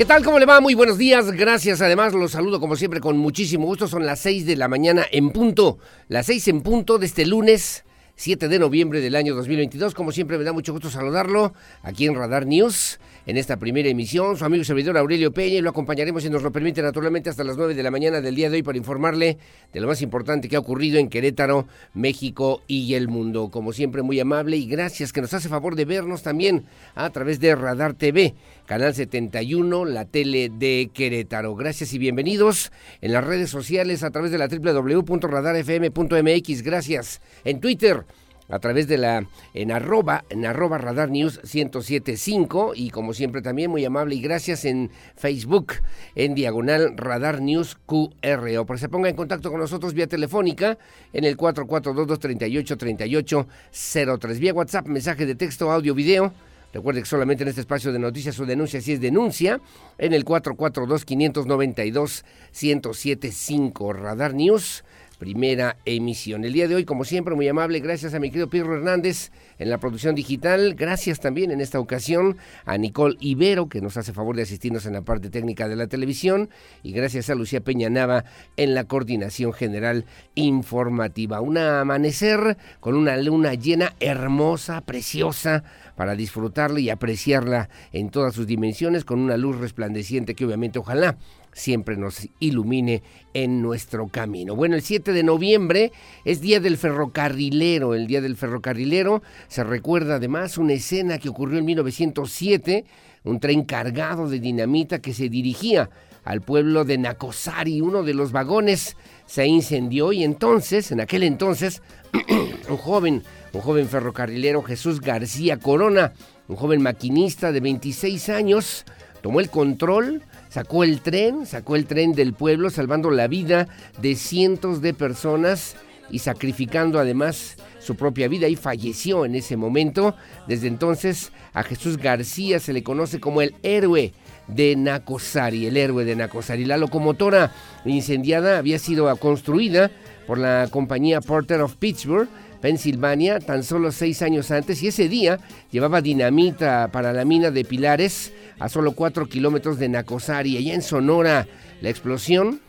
¿Qué tal? ¿Cómo le va? Muy buenos días. Gracias. Además, los saludo como siempre con muchísimo gusto. Son las 6 de la mañana en punto. Las 6 en punto de este lunes 7 de noviembre del año 2022. Como siempre, me da mucho gusto saludarlo aquí en Radar News en esta primera emisión. Su amigo y servidor Aurelio Peña y lo acompañaremos, si nos lo permite, naturalmente hasta las 9 de la mañana del día de hoy para informarle de lo más importante que ha ocurrido en Querétaro, México y el mundo. Como siempre, muy amable y gracias que nos hace favor de vernos también a través de Radar TV, Canal 71, la tele de Querétaro. Gracias y bienvenidos en las redes sociales a través de la www.radarfm.mx. Gracias. En Twitter a través de la en arroba en arroba radar news 1075 y como siempre también muy amable y gracias en Facebook en diagonal radar news QR o se ponga en contacto con nosotros vía telefónica en el 442-238-3803 vía WhatsApp mensaje de texto audio video Recuerde que solamente en este espacio de noticias o denuncia si es denuncia en el 442 592 1075 Radar News primera emisión. El día de hoy, como siempre, muy amable, gracias a mi querido Pedro Hernández en la producción digital. Gracias también en esta ocasión a Nicole Ibero, que nos hace favor de asistirnos en la parte técnica de la televisión. Y gracias a Lucía Peña Nava en la coordinación general informativa. Un amanecer con una luna llena hermosa, preciosa, para disfrutarla y apreciarla en todas sus dimensiones, con una luz resplandeciente que obviamente ojalá siempre nos ilumine en nuestro camino. Bueno, el 7 de noviembre es Día del Ferrocarrilero. El Día del Ferrocarrilero se recuerda además una escena que ocurrió en 1907, un tren cargado de dinamita que se dirigía al pueblo de Nacosari. Uno de los vagones se incendió y entonces, en aquel entonces, un joven, un joven ferrocarrilero, Jesús García Corona, un joven maquinista de 26 años, tomó el control sacó el tren, sacó el tren del pueblo, salvando la vida de cientos de personas y sacrificando además su propia vida y falleció en ese momento. Desde entonces a Jesús García se le conoce como el héroe de Nacosari, el héroe de Nacosari. La locomotora incendiada había sido construida por la compañía Porter of Pittsburgh, Pensilvania, tan solo seis años antes, y ese día llevaba dinamita para la mina de Pilares a solo cuatro kilómetros de Nacosari. Allá en Sonora, la explosión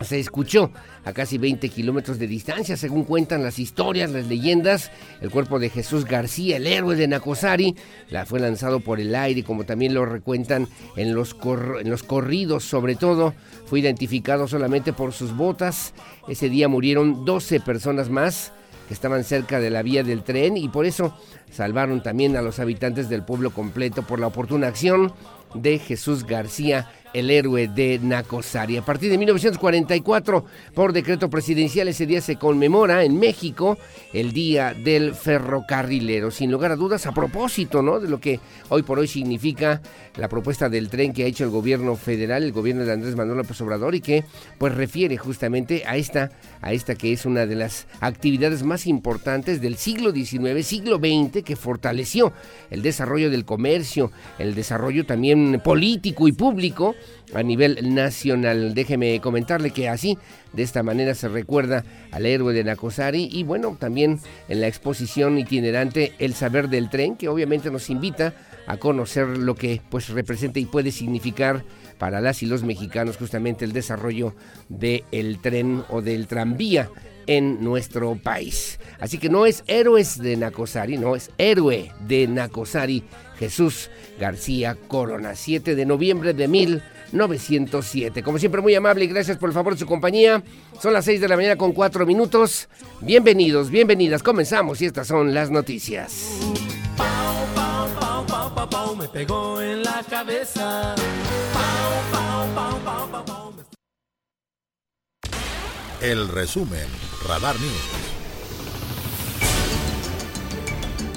se escuchó a casi 20 kilómetros de distancia, según cuentan las historias, las leyendas. El cuerpo de Jesús García, el héroe de Nacosari, la fue lanzado por el aire, como también lo recuentan en los, en los corridos, sobre todo. Fue identificado solamente por sus botas. Ese día murieron 12 personas más estaban cerca de la vía del tren y por eso salvaron también a los habitantes del pueblo completo por la oportuna acción de Jesús García el héroe de Nacosari. A partir de 1944, por decreto presidencial, ese día se conmemora en México el Día del Ferrocarrilero. Sin lugar a dudas, a propósito ¿no? de lo que hoy por hoy significa la propuesta del tren que ha hecho el gobierno federal, el gobierno de Andrés Manuel López Obrador, y que pues refiere justamente a esta, a esta que es una de las actividades más importantes del siglo XIX, siglo XX, que fortaleció el desarrollo del comercio, el desarrollo también político y público a nivel nacional. Déjeme comentarle que así, de esta manera se recuerda al héroe de Nacosari y bueno, también en la exposición itinerante El saber del tren, que obviamente nos invita a conocer lo que pues representa y puede significar para las y los mexicanos justamente el desarrollo del tren o del tranvía en nuestro país. Así que no es héroes de Nacosari, no es héroe de Nacosari, Jesús García Corona, 7 de noviembre de mil 907. Como siempre, muy amable y gracias por el favor de su compañía. Son las 6 de la mañana con 4 minutos. Bienvenidos, bienvenidas. Comenzamos y estas son las noticias. me pegó en la cabeza. El resumen, Radar News.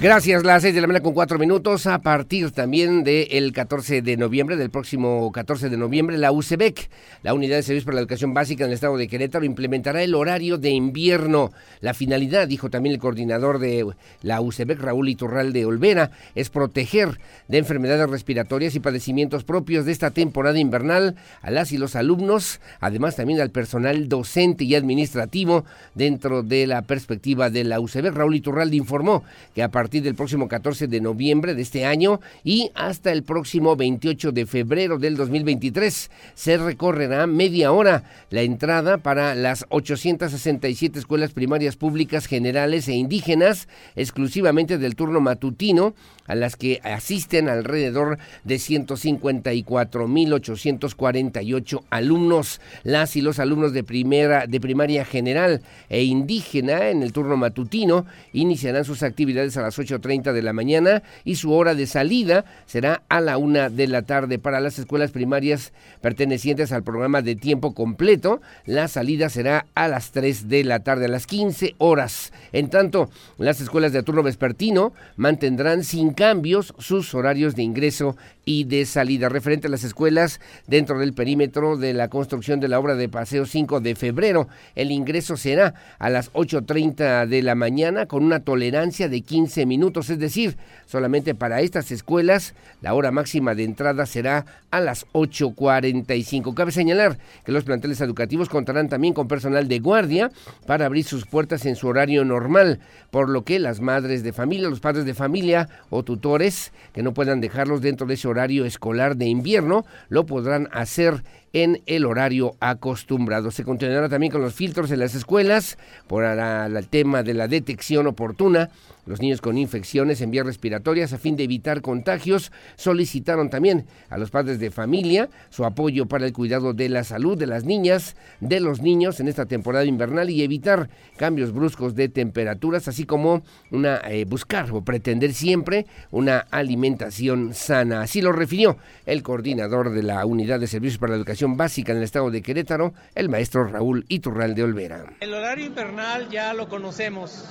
Gracias, las seis de la mañana con cuatro minutos. A partir también del 14 de noviembre, del próximo 14 de noviembre, la UCEBEC, la Unidad de Servicios para la Educación Básica en el Estado de Querétaro, implementará el horario de invierno. La finalidad, dijo también el coordinador de la UCEBEC, Raúl Iturral de Olvera, es proteger de enfermedades respiratorias y padecimientos propios de esta temporada invernal a las y los alumnos, además también al personal docente y administrativo dentro de la perspectiva de la UCEBEC. Raúl Iturralde informó que a partir del próximo 14 de noviembre de este año y hasta el próximo 28 de febrero del 2023. Se recorrerá media hora la entrada para las 867 escuelas primarias públicas generales e indígenas, exclusivamente del turno matutino, a las que asisten alrededor de 154.848 alumnos. Las y los alumnos de primera de primaria general e indígena en el turno matutino iniciarán sus actividades a las 8.30 de la mañana y su hora de salida será a la una de la tarde para las escuelas primarias pertenecientes al programa de tiempo completo. La salida será a las 3 de la tarde, a las 15 horas. En tanto, las escuelas de turno vespertino mantendrán sin cambios sus horarios de ingreso y de salida. Referente a las escuelas dentro del perímetro de la construcción de la obra de Paseo 5 de febrero, el ingreso será a las 8.30 de la mañana con una tolerancia de 15 minutos, es decir, solamente para estas escuelas la hora máxima de entrada será a las 8.45. Cabe señalar que los planteles educativos contarán también con personal de guardia para abrir sus puertas en su horario normal, por lo que las madres de familia, los padres de familia o tutores que no puedan dejarlos dentro de ese horario escolar de invierno lo podrán hacer en el horario acostumbrado. Se continuará también con los filtros en las escuelas por el tema de la detección oportuna los niños con infecciones en vías respiratorias a fin de evitar contagios solicitaron también a los padres de familia su apoyo para el cuidado de la salud de las niñas, de los niños en esta temporada invernal y evitar cambios bruscos de temperaturas, así como una eh, buscar o pretender siempre una alimentación sana. Así lo refirió el coordinador de la Unidad de Servicios para la Educación Básica en el estado de Querétaro, el maestro Raúl Iturral de Olvera. El horario invernal ya lo conocemos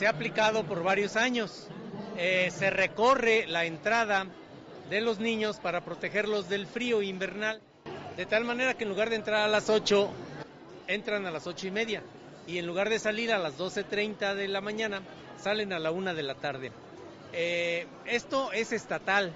se ha aplicado por varios años. Eh, se recorre la entrada de los niños para protegerlos del frío invernal, de tal manera que en lugar de entrar a las 8, entran a las 8 y media, y en lugar de salir a las 12.30 de la mañana, salen a la 1 de la tarde. Eh, esto es estatal,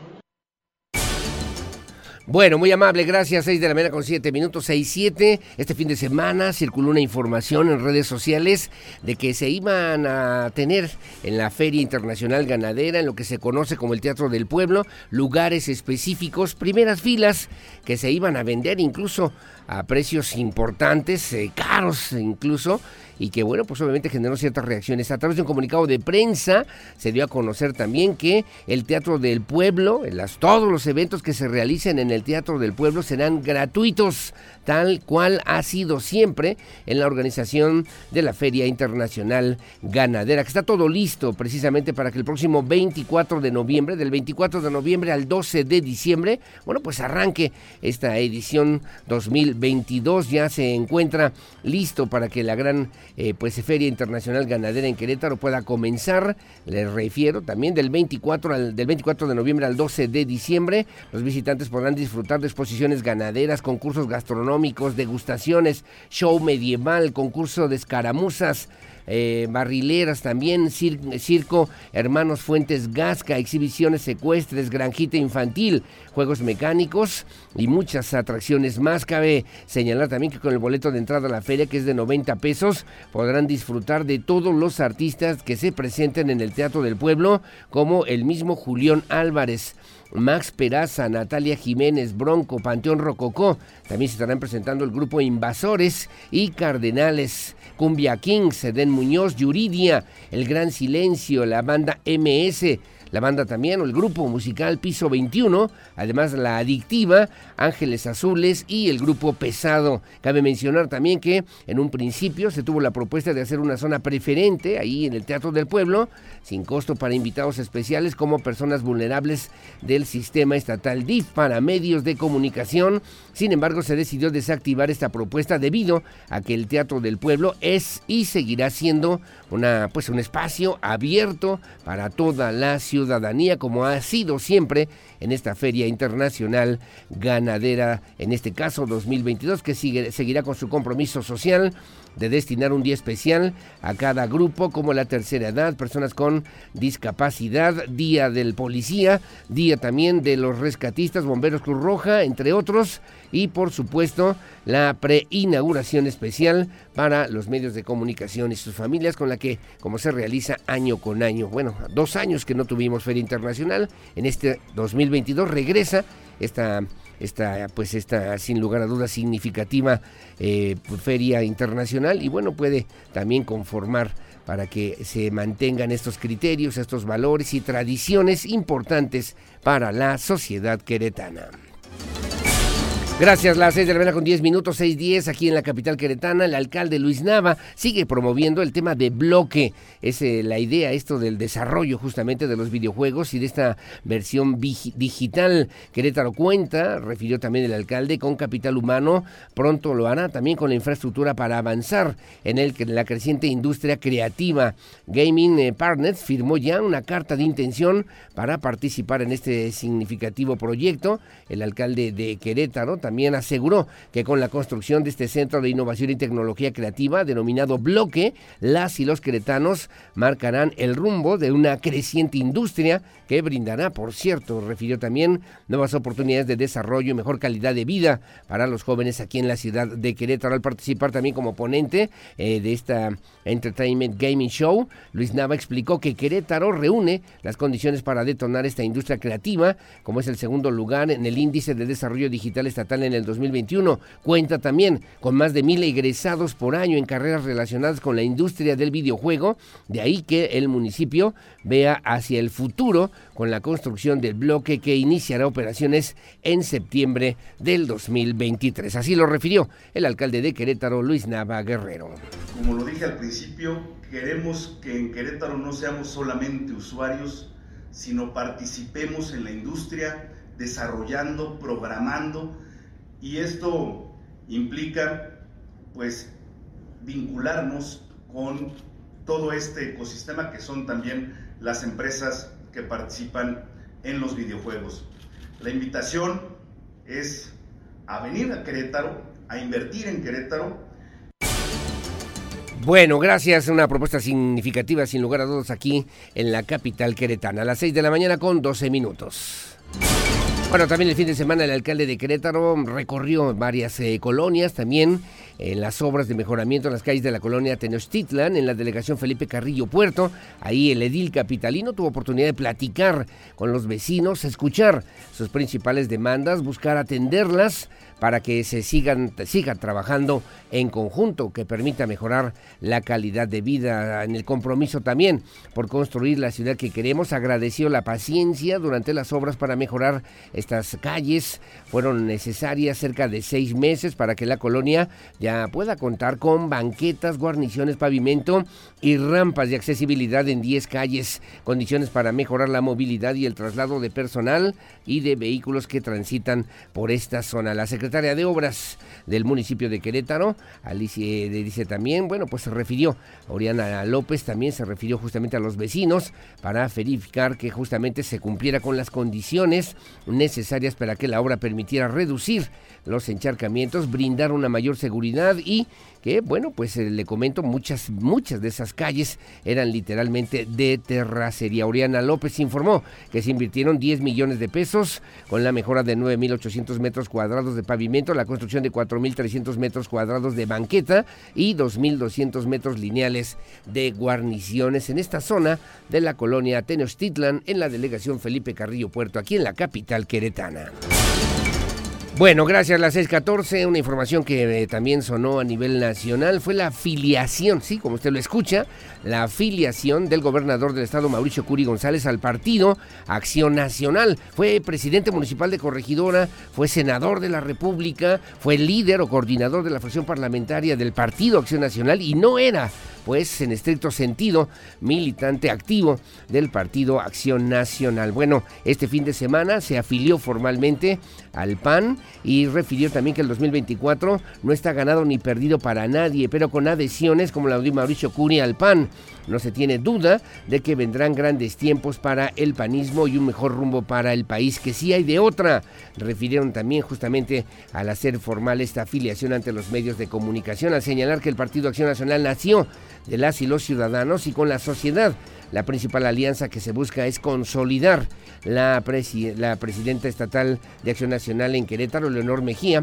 bueno, muy amable, gracias. 6 de la mañana con 7 minutos, 6, 7. Este fin de semana circuló una información en redes sociales de que se iban a tener en la Feria Internacional Ganadera, en lo que se conoce como el Teatro del Pueblo, lugares específicos, primeras filas que se iban a vender incluso a precios importantes, eh, caros incluso, y que bueno, pues obviamente generó ciertas reacciones. A través de un comunicado de prensa se dio a conocer también que el Teatro del Pueblo, las, todos los eventos que se realicen en el Teatro del Pueblo serán gratuitos, tal cual ha sido siempre en la organización de la Feria Internacional Ganadera, que está todo listo precisamente para que el próximo 24 de noviembre, del 24 de noviembre al 12 de diciembre, bueno, pues arranque esta edición 2022, ya se encuentra listo para que la gran eh, pues Feria Internacional Ganadera en Querétaro pueda comenzar, les refiero también del 24, al, del 24 de noviembre al 12 de diciembre, los visitantes podrán disfrutar de exposiciones ganaderas, concursos gastronómicos, degustaciones, show medieval, concurso de escaramuzas, eh, barrileras también, circo Hermanos Fuentes Gasca, exhibiciones secuestres, granjita infantil, juegos mecánicos y muchas atracciones más. Cabe señalar también que con el boleto de entrada a la feria, que es de 90 pesos, podrán disfrutar de todos los artistas que se presenten en el Teatro del Pueblo, como el mismo Julián Álvarez. Max Peraza, Natalia Jiménez, Bronco, Panteón Rococó. También se estarán presentando el grupo Invasores y Cardenales. Cumbia Kings, Eden Muñoz, Yuridia, El Gran Silencio, la banda MS, la banda también, o el grupo musical Piso 21, además la adictiva, Ángeles Azules y el grupo Pesado. Cabe mencionar también que en un principio se tuvo la propuesta de hacer una zona preferente ahí en el Teatro del Pueblo, sin costo para invitados especiales como personas vulnerables del sistema estatal DIF para medios de comunicación. Sin embargo, se decidió desactivar esta propuesta debido a que el Teatro del Pueblo es y seguirá siendo una, pues, un espacio abierto para toda la ciudad ciudadanía, como ha sido siempre en esta Feria Internacional Ganadera, en este caso 2022, que sigue, seguirá con su compromiso social de destinar un día especial a cada grupo, como la tercera edad, personas con discapacidad, Día del Policía, Día también de los rescatistas, Bomberos Cruz Roja, entre otros, y por supuesto la preinauguración especial para los medios de comunicación y sus familias, con la que, como se realiza año con año, bueno, dos años que no tuvimos Feria Internacional, en este 2022 regresa esta esta, pues esta sin lugar a dudas significativa eh, feria internacional y bueno, puede también conformar para que se mantengan estos criterios, estos valores y tradiciones importantes para la sociedad queretana. Gracias, las seis de la mañana con 10 minutos, 6.10 aquí en la capital queretana. El alcalde Luis Nava sigue promoviendo el tema de bloque. Es eh, la idea, esto del desarrollo justamente de los videojuegos y de esta versión digital. Querétaro cuenta, refirió también el alcalde, con capital humano. Pronto lo hará también con la infraestructura para avanzar en, el, en la creciente industria creativa. Gaming eh, Partners firmó ya una carta de intención para participar en este significativo proyecto. El alcalde de Querétaro también aseguró que con la construcción de este centro de innovación y tecnología creativa denominado Bloque, las y los queretanos marcarán el rumbo de una creciente industria que brindará, por cierto, refirió también nuevas oportunidades de desarrollo y mejor calidad de vida para los jóvenes aquí en la ciudad de Querétaro. Al participar también como ponente eh, de esta Entertainment Gaming Show, Luis Nava explicó que Querétaro reúne las condiciones para detonar esta industria creativa, como es el segundo lugar en el índice de desarrollo digital estatal en el 2021. Cuenta también con más de mil egresados por año en carreras relacionadas con la industria del videojuego. De ahí que el municipio vea hacia el futuro con la construcción del bloque que iniciará operaciones en septiembre del 2023. Así lo refirió el alcalde de Querétaro, Luis Nava Guerrero. Como lo dije al principio, queremos que en Querétaro no seamos solamente usuarios, sino participemos en la industria, desarrollando, programando y esto implica pues vincularnos con todo este ecosistema que son también las empresas que participan en los videojuegos. La invitación es a venir a Querétaro, a invertir en Querétaro. Bueno, gracias. Una propuesta significativa, sin lugar a dudas, aquí en la capital queretana. A las 6 de la mañana con 12 minutos. Bueno, también el fin de semana el alcalde de Querétaro recorrió varias eh, colonias, también en las obras de mejoramiento en las calles de la colonia Tenochtitlan, en la delegación Felipe Carrillo Puerto. Ahí el edil capitalino tuvo oportunidad de platicar con los vecinos, escuchar sus principales demandas, buscar atenderlas para que se sigan, sigan trabajando en conjunto, que permita mejorar la calidad de vida, en el compromiso también por construir la ciudad que queremos. Agradeció la paciencia durante las obras para mejorar estas calles. Fueron necesarias cerca de seis meses para que la colonia ya pueda contar con banquetas, guarniciones, pavimento y rampas de accesibilidad en 10 calles, condiciones para mejorar la movilidad y el traslado de personal y de vehículos que transitan por esta zona. La secretaria de Obras del municipio de Querétaro, Alicia dice también, bueno, pues se refirió, Oriana López también se refirió justamente a los vecinos para verificar que justamente se cumpliera con las condiciones necesarias para que la obra permitiera reducir los encharcamientos, brindar una mayor seguridad y que, bueno, pues eh, le comento, muchas, muchas de esas calles eran literalmente de terracería. Oriana López informó que se invirtieron 10 millones de pesos con la mejora de 9.800 metros cuadrados de la construcción de 4.300 metros cuadrados de banqueta y 2.200 metros lineales de guarniciones en esta zona de la colonia Tenochtitlan en la delegación Felipe Carrillo Puerto, aquí en la capital queretana. Bueno, gracias. Las 6:14, una información que eh, también sonó a nivel nacional fue la afiliación, sí, como usted lo escucha, la afiliación del gobernador del estado Mauricio Curi González al partido Acción Nacional. Fue presidente municipal de Corregidora, fue senador de la República, fue líder o coordinador de la fracción parlamentaria del partido Acción Nacional y no era pues en estricto sentido, militante activo del Partido Acción Nacional. Bueno, este fin de semana se afilió formalmente al PAN y refirió también que el 2024 no está ganado ni perdido para nadie, pero con adhesiones como la de Mauricio Curi al PAN. No se tiene duda de que vendrán grandes tiempos para el panismo y un mejor rumbo para el país, que sí hay de otra. Refirieron también justamente al hacer formal esta afiliación ante los medios de comunicación, al señalar que el Partido Acción Nacional nació de las y los ciudadanos y con la sociedad. La principal alianza que se busca es consolidar la, la presidenta estatal de Acción Nacional en Querétaro, Leonor Mejía,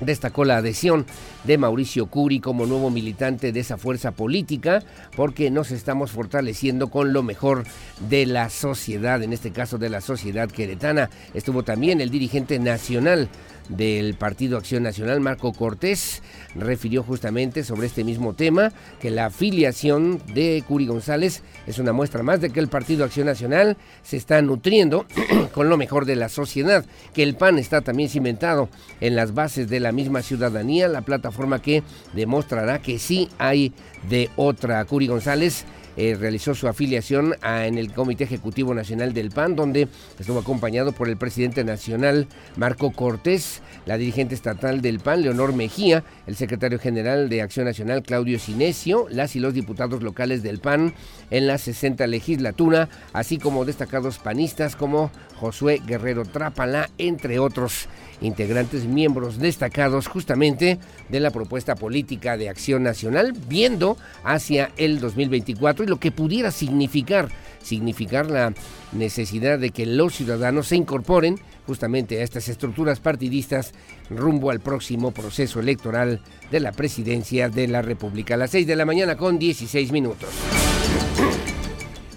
Destacó la adhesión de Mauricio Curi como nuevo militante de esa fuerza política porque nos estamos fortaleciendo con lo mejor de la sociedad, en este caso de la sociedad queretana. Estuvo también el dirigente nacional del Partido Acción Nacional, Marco Cortés, refirió justamente sobre este mismo tema, que la afiliación de Curi González es una muestra más de que el Partido Acción Nacional se está nutriendo con lo mejor de la sociedad, que el PAN está también cimentado en las bases de la misma ciudadanía, la plataforma que demostrará que sí hay de otra. Curi González eh, realizó su afiliación en el Comité Ejecutivo Nacional del PAN, donde estuvo acompañado por el presidente nacional Marco Cortés, la dirigente estatal del PAN, Leonor Mejía, el secretario general de Acción Nacional, Claudio Sinesio, las y los diputados locales del PAN en la 60 legislatura, así como destacados panistas como Josué Guerrero Trápala, entre otros integrantes miembros destacados justamente de la propuesta política de acción nacional, viendo hacia el 2024 y lo que pudiera significar, significar la necesidad de que los ciudadanos se incorporen justamente a estas estructuras partidistas rumbo al próximo proceso electoral de la presidencia de la República. A las 6 de la mañana con 16 minutos.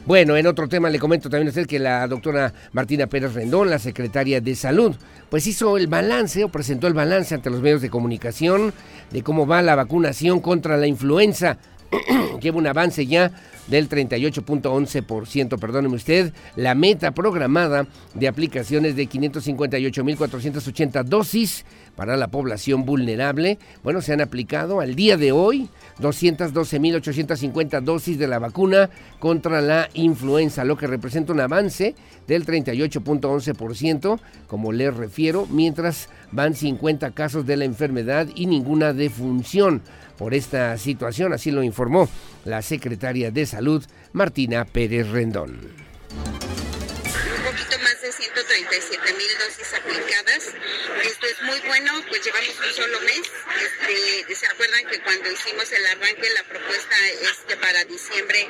Bueno, en otro tema le comento también a usted que la doctora Martina Pérez Rendón, la secretaria de Salud, pues hizo el balance o presentó el balance ante los medios de comunicación de cómo va la vacunación contra la influenza. Lleva un avance ya del 38.11%, perdóneme usted, la meta programada de aplicaciones de 558.480 dosis para la población vulnerable. Bueno, se han aplicado al día de hoy 212.850 dosis de la vacuna contra la influenza, lo que representa un avance del 38.11%, como les refiero, mientras van 50 casos de la enfermedad y ninguna defunción por esta situación, así lo informó la secretaria de Salud, Martina Pérez Rendón. Un poquito más de 137 mil dosis aplicadas. Esto es muy bueno, pues llevamos un solo mes. Este, ¿Se acuerdan que cuando hicimos el arranque la propuesta es que para diciembre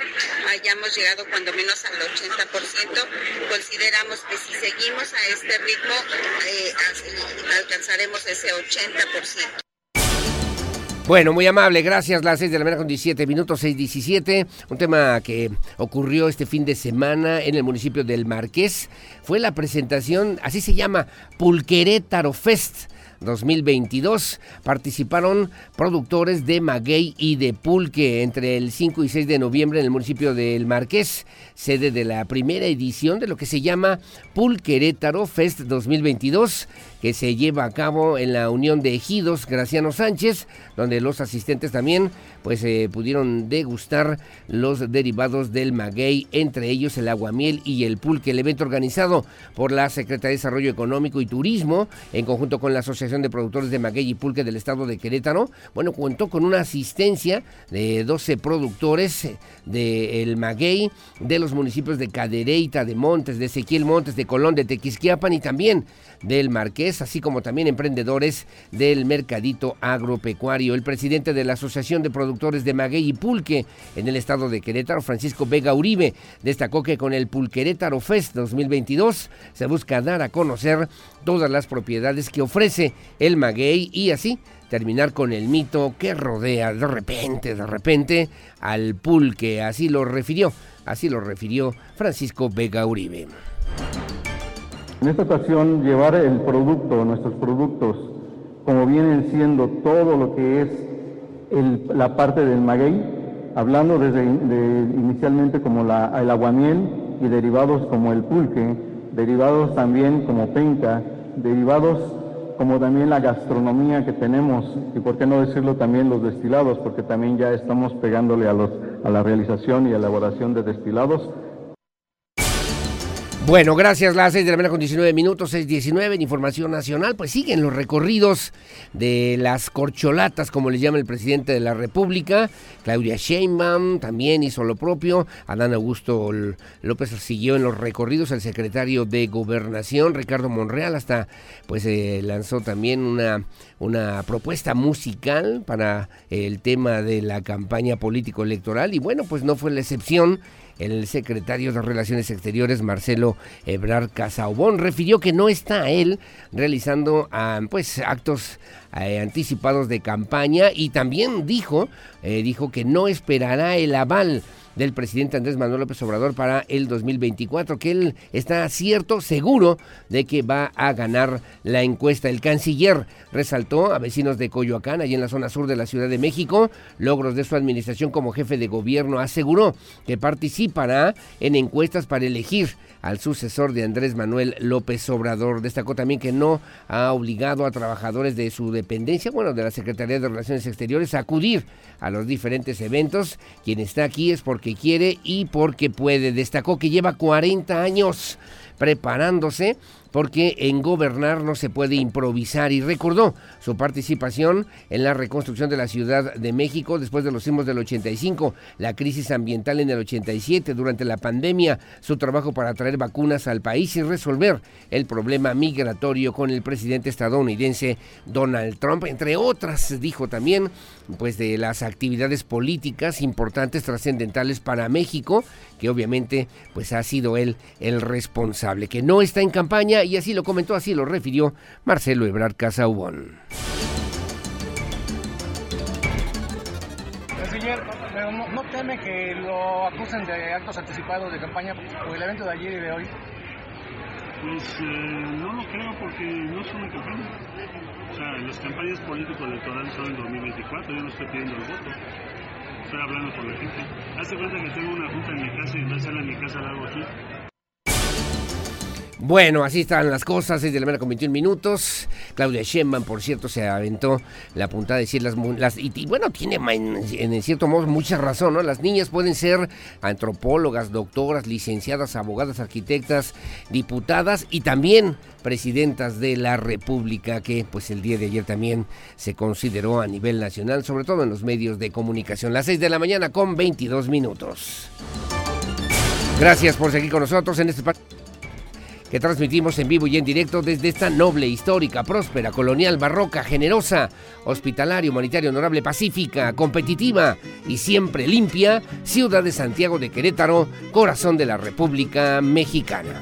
hayamos llegado cuando menos al 80%? Consideramos que si seguimos a este ritmo eh, alcanzaremos ese 80%. Bueno, muy amable, gracias. Las 6 de la mañana con 17 minutos, 6.17. Un tema que ocurrió este fin de semana en el municipio del Marqués fue la presentación, así se llama, Pulquerétaro Fest 2022. Participaron productores de maguey y de pulque entre el 5 y 6 de noviembre en el municipio del Marqués, sede de la primera edición de lo que se llama Pulquerétaro Fest 2022 que se lleva a cabo en la Unión de Ejidos Graciano Sánchez, donde los asistentes también pues eh, pudieron degustar los derivados del maguey, entre ellos el aguamiel y el pulque. El evento organizado por la Secretaría de Desarrollo Económico y Turismo, en conjunto con la Asociación de Productores de Maguey y Pulque del Estado de Querétaro, bueno, contó con una asistencia de 12 productores del maguey de los municipios de Cadereyta, de Montes, de Ezequiel Montes, de Colón, de Tequisquiapan y también del Marqués, así como también emprendedores del mercadito agropecuario. El presidente de la Asociación de Productores de Maguey y Pulque en el estado de Querétaro, Francisco Vega Uribe, destacó que con el Pulquerétaro Fest 2022 se busca dar a conocer todas las propiedades que ofrece el maguey y así terminar con el mito que rodea de repente, de repente al pulque. Así lo refirió, así lo refirió Francisco Vega Uribe. En esta ocasión llevar el producto, nuestros productos, como vienen siendo todo lo que es la parte del maguey, hablando desde inicialmente como el aguamiel y derivados como el pulque, derivados también como penca, derivados como también la gastronomía que tenemos y por qué no decirlo también los destilados, porque también ya estamos pegándole a, los, a la realización y elaboración de destilados bueno, gracias. Las 6 de la mañana con 19 minutos, 6.19 en Información Nacional. Pues siguen los recorridos de las corcholatas, como le llama el presidente de la República. Claudia Sheinbaum también hizo lo propio. Adán Augusto López siguió en los recorridos. El secretario de Gobernación, Ricardo Monreal, hasta pues eh, lanzó también una, una propuesta musical para el tema de la campaña político-electoral. Y bueno, pues no fue la excepción el secretario de Relaciones Exteriores, Marcelo Ebrard Casaubón, refirió que no está él realizando ah, pues, actos eh, anticipados de campaña y también dijo, eh, dijo que no esperará el aval del presidente Andrés Manuel López Obrador para el 2024, que él está cierto, seguro de que va a ganar la encuesta. El canciller resaltó a vecinos de Coyoacán, allí en la zona sur de la Ciudad de México, logros de su administración como jefe de gobierno. Aseguró que participará en encuestas para elegir al sucesor de Andrés Manuel López Obrador. Destacó también que no ha obligado a trabajadores de su dependencia, bueno, de la Secretaría de Relaciones Exteriores, a acudir a los diferentes eventos. Quien está aquí es porque quiere y porque puede. Destacó que lleva 40 años preparándose porque en gobernar no se puede improvisar. Y recordó su participación en la reconstrucción de la Ciudad de México después de los sismos del 85, la crisis ambiental en el 87, durante la pandemia, su trabajo para traer vacunas al país y resolver el problema migratorio con el presidente estadounidense Donald Trump, entre otras, dijo también, pues de las actividades políticas importantes, trascendentales para México, que obviamente pues ha sido él el responsable, que no está en campaña y así lo comentó, así lo refirió Marcelo Ebrard Casaubón. Señor, no, no, teme que lo acusen de actos anticipados de campaña por el evento de ayer y de hoy? Pues eh, no lo creo porque no son de campaña. O sea, las campañas político-electorales son en 2024, yo no estoy pidiendo el voto. Estoy hablando con la gente. Hace cuenta que tengo una junta en mi casa y en vez de mi casa la hago aquí. Bueno, así están las cosas, es de la mañana con 21 minutos. Claudia Sheinbaum, por cierto, se aventó la puntada de decir las... y, bueno, tiene en, cierto modo mucha razón, ¿no? Las niñas pueden ser antropólogas, doctoras, licenciadas, abogadas, arquitectas, diputadas y también presidentas de la República, que pues el día de ayer también se consideró a nivel nacional, sobre todo en los medios de comunicación. Las 6 de la mañana con 22 minutos. Gracias por seguir con nosotros en este que transmitimos en vivo y en directo desde esta noble, histórica, próspera, colonial, barroca, generosa, hospitalaria, humanitaria, honorable, pacífica, competitiva y siempre limpia ciudad de Santiago de Querétaro, corazón de la República Mexicana.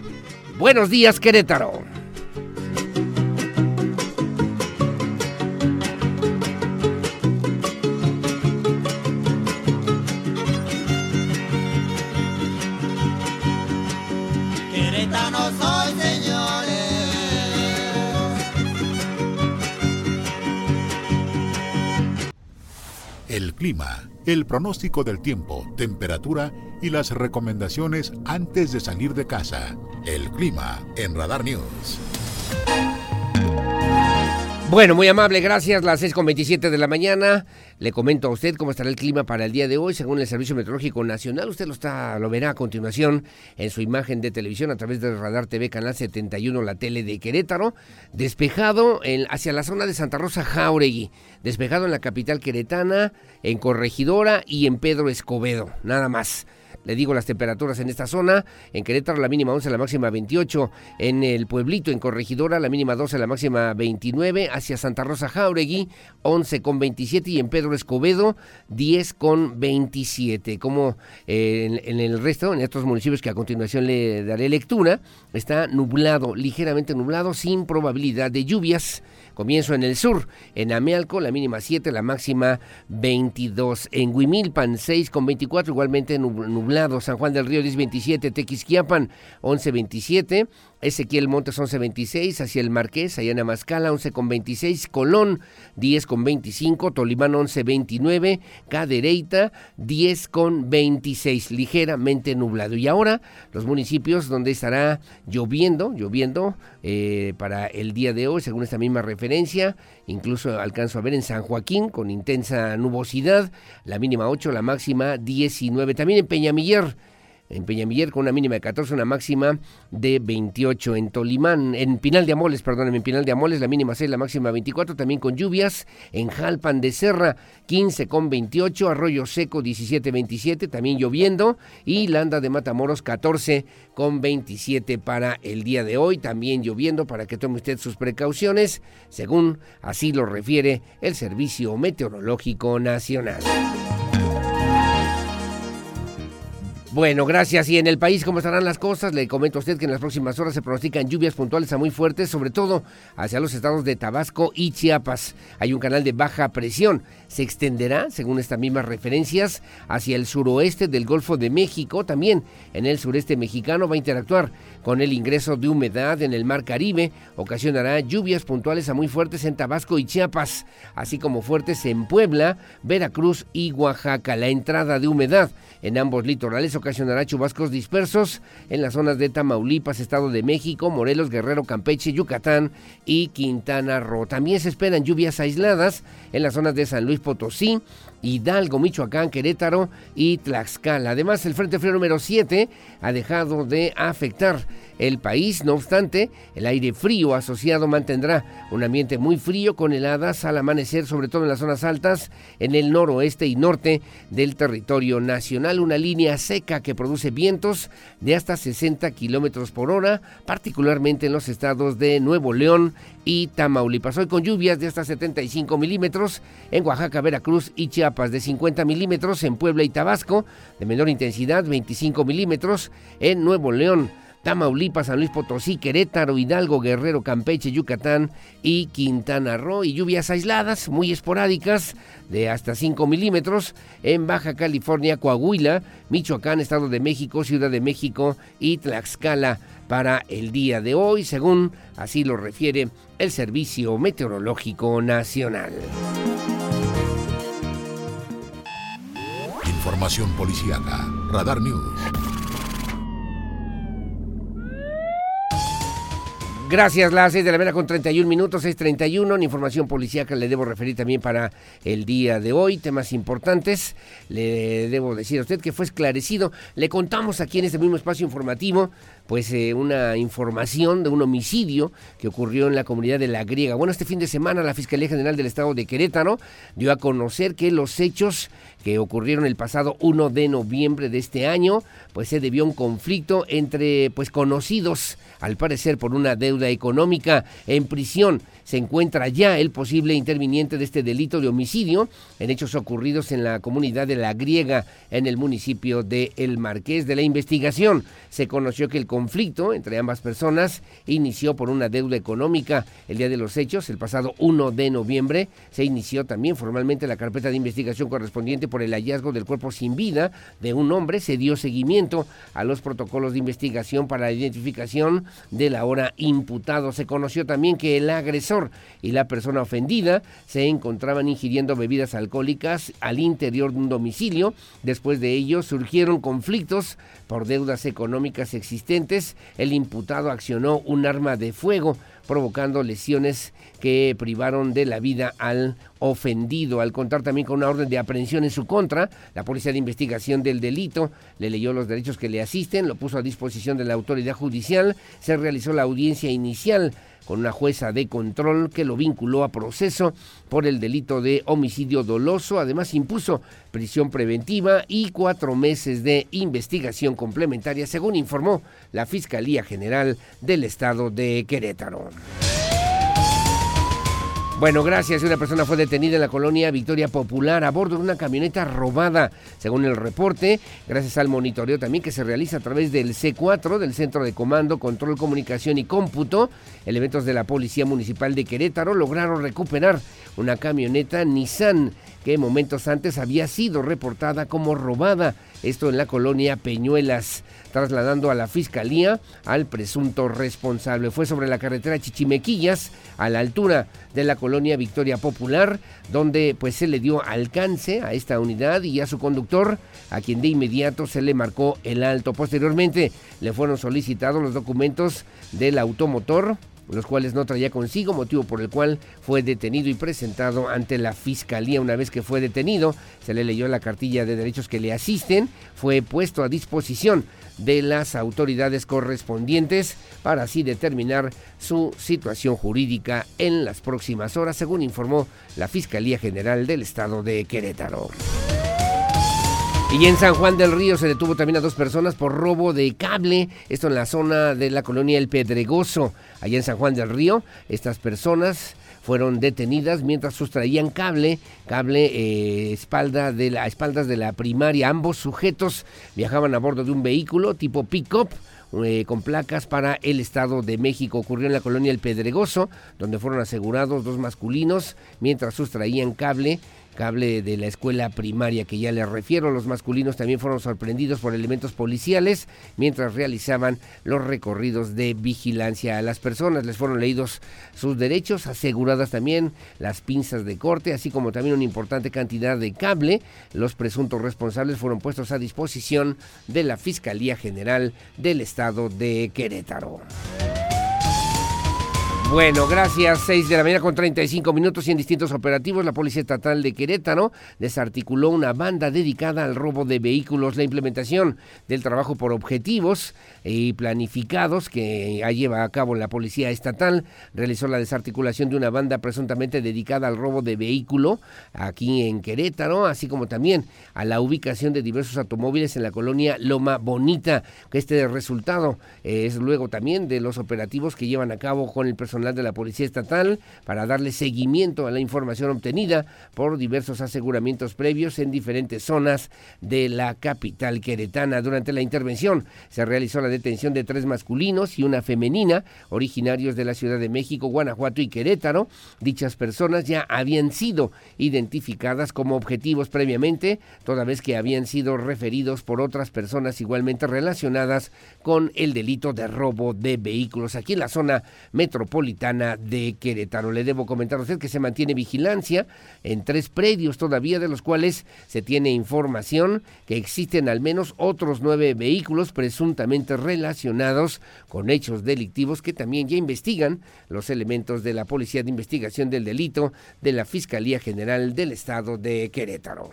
Buenos días, Querétaro. El pronóstico del tiempo, temperatura y las recomendaciones antes de salir de casa. El clima en Radar News. Bueno, muy amable, gracias. Las 6.27 de la mañana. Le comento a usted cómo estará el clima para el día de hoy, según el Servicio Meteorológico Nacional. Usted lo, está, lo verá a continuación en su imagen de televisión a través del Radar TV Canal 71, la tele de Querétaro. Despejado en, hacia la zona de Santa Rosa Jauregui. Despejado en la capital queretana, en Corregidora y en Pedro Escobedo. Nada más. Le digo las temperaturas en esta zona. En Querétaro la mínima 11, la máxima 28. En el pueblito, en Corregidora, la mínima 12, la máxima 29. Hacia Santa Rosa Jauregui, 11 con 27. Y en Pedro Escobedo, 10 con 27. Como eh, en, el resto, en estos municipios que a continuación le daré lectura, está nublado, ligeramente nublado, sin probabilidad de lluvias. Comienzo en el sur, en Amealco la mínima 7, la máxima 22. En Huimilpan 6 con 24, igualmente nublado. San Juan del Río 10 27, Tequisquiapan 11 27. Ezequiel Montes 11.26, hacia el Marqués, allá en Amascala 11.26, Colón 10.25, Tolimán 11.29, Cadereyta 10.26, ligeramente nublado. Y ahora los municipios donde estará lloviendo, lloviendo eh, para el día de hoy, según esta misma referencia. Incluso alcanzo a ver en San Joaquín con intensa nubosidad. La mínima 8, la máxima 19. También en Peñamiller en Peñamiller con una mínima de 14, una máxima de 28. En Tolimán, en Pinal de Amoles, perdón, en Pinal de Amoles la mínima 6, la máxima 24, también con lluvias. En Jalpan de Serra 15 con 28, Arroyo Seco 17, 27, también lloviendo. Y Landa de Matamoros 14 con 27 para el día de hoy, también lloviendo para que tome usted sus precauciones, según así lo refiere el Servicio Meteorológico Nacional. Bueno, gracias. Y en el país, ¿cómo estarán las cosas? Le comento a usted que en las próximas horas se pronostican lluvias puntuales a muy fuertes, sobre todo hacia los estados de Tabasco y Chiapas. Hay un canal de baja presión. Se extenderá, según estas mismas referencias, hacia el suroeste del Golfo de México. También en el sureste mexicano va a interactuar con el ingreso de humedad en el Mar Caribe. Ocasionará lluvias puntuales a muy fuertes en Tabasco y Chiapas, así como fuertes en Puebla, Veracruz y Oaxaca. La entrada de humedad en ambos litorales ocasionará chubascos dispersos en las zonas de Tamaulipas, Estado de México, Morelos, Guerrero, Campeche, Yucatán y Quintana Roo. También se esperan lluvias aisladas en las zonas de San Luis Potosí, Hidalgo, Michoacán, Querétaro y Tlaxcala. Además, el Frente Frío número 7 ha dejado de afectar el país. No obstante, el aire frío asociado mantendrá un ambiente muy frío con heladas al amanecer, sobre todo en las zonas altas, en el noroeste y norte del territorio nacional. Una línea seca que produce vientos de hasta 60 kilómetros por hora, particularmente en los estados de Nuevo León y Tamaulipas. Hoy con lluvias de hasta 75 milímetros en Oaxaca, Veracruz y Chiapas, de 50 milímetros en Puebla y Tabasco, de menor intensidad 25 milímetros en Nuevo León. Tamaulipas, San Luis Potosí, Querétaro, Hidalgo, Guerrero, Campeche, Yucatán y Quintana Roo. Y lluvias aisladas, muy esporádicas, de hasta 5 milímetros en Baja California, Coahuila, Michoacán, Estado de México, Ciudad de México y Tlaxcala para el día de hoy, según así lo refiere el Servicio Meteorológico Nacional. Información policíaca. Radar News. Gracias, las 6 de la mañana con 31 minutos, 6.31. En información policíaca le debo referir también para el día de hoy, temas importantes. Le debo decir a usted que fue esclarecido. Le contamos aquí en este mismo espacio informativo, pues eh, una información de un homicidio que ocurrió en la comunidad de La Griega. Bueno, este fin de semana la Fiscalía General del Estado de Querétaro dio a conocer que los hechos que ocurrieron el pasado 1 de noviembre de este año, pues se debió a un conflicto entre pues conocidos, al parecer por una deuda económica en prisión se encuentra ya el posible interviniente de este delito de homicidio en hechos ocurridos en la comunidad de La Griega en el municipio de El Marqués de la investigación. Se conoció que el conflicto entre ambas personas inició por una deuda económica. El día de los hechos, el pasado 1 de noviembre, se inició también formalmente la carpeta de investigación correspondiente por el hallazgo del cuerpo sin vida de un hombre. Se dio seguimiento a los protocolos de investigación para la identificación del ahora imputado. Se conoció también que el agresor y la persona ofendida se encontraban ingiriendo bebidas alcohólicas al interior de un domicilio. Después de ello surgieron conflictos por deudas económicas existentes. El imputado accionó un arma de fuego provocando lesiones que privaron de la vida al ofendido. Al contar también con una orden de aprehensión en su contra, la Policía de Investigación del Delito le leyó los derechos que le asisten, lo puso a disposición de la autoridad judicial, se realizó la audiencia inicial con una jueza de control que lo vinculó a proceso por el delito de homicidio doloso. Además impuso prisión preventiva y cuatro meses de investigación complementaria, según informó la Fiscalía General del Estado de Querétaro. Bueno, gracias. Una persona fue detenida en la colonia Victoria Popular a bordo de una camioneta robada, según el reporte, gracias al monitoreo también que se realiza a través del C4, del Centro de Comando, Control, Comunicación y Cómputo. Elementos de la Policía Municipal de Querétaro lograron recuperar una camioneta Nissan que momentos antes había sido reportada como robada, esto en la colonia Peñuelas trasladando a la fiscalía al presunto responsable. Fue sobre la carretera Chichimequillas, a la altura de la colonia Victoria Popular, donde pues se le dio alcance a esta unidad y a su conductor, a quien de inmediato se le marcó el alto. Posteriormente le fueron solicitados los documentos del automotor los cuales no traía consigo, motivo por el cual fue detenido y presentado ante la fiscalía. Una vez que fue detenido, se le leyó la cartilla de derechos que le asisten, fue puesto a disposición de las autoridades correspondientes para así determinar su situación jurídica en las próximas horas, según informó la Fiscalía General del Estado de Querétaro. Y en San Juan del Río se detuvo también a dos personas por robo de cable, esto en la zona de la colonia El Pedregoso. Allá en San Juan del Río, estas personas fueron detenidas mientras sustraían cable, cable eh, espalda de la, espaldas de la primaria. Ambos sujetos viajaban a bordo de un vehículo tipo pick-up. Eh, con placas para el Estado de México. Ocurrió en la colonia El Pedregoso, donde fueron asegurados dos masculinos mientras sustraían cable cable de la escuela primaria que ya les refiero. Los masculinos también fueron sorprendidos por elementos policiales mientras realizaban los recorridos de vigilancia a las personas. Les fueron leídos sus derechos, aseguradas también las pinzas de corte, así como también una importante cantidad de cable. Los presuntos responsables fueron puestos a disposición de la Fiscalía General del Estado de Querétaro. Bueno, gracias. 6 de la mañana con 35 minutos y en distintos operativos, la Policía Estatal de Querétaro desarticuló una banda dedicada al robo de vehículos. La implementación del trabajo por objetivos y planificados que lleva a cabo la Policía Estatal realizó la desarticulación de una banda presuntamente dedicada al robo de vehículo aquí en Querétaro, así como también a la ubicación de diversos automóviles en la colonia Loma Bonita. Este resultado es luego también de los operativos que llevan a cabo con el personal de la Policía Estatal para darle seguimiento a la información obtenida por diversos aseguramientos previos en diferentes zonas de la capital queretana. Durante la intervención se realizó la detención de tres masculinos y una femenina originarios de la Ciudad de México, Guanajuato y Querétaro. Dichas personas ya habían sido identificadas como objetivos previamente, toda vez que habían sido referidos por otras personas igualmente relacionadas con el delito de robo de vehículos aquí en la zona metropolitana de Querétaro. Le debo comentar a usted que se mantiene vigilancia en tres predios todavía, de los cuales se tiene información que existen al menos otros nueve vehículos presuntamente relacionados con hechos delictivos que también ya investigan los elementos de la Policía de Investigación del Delito de la Fiscalía General del Estado de Querétaro.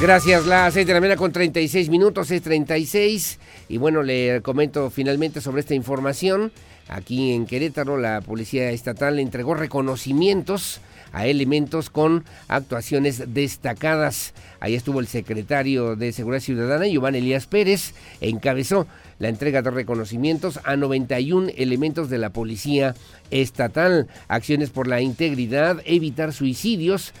Gracias, las 6 de la mañana con 36 minutos, es 36. Y bueno, le comento finalmente sobre esta información. Aquí en Querétaro, la Policía Estatal entregó reconocimientos a elementos con actuaciones destacadas. Ahí estuvo el secretario de Seguridad Ciudadana, Giovanni Elías Pérez, encabezó la entrega de reconocimientos a 91 elementos de la Policía Estatal, acciones por la integridad, evitar suicidios,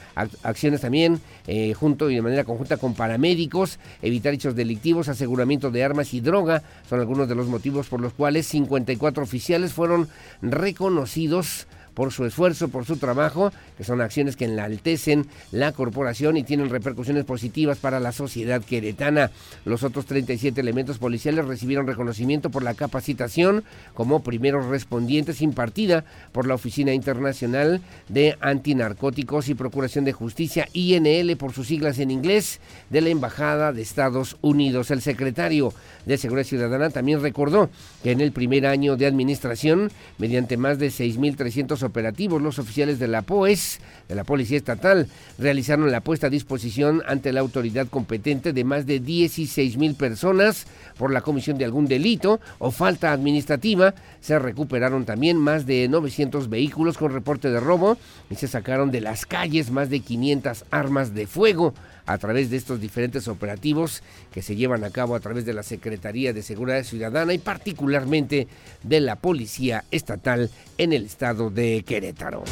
acciones también eh, junto y de manera conjunta con paramédicos, evitar hechos delictivos, aseguramiento de armas y droga, son algunos de los motivos por los cuales 54 oficiales fueron reconocidos por su esfuerzo, por su trabajo, que son acciones que enaltecen la corporación y tienen repercusiones positivas para la sociedad queretana. Los otros 37 elementos policiales recibieron reconocimiento por la capacitación como primeros respondientes impartida por la Oficina Internacional de Antinarcóticos y Procuración de Justicia, INL por sus siglas en inglés, de la Embajada de Estados Unidos. El secretario de Seguridad Ciudadana también recordó que en el primer año de administración, mediante más de 6.300 operativos, los oficiales de la POES, de la Policía Estatal, realizaron la puesta a disposición ante la autoridad competente de más de 16.000 personas por la comisión de algún delito o falta administrativa. Se recuperaron también más de 900 vehículos con reporte de robo y se sacaron de las calles más de 500 armas de fuego a través de estos diferentes operativos que se llevan a cabo a través de la Secretaría de Seguridad Ciudadana y particularmente de la Policía Estatal en el estado de Querétaro.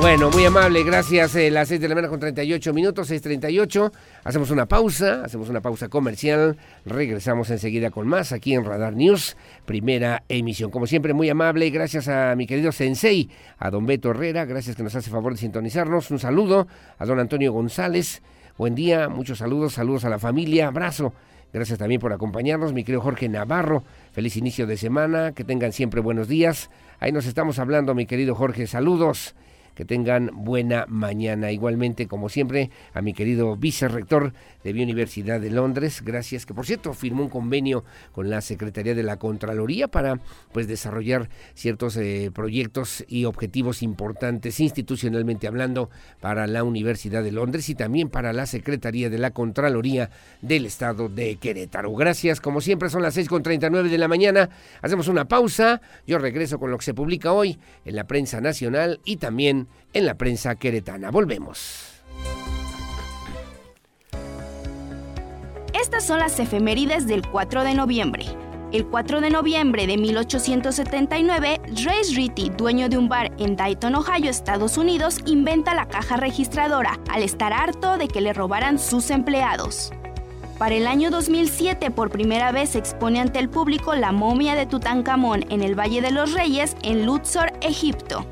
Bueno, muy amable, gracias. Eh, las 6 de la mañana con 38 minutos, 6.38. Hacemos una pausa, hacemos una pausa comercial. Regresamos enseguida con más aquí en Radar News, primera emisión. Como siempre, muy amable, gracias a mi querido Sensei, a don Beto Herrera, gracias que nos hace favor de sintonizarnos. Un saludo a don Antonio González. Buen día, muchos saludos, saludos a la familia, abrazo. Gracias también por acompañarnos, mi querido Jorge Navarro. Feliz inicio de semana, que tengan siempre buenos días. Ahí nos estamos hablando, mi querido Jorge. Saludos. Que tengan buena mañana. Igualmente, como siempre, a mi querido vicerrector de mi Universidad de Londres, gracias, que por cierto firmó un convenio con la Secretaría de la Contraloría para pues desarrollar ciertos eh, proyectos y objetivos importantes institucionalmente hablando para la Universidad de Londres y también para la Secretaría de la Contraloría del Estado de Querétaro. Gracias, como siempre son las 6.39 de la mañana, hacemos una pausa, yo regreso con lo que se publica hoy en la prensa nacional y también en la prensa queretana. Volvemos. Estas son las efemérides del 4 de noviembre. El 4 de noviembre de 1879, Ray Ritty, dueño de un bar en Dayton, Ohio, Estados Unidos, inventa la caja registradora al estar harto de que le robaran sus empleados. Para el año 2007, por primera vez se expone ante el público la momia de Tutankamón en el Valle de los Reyes, en Luxor, Egipto.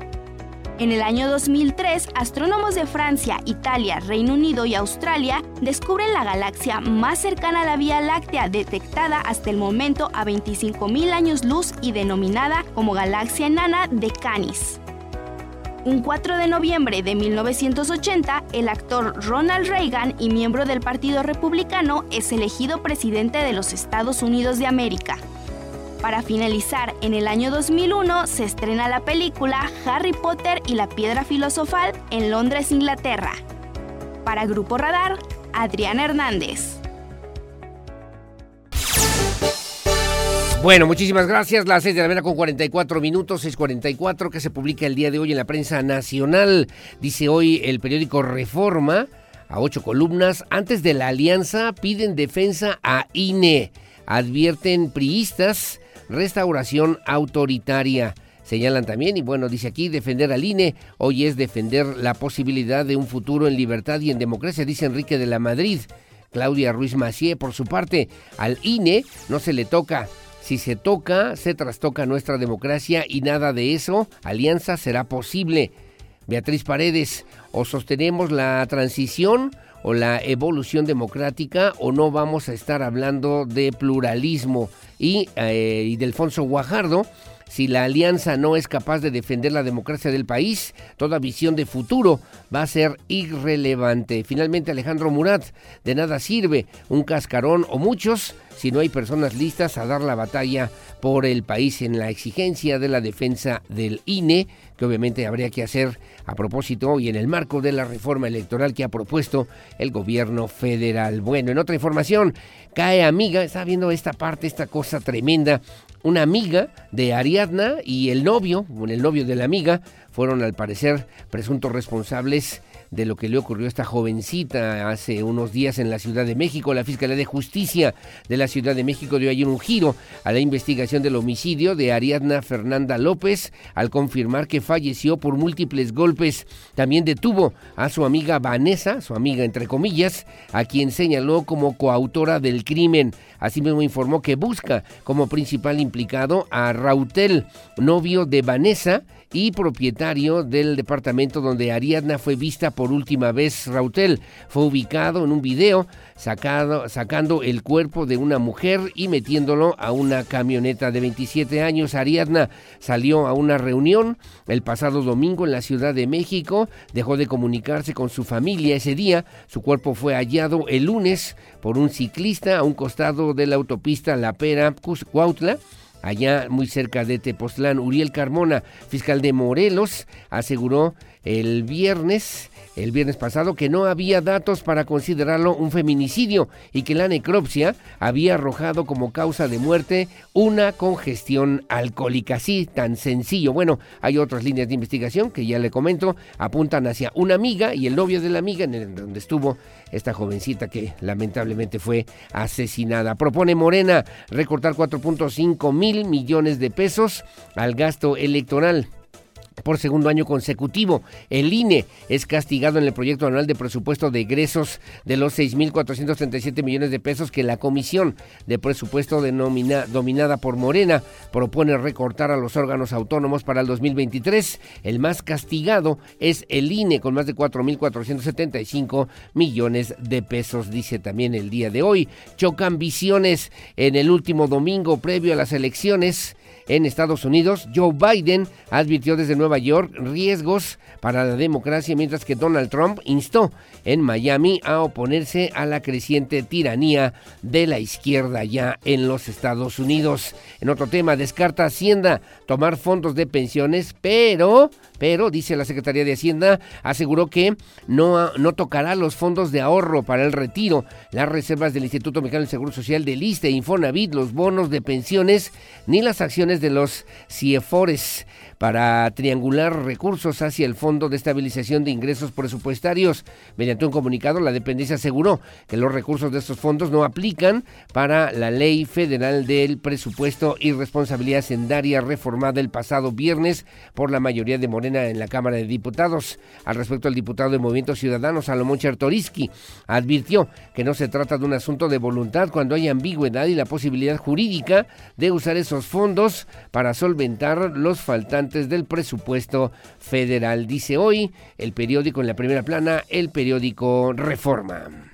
En el año 2003, astrónomos de Francia, Italia, Reino Unido y Australia descubren la galaxia más cercana a la Vía Láctea detectada hasta el momento a 25.000 años luz y denominada como galaxia enana de Canis. Un 4 de noviembre de 1980, el actor Ronald Reagan y miembro del Partido Republicano es elegido presidente de los Estados Unidos de América. Para finalizar, en el año 2001 se estrena la película Harry Potter y la Piedra Filosofal en Londres, Inglaterra. Para Grupo Radar, Adrián Hernández. Bueno, muchísimas gracias. Las 6 de la mañana con 44 minutos, 6.44, que se publica el día de hoy en la prensa nacional. Dice hoy el periódico Reforma, a ocho columnas, antes de la alianza piden defensa a INE. Advierten priistas restauración autoritaria. Señalan también, y bueno, dice aquí, defender al INE hoy es defender la posibilidad de un futuro en libertad y en democracia, dice Enrique de la Madrid. Claudia Ruiz Macié, por su parte, al INE no se le toca. Si se toca, se trastoca nuestra democracia y nada de eso, alianza será posible. Beatriz Paredes, o sostenemos la transición o la evolución democrática o no vamos a estar hablando de pluralismo. Y, eh, y de Alfonso Guajardo, si la alianza no es capaz de defender la democracia del país, toda visión de futuro va a ser irrelevante. Finalmente Alejandro Murat, de nada sirve un cascarón o muchos si no hay personas listas a dar la batalla por el país en la exigencia de la defensa del INE, que obviamente habría que hacer a propósito y en el marco de la reforma electoral que ha propuesto el gobierno federal. Bueno, en otra información, cae amiga, está viendo esta parte, esta cosa tremenda, una amiga de Ariadna y el novio, el novio de la amiga, fueron al parecer presuntos responsables de lo que le ocurrió a esta jovencita hace unos días en la Ciudad de México. La Fiscalía de Justicia de la Ciudad de México dio ayer un giro a la investigación del homicidio de Ariadna Fernanda López al confirmar que falleció por múltiples golpes. También detuvo a su amiga Vanessa, su amiga entre comillas, a quien señaló como coautora del crimen. Asimismo informó que busca como principal implicado a Rautel, novio de Vanessa, y propietario del departamento donde Ariadna fue vista por última vez. Rautel fue ubicado en un video sacado, sacando el cuerpo de una mujer y metiéndolo a una camioneta de 27 años. Ariadna salió a una reunión el pasado domingo en la Ciudad de México, dejó de comunicarse con su familia ese día, su cuerpo fue hallado el lunes por un ciclista a un costado de la autopista La Pera, Cuautla allá muy cerca de Tepoztlán. Uriel Carmona, fiscal de Morelos, aseguró el viernes, el viernes pasado, que no había datos para considerarlo un feminicidio y que la necropsia había arrojado como causa de muerte una congestión alcohólica. Así, tan sencillo. Bueno, hay otras líneas de investigación que ya le comento, apuntan hacia una amiga y el novio de la amiga en donde estuvo esta jovencita que lamentablemente fue asesinada. Propone Morena recortar 4.5 mil millones de pesos al gasto electoral por segundo año consecutivo. El INE es castigado en el proyecto anual de presupuesto de egresos de los 6.437 millones de pesos que la Comisión de Presupuesto dominada por Morena propone recortar a los órganos autónomos para el 2023. El más castigado es el INE con más de 4.475 millones de pesos, dice también el día de hoy. Chocan visiones en el último domingo previo a las elecciones en Estados Unidos. Joe Biden advirtió desde Nueva York riesgos para la democracia, mientras que Donald Trump instó en Miami a oponerse a la creciente tiranía de la izquierda ya en los Estados Unidos. En otro tema, descarta Hacienda tomar fondos de pensiones, pero, pero, dice la Secretaría de Hacienda, aseguró que no, no tocará los fondos de ahorro para el retiro, las reservas del Instituto Mexicano del Seguro Social de ISTE, Infonavit, los bonos de pensiones, ni las acciones de los CIEFORES para triangular recursos hacia el Fondo de Estabilización de Ingresos Presupuestarios. Mediante un comunicado, la dependencia aseguró que los recursos de estos fondos no aplican para la Ley Federal del Presupuesto y Responsabilidad Sendaria reformada el pasado viernes por la mayoría de Morena en la Cámara de Diputados. Al respecto, el diputado de Movimiento Ciudadano, Salomón Chertoriski, advirtió que no se trata de un asunto de voluntad cuando hay ambigüedad y la posibilidad jurídica de usar esos fondos para solventar los faltantes del presupuesto federal. Dice hoy el periódico en la primera plana, el periódico Reforma.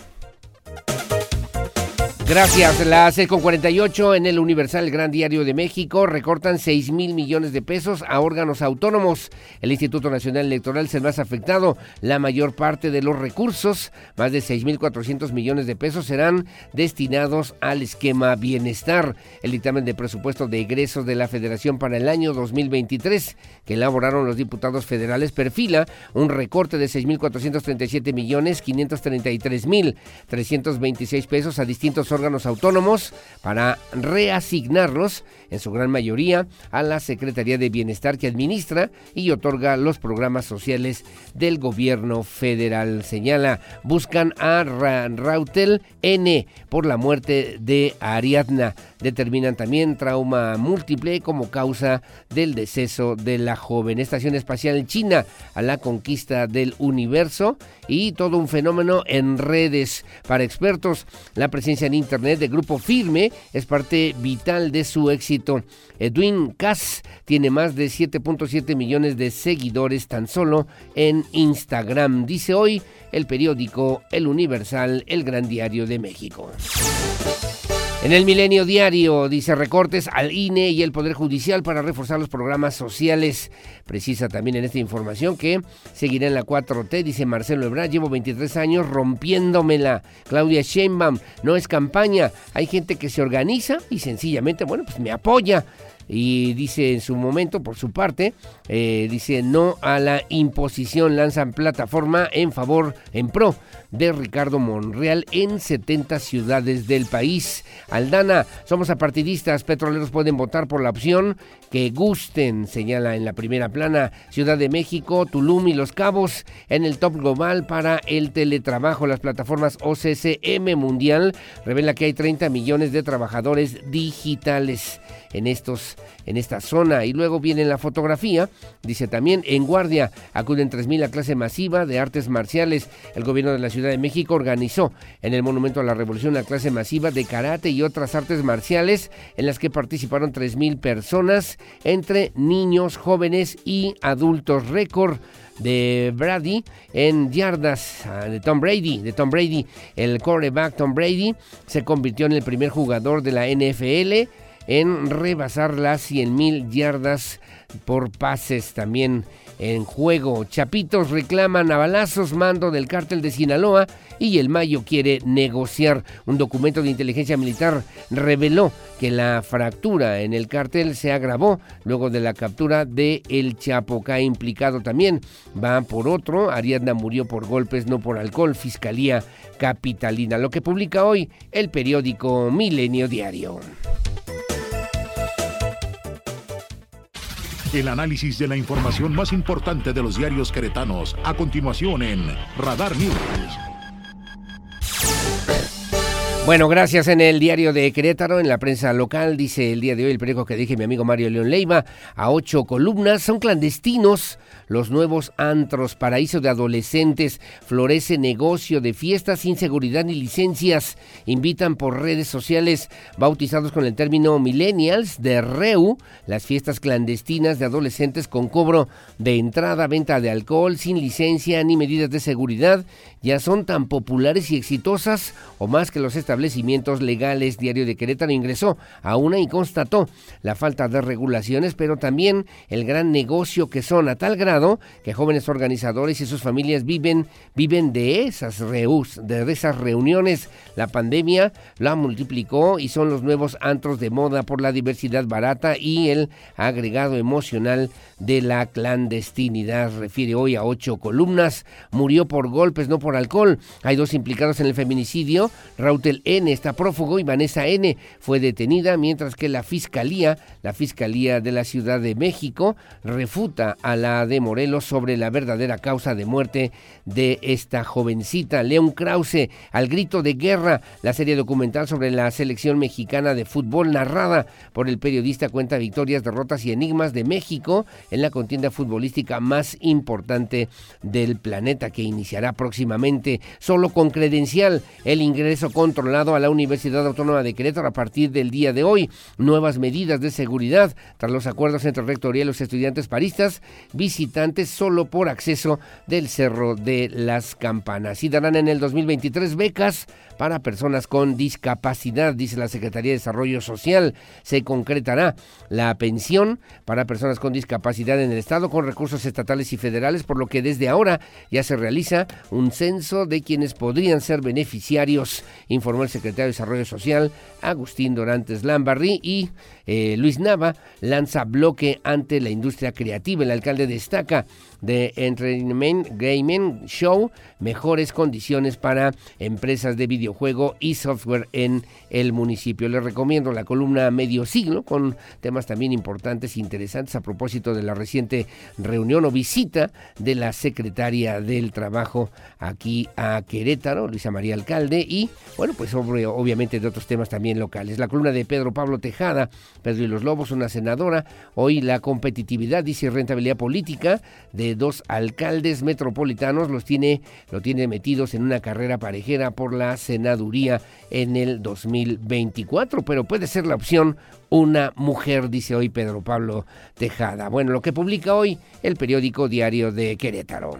Gracias. Las con 48 en el Universal Gran Diario de México recortan 6 mil millones de pesos a órganos autónomos. El Instituto Nacional Electoral es el más afectado. La mayor parte de los recursos, más de 6 mil 400 millones de pesos, serán destinados al esquema bienestar. El dictamen de presupuesto de egresos de la Federación para el año 2023 que elaboraron los diputados federales perfila un recorte de 6 mil 437 millones 533 mil 326 pesos a distintos órganos autónomos para reasignarlos, en su gran mayoría, a la Secretaría de Bienestar que administra y otorga los programas sociales del gobierno federal. Señala, buscan a Rautel N por la muerte de Ariadna. Determinan también trauma múltiple como causa del deceso de la joven. Estación Espacial China a la conquista del universo y todo un fenómeno en redes. Para expertos, la presencia en Internet de Grupo Firme es parte vital de su éxito. Edwin Cass tiene más de 7.7 millones de seguidores tan solo en Instagram, dice hoy el periódico El Universal, el Gran Diario de México. En el Milenio Diario dice recortes al INE y el Poder Judicial para reforzar los programas sociales. Precisa también en esta información que seguirá en la 4T, dice Marcelo Ebrard, llevo 23 años rompiéndomela. Claudia Sheinbaum, no es campaña, hay gente que se organiza y sencillamente, bueno, pues me apoya y dice en su momento, por su parte, eh, dice no a la imposición, lanzan plataforma en favor, en pro de Ricardo Monreal en 70 ciudades del país. Aldana, somos apartidistas, petroleros pueden votar por la opción que gusten, señala en la primera plana Ciudad de México, Tulum y Los Cabos en el top global para el teletrabajo. Las plataformas OCCM Mundial revela que hay 30 millones de trabajadores digitales en estos en esta zona. Y luego viene la fotografía. Dice también en guardia acuden 3000 a clase masiva de artes marciales. El gobierno de la Ciudad de México organizó en el Monumento a la Revolución una clase masiva de karate y otras artes marciales en las que participaron 3000 personas entre niños jóvenes y adultos. Récord de Brady en yardas ah, de Tom Brady, de Tom Brady, el quarterback Tom Brady se convirtió en el primer jugador de la NFL en rebasar las 100.000 yardas por pases también en juego. Chapitos reclaman a balazos mando del cártel de Sinaloa y el Mayo quiere negociar. Un documento de inteligencia militar reveló que la fractura en el cártel se agravó luego de la captura de El Chapo. ha implicado también. Va por otro. Ariadna murió por golpes, no por alcohol. Fiscalía Capitalina. Lo que publica hoy el periódico Milenio Diario. El análisis de la información más importante de los diarios queretanos, a continuación en Radar News. Bueno, gracias. En el diario de Querétaro, en la prensa local, dice el día de hoy el periódico que dije mi amigo Mario León Leiva, a ocho columnas, son clandestinos los nuevos antros, paraíso de adolescentes, florece negocio de fiestas sin seguridad ni licencias, invitan por redes sociales bautizados con el término millennials de REU, las fiestas clandestinas de adolescentes con cobro de entrada, venta de alcohol sin licencia ni medidas de seguridad, ya son tan populares y exitosas o más que los establecimientos legales. Diario de Querétaro ingresó a una y constató la falta de regulaciones, pero también el gran negocio que son a tal grado que jóvenes organizadores y sus familias viven, viven de esas de esas reuniones. La pandemia la multiplicó y son los nuevos antros de moda por la diversidad barata y el agregado emocional de la clandestinidad. Refiere hoy a ocho columnas. Murió por golpes, no por alcohol. Hay dos implicados en el feminicidio. Rautel N está prófugo y Vanessa N fue detenida, mientras que la fiscalía, la fiscalía de la Ciudad de México, refuta a la de Morelos sobre la verdadera causa de muerte de esta jovencita. León Krause, al grito de guerra, la serie documental sobre la selección mexicana de fútbol narrada por el periodista cuenta victorias, derrotas y enigmas de México en la contienda futbolística más importante del planeta que iniciará próximamente solo con credencial el ingreso controlado a la Universidad Autónoma de Querétaro a partir del día de hoy. Nuevas medidas de seguridad tras los acuerdos entre rectoría y los estudiantes paristas, visitantes solo por acceso del Cerro de las Campanas. Y darán en el 2023 becas para personas con discapacidad, dice la Secretaría de Desarrollo Social. Se concretará la pensión para personas con discapacidad en el Estado con recursos estatales y federales, por lo que desde ahora ya se realiza un censo de quienes podrían ser beneficiarios, informó el secretario de Desarrollo Social, Agustín Dorantes Lambarri, y eh, Luis Nava lanza bloque ante la industria creativa. El alcalde destaca de Entertainment Gaming Show, mejores condiciones para empresas de videojuego y software en el municipio. Les recomiendo la columna Medio Siglo con temas también importantes e interesantes a propósito de la reciente reunión o visita de la secretaria del Trabajo aquí a Querétaro, Luisa María Alcalde, y bueno, pues obviamente de otros temas también locales. La columna de Pedro Pablo Tejada, Pedro y los Lobos, una senadora, hoy la competitividad, dice rentabilidad política de dos alcaldes metropolitanos, los tiene, lo tiene metidos en una carrera parejera por la senaduría en el 2024, pero puede ser la opción una mujer, dice hoy Pedro Pablo Tejada. Bueno, lo que publica hoy el periódico Diario de Querétaro.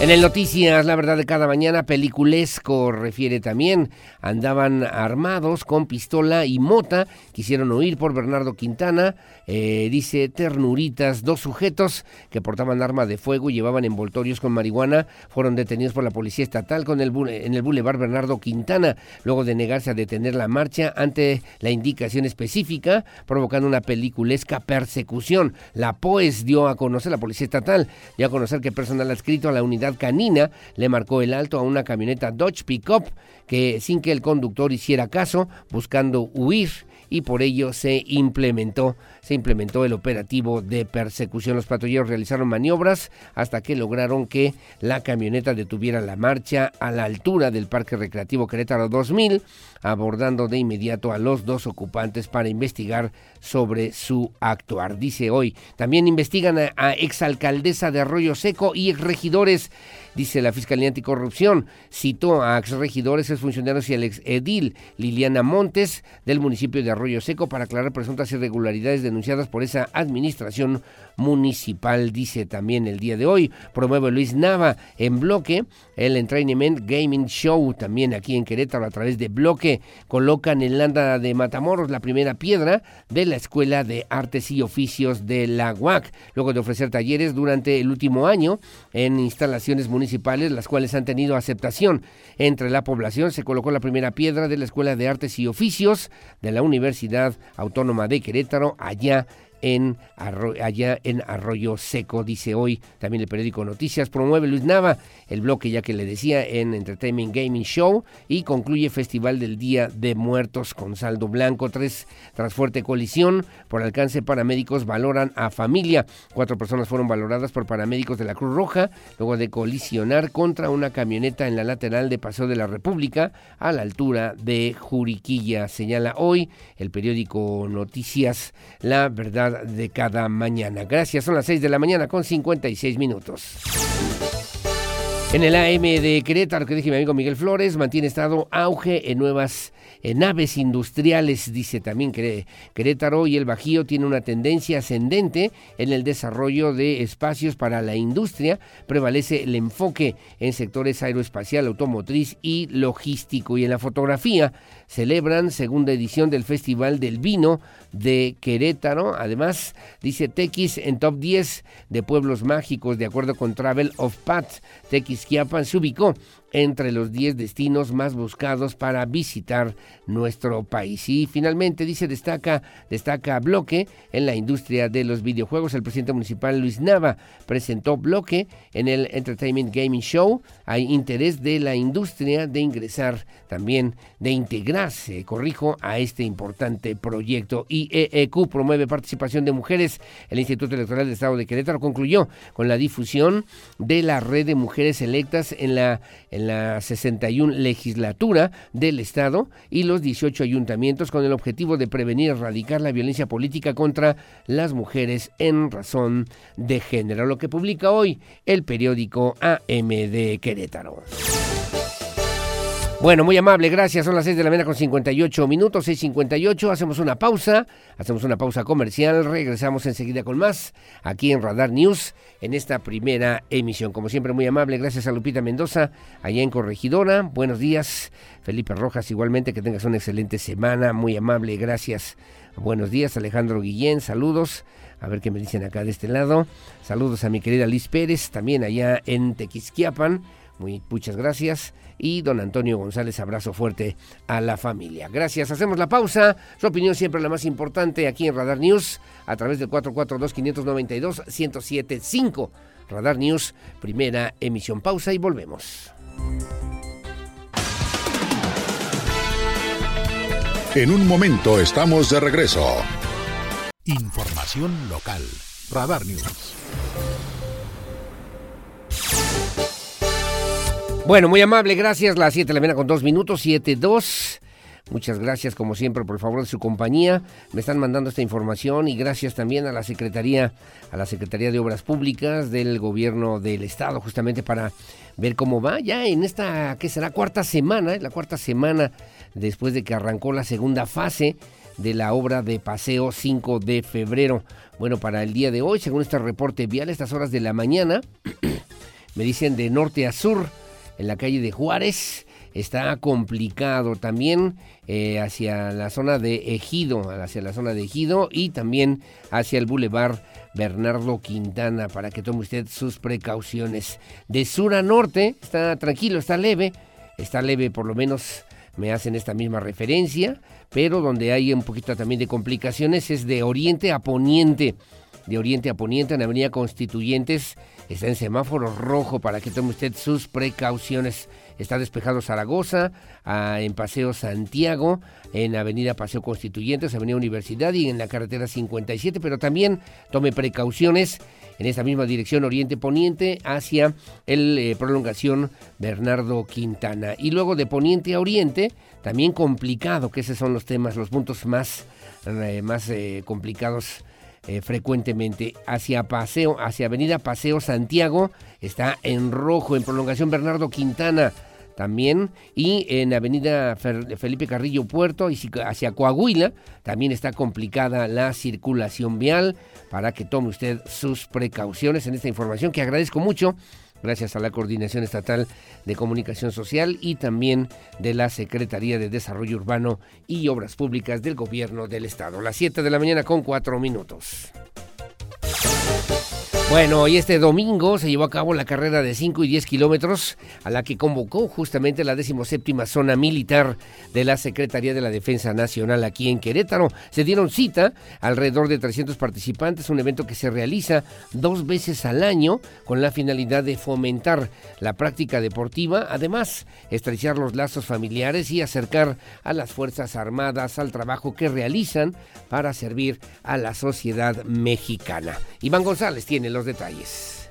En el Noticias, la verdad de cada mañana, peliculesco refiere también. Andaban armados con pistola y mota, quisieron huir por Bernardo Quintana. Eh, dice ternuritas, dos sujetos que portaban arma de fuego y llevaban envoltorios con marihuana fueron detenidos por la policía estatal con el, en el Boulevard Bernardo Quintana, luego de negarse a detener la marcha ante la indicación específica, provocando una peliculesca persecución. La POES dio a conocer, la policía estatal dio a conocer que personal adscrito a la unidad canina le marcó el alto a una camioneta Dodge Pickup que sin que el conductor hiciera caso, buscando huir y por ello se implementó se implementó el operativo de persecución. Los patrulleros realizaron maniobras hasta que lograron que la camioneta detuviera la marcha a la altura del Parque Recreativo Querétaro 2000, abordando de inmediato a los dos ocupantes para investigar sobre su actuar. Dice hoy, también investigan a, exalcaldesa de Arroyo Seco y exregidores dice la Fiscalía Anticorrupción, citó a exregidores, exfuncionarios y al ex edil Liliana Montes del municipio de Arroyo Seco para aclarar presuntas irregularidades denunciadas por esa administración municipal, dice también el día de hoy. Promueve Luis Nava en bloque el Entrainment Gaming Show, también aquí en Querétaro a través de bloque. Colocan en Landa de Matamoros la primera piedra de la Escuela de Artes y Oficios de la UAC, luego de ofrecer talleres durante el último año en instalaciones municipales, las cuales han tenido aceptación entre la población. Se colocó la primera piedra de la Escuela de Artes y Oficios de la Universidad Autónoma de Querétaro, allá en allá en Arroyo Seco, dice hoy también el periódico Noticias. Promueve Luis Nava el bloque, ya que le decía, en Entertainment Gaming Show y concluye Festival del Día de Muertos con saldo blanco. Tres, tras fuerte colisión por alcance, paramédicos valoran a familia. Cuatro personas fueron valoradas por paramédicos de la Cruz Roja luego de colisionar contra una camioneta en la lateral de Paseo de la República a la altura de Juriquilla. Señala hoy el periódico Noticias La Verdad de cada mañana. Gracias, son las 6 de la mañana con 56 minutos. En el AM de Querétaro, que dije mi amigo Miguel Flores, mantiene estado auge en nuevas en naves industriales, dice también Querétaro, y el Bajío tiene una tendencia ascendente en el desarrollo de espacios para la industria. Prevalece el enfoque en sectores aeroespacial, automotriz y logístico. Y en la fotografía celebran segunda edición del Festival del Vino de Querétaro. Además, dice Tequis en top 10 de pueblos mágicos, de acuerdo con Travel of Path. Tequisquiapan se ubicó entre los 10 destinos más buscados para visitar nuestro país. Y finalmente dice destaca destaca Bloque en la industria de los videojuegos. El presidente municipal Luis Nava presentó Bloque en el Entertainment Gaming Show. Hay interés de la industria de ingresar también de integrarse, corrijo, a este importante proyecto. IEEQ promueve participación de mujeres. El Instituto Electoral del Estado de Querétaro concluyó con la difusión de la red de mujeres electas en la la 61 legislatura del Estado y los 18 ayuntamientos con el objetivo de prevenir y erradicar la violencia política contra las mujeres en razón de género, lo que publica hoy el periódico AM de Querétaro. Bueno, muy amable, gracias. Son las 6 de la mañana con 58 minutos, 6.58. Hacemos una pausa, hacemos una pausa comercial. Regresamos enseguida con más aquí en Radar News en esta primera emisión. Como siempre, muy amable, gracias a Lupita Mendoza, allá en Corregidora. Buenos días, Felipe Rojas, igualmente que tengas una excelente semana. Muy amable, gracias. Buenos días, Alejandro Guillén, saludos. A ver qué me dicen acá de este lado. Saludos a mi querida Liz Pérez, también allá en Tequisquiapan. Muy, muchas gracias. Y don Antonio González, abrazo fuerte a la familia. Gracias. Hacemos la pausa. Su opinión siempre la más importante aquí en Radar News a través del 442-592-1075. Radar News, primera emisión. Pausa y volvemos. En un momento estamos de regreso. Información local. Radar News. Bueno, muy amable, gracias. Las 7 de la mañana con 2 minutos, 7-2. Muchas gracias, como siempre, por el favor de su compañía. Me están mandando esta información y gracias también a la Secretaría, a la Secretaría de Obras Públicas del Gobierno del Estado, justamente para ver cómo va ya en esta, ¿qué será? Cuarta semana, la cuarta semana después de que arrancó la segunda fase de la obra de paseo 5 de febrero. Bueno, para el día de hoy, según este reporte vial, estas horas de la mañana, me dicen de norte a sur, en la calle de Juárez. Está complicado también eh, hacia la zona de Ejido, hacia la zona de Ejido y también hacia el bulevar Bernardo Quintana para que tome usted sus precauciones. De sur a norte está tranquilo, está leve, está leve por lo menos me hacen esta misma referencia, pero donde hay un poquito también de complicaciones es de oriente a poniente. De oriente a poniente en Avenida Constituyentes está en semáforo rojo para que tome usted sus precauciones. Está despejado Zaragoza, en Paseo Santiago, en Avenida Paseo Constituyentes, Avenida Universidad y en la carretera 57, pero también tome precauciones en esta misma dirección Oriente Poniente hacia el eh, prolongación Bernardo Quintana. Y luego de Poniente a Oriente, también complicado, que esos son los temas, los puntos más, eh, más eh, complicados eh, frecuentemente. Hacia Paseo, hacia Avenida Paseo Santiago, está en rojo, en prolongación Bernardo Quintana también, y en Avenida Felipe Carrillo Puerto y hacia Coahuila también está complicada la circulación vial para que tome usted sus precauciones en esta información que agradezco mucho gracias a la Coordinación Estatal de Comunicación Social y también de la Secretaría de Desarrollo Urbano y Obras Públicas del Gobierno del Estado. Las 7 de la mañana con 4 minutos. Bueno, y este domingo se llevó a cabo la carrera de 5 y 10 kilómetros a la que convocó justamente la 17 zona militar de la Secretaría de la Defensa Nacional aquí en Querétaro. Se dieron cita alrededor de 300 participantes, un evento que se realiza dos veces al año con la finalidad de fomentar la práctica deportiva, además estrechar los lazos familiares y acercar a las Fuerzas Armadas al trabajo que realizan para servir a la sociedad mexicana. Iván González tiene los detalles.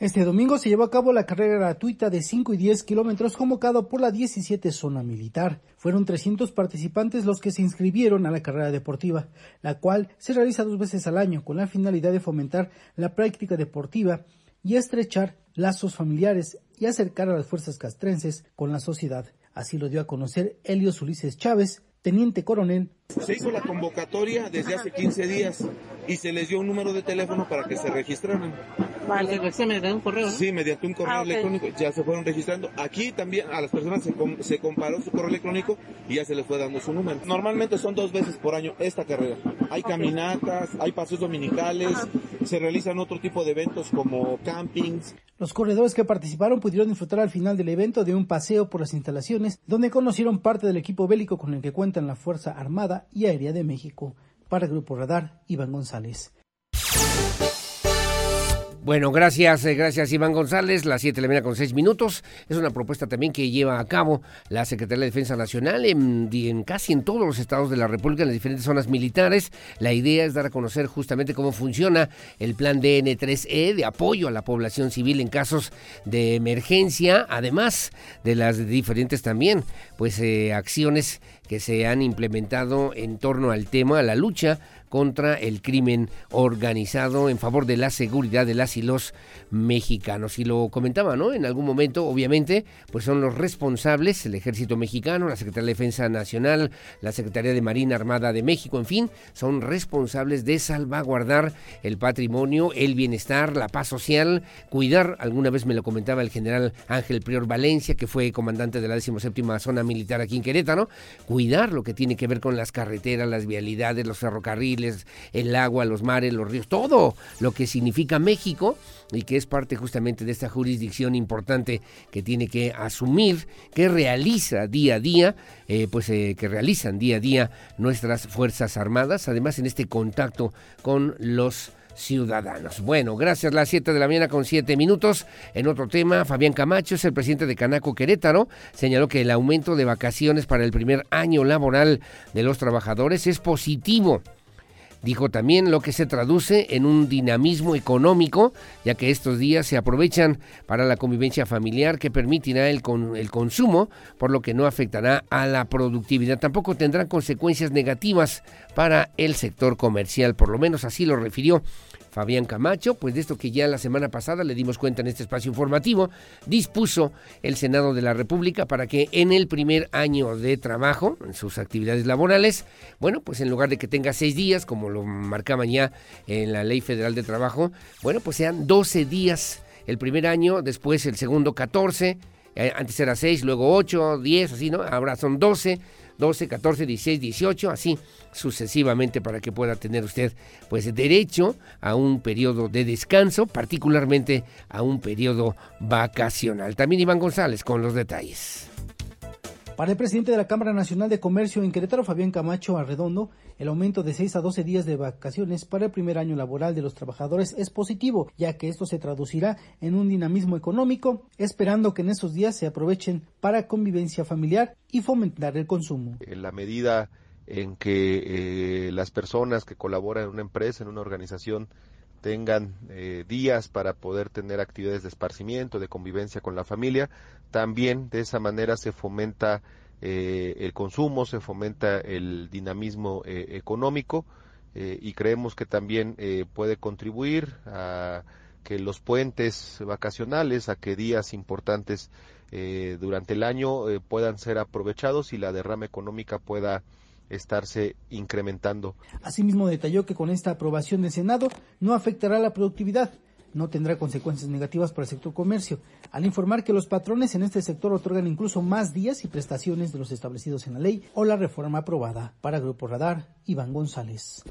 Este domingo se llevó a cabo la carrera gratuita de 5 y 10 kilómetros convocado por la 17 Zona Militar. Fueron 300 participantes los que se inscribieron a la carrera deportiva, la cual se realiza dos veces al año con la finalidad de fomentar la práctica deportiva y estrechar lazos familiares y acercar a las fuerzas castrenses con la sociedad. Así lo dio a conocer Helios Ulises Chávez, teniente coronel. Se hizo la convocatoria desde hace 15 días y se les dio un número de teléfono para que se registraran. Vale, mediante un correo. Sí, mediante un correo ah, electrónico ya se fueron registrando. Aquí también a las personas se, se, comparó su correo electrónico y ya se les fue dando su número. Normalmente son dos veces por año esta carrera. Hay caminatas, hay paseos dominicales, se realizan otro tipo de eventos como campings. Los corredores que participaron pudieron disfrutar al final del evento de un paseo por las instalaciones donde conocieron parte del equipo bélico con el que cuentan la Fuerza Armada y Aérea de México. Para Grupo Radar, Iván González. Bueno, gracias, eh, gracias Iván González. Las 7 de la mañana con 6 minutos. Es una propuesta también que lleva a cabo la Secretaría de Defensa Nacional en, casi en todos los estados de la República, en las diferentes zonas militares. La idea es dar a conocer justamente cómo funciona el plan DN3E de apoyo a la población civil en casos de emergencia, además de las diferentes también, pues eh, acciones que se han implementado en torno al tema, a la lucha contra el crimen organizado en favor de la seguridad de las y los mexicanos. Y lo comentaba, ¿no? En algún momento, obviamente, pues son los responsables, el ejército mexicano, la Secretaría de Defensa Nacional, la Secretaría de Marina Armada de México, en fin, son responsables de salvaguardar el patrimonio, el bienestar, la paz social, cuidar, alguna vez me lo comentaba el general Ángel Prior Valencia, que fue comandante de la 17 zona militar aquí en Querétaro, cuidar lo que tiene que ver con las carreteras, las vialidades, los ferrocarriles, el agua, los mares, los ríos, todo lo que significa México y que es parte justamente de esta jurisdicción importante que tiene que asumir, que realiza día a día, eh, pues eh, que realizan día a día nuestras Fuerzas Armadas, además en este contacto con los ciudadanos. Bueno, gracias. Las 7 de la mañana con 7 minutos. En otro tema, Fabián Camacho es el presidente de Canaco Querétaro. Señaló que el aumento de vacaciones para el primer año laboral de los trabajadores es positivo Dijo también lo que se traduce en un dinamismo económico, ya que estos días se aprovechan para la convivencia familiar que permitirá el, el consumo, por lo que no afectará a la productividad. Tampoco tendrá consecuencias negativas para el sector comercial, por lo menos así lo refirió Fabián Camacho, pues de esto que ya la semana pasada le dimos cuenta en este espacio informativo, dispuso el Senado de la República para que en el primer año de trabajo, en sus actividades laborales, bueno, pues en lugar de que tenga seis días, como lo marcaban ya en la Ley Federal de Trabajo, bueno, pues sean 12 días el primer año, después el segundo 14, eh, antes era 6, luego 8, 10, así, ¿no? Ahora son 12 12, 14, 16, 18, así sucesivamente para que pueda tener usted pues derecho a un periodo de descanso, particularmente a un periodo vacacional. También Iván González con los detalles. Para el presidente de la Cámara Nacional de Comercio en Querétaro, Fabián Camacho Arredondo, el aumento de 6 a 12 días de vacaciones para el primer año laboral de los trabajadores es positivo, ya que esto se traducirá en un dinamismo económico, esperando que en esos días se aprovechen para convivencia familiar y fomentar el consumo. En la medida en que eh, las personas que colaboran en una empresa, en una organización, tengan eh, días para poder tener actividades de esparcimiento, de convivencia con la familia. También de esa manera se fomenta eh, el consumo, se fomenta el dinamismo eh, económico y creemos que también puede contribuir a que los puentes vacacionales, a que días importantes durante el año puedan ser aprovechados y la derrama económica pueda estarse incrementando. Asimismo, detalló que con esta aprobación del Senado no afectará la productividad, no tendrá consecuencias negativas para el sector comercio, al informar que los patrones en este sector otorgan incluso más días y prestaciones de los establecidos en la ley o la reforma aprobada. Para Grupo Radar, Iván González.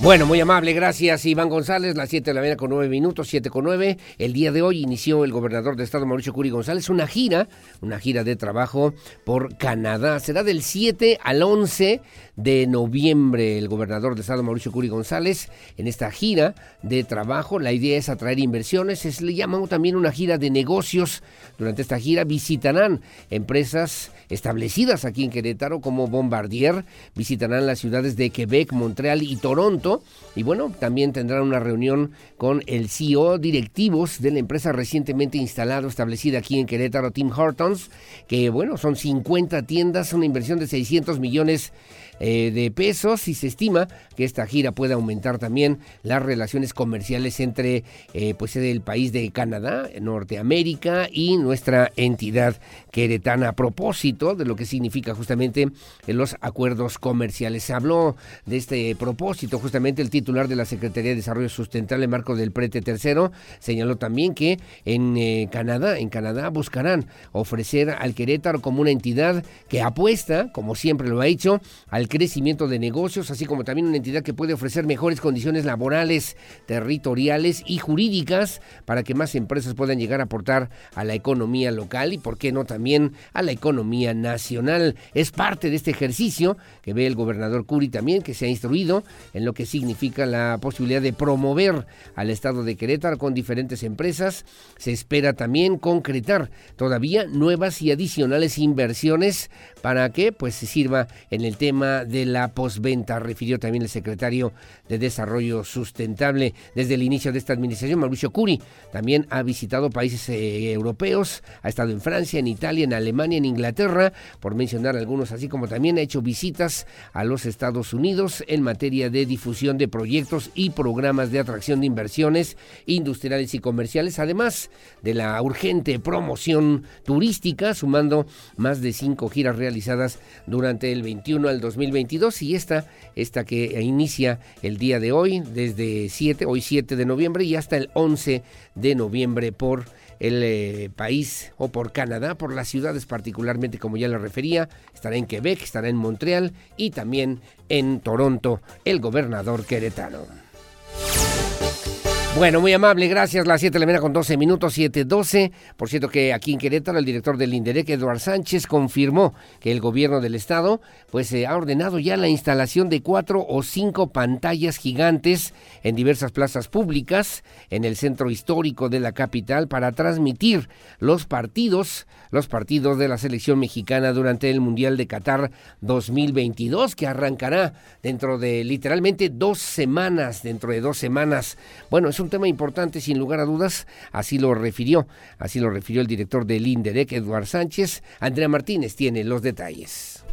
Bueno, muy amable, gracias Iván González, las 7 de la mañana con 9 minutos, 7 con 9. El día de hoy inició el gobernador de Estado, Mauricio Curi González, una gira, una gira de trabajo por Canadá. Será del 7 al 11 de noviembre el gobernador de Estado, Mauricio Curi González, en esta gira de trabajo. La idea es atraer inversiones, es, le llaman también una gira de negocios. Durante esta gira visitarán empresas establecidas aquí en Querétaro como Bombardier, visitarán las ciudades de Quebec, Montreal y Toronto y bueno, también tendrán una reunión con el CEO directivos de la empresa recientemente instalada, establecida aquí en Querétaro, Tim Hortons, que bueno, son 50 tiendas, una inversión de 600 millones eh, de pesos y se estima que esta gira puede aumentar también las relaciones comerciales entre eh, pues el país de Canadá, Norteamérica y nuestra entidad queretana a propósito de lo que significa justamente los acuerdos comerciales. Se habló de este propósito justamente el titular de la Secretaría de Desarrollo Sustentable, Marco del Prete III, señaló también que en eh, Canadá, en Canadá buscarán ofrecer al Querétaro como una entidad que apuesta, como siempre lo ha hecho, al crecimiento de negocios, así como también una entidad que puede ofrecer mejores condiciones laborales, territoriales y jurídicas para que más empresas puedan llegar a aportar a la economía local y, por qué no, también a la economía nacional. Es parte de este ejercicio que ve el gobernador Curi también, que se ha instruido en lo que significa la posibilidad de promover al estado de Querétaro con diferentes empresas. Se espera también concretar todavía nuevas y adicionales inversiones para que pues se sirva en el tema de la posventa, refirió también el secretario de Desarrollo Sustentable. Desde el inicio de esta administración, Mauricio Curi también ha visitado países eh, europeos, ha estado en Francia, en Italia, en Alemania, en Inglaterra, por mencionar algunos, así como también ha hecho visitas a los Estados Unidos en materia de difusión de proyectos y programas de atracción de inversiones industriales y comerciales, además de la urgente promoción turística, sumando más de cinco giras realizadas durante el 21 al 2022 y esta, esta que inicia el día de hoy, desde 7, hoy 7 de noviembre y hasta el 11 de noviembre por el eh, país o por Canadá, por las ciudades particularmente como ya le refería, estará en Quebec, estará en Montreal y también en Toronto el gobernador queretano. Bueno, muy amable, gracias. Las 7 de la mañana con 12 minutos, 7.12. Por cierto que aquí en Querétaro el director del INDEREC, Eduard Sánchez, confirmó que el gobierno del estado pues eh, ha ordenado ya la instalación de cuatro o cinco pantallas gigantes en diversas plazas públicas en el centro histórico de la capital para transmitir los partidos, los partidos de la selección mexicana durante el Mundial de Qatar 2022 que arrancará dentro de literalmente dos semanas, dentro de dos semanas. Bueno, es un tema importante sin lugar a dudas, así lo refirió, así lo refirió el director del INDEREC, Eduard Sánchez. Andrea Martínez tiene los detalles.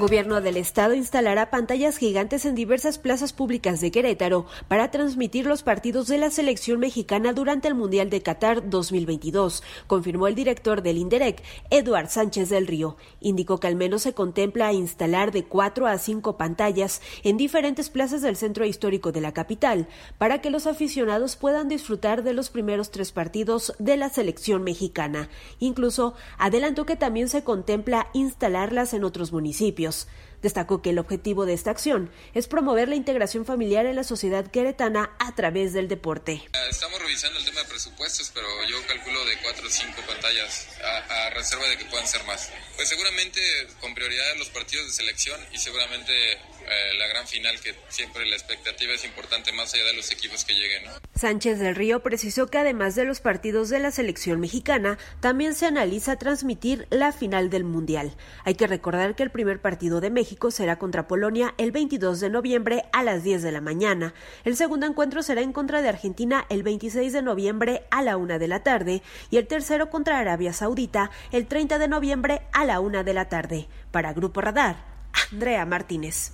Gobierno del Estado instalará pantallas gigantes en diversas plazas públicas de Querétaro para transmitir los partidos de la selección mexicana durante el Mundial de Qatar 2022, confirmó el director del INDEREC, Eduard Sánchez del Río. Indicó que al menos se contempla instalar de cuatro a cinco pantallas en diferentes plazas del centro histórico de la capital para que los aficionados puedan disfrutar de los primeros tres partidos de la selección mexicana. Incluso adelantó que también se contempla instalarlas en otros municipios. años Destacó que el objetivo de esta acción es promover la integración familiar en la sociedad queretana a través del deporte. Estamos revisando el tema de presupuestos, pero yo calculo de cuatro o cinco pantallas a, a, reserva de que puedan ser más. Pues seguramente con prioridad los partidos de selección y seguramente eh, la gran final que siempre la expectativa es importante más allá de los equipos que lleguen. ¿no? Sánchez del Río precisó que además de los partidos de la selección mexicana, también se analiza transmitir la final del Mundial. Hay que recordar que el primer partido de México será contra Polonia el 22 de noviembre a las 10 de la mañana. El segundo encuentro será en contra de Argentina el 26 de noviembre a la 1 de la tarde y el tercero contra Arabia Saudita el 30 de noviembre a la 1 de la tarde. Para Grupo Radar, Andrea Martínez.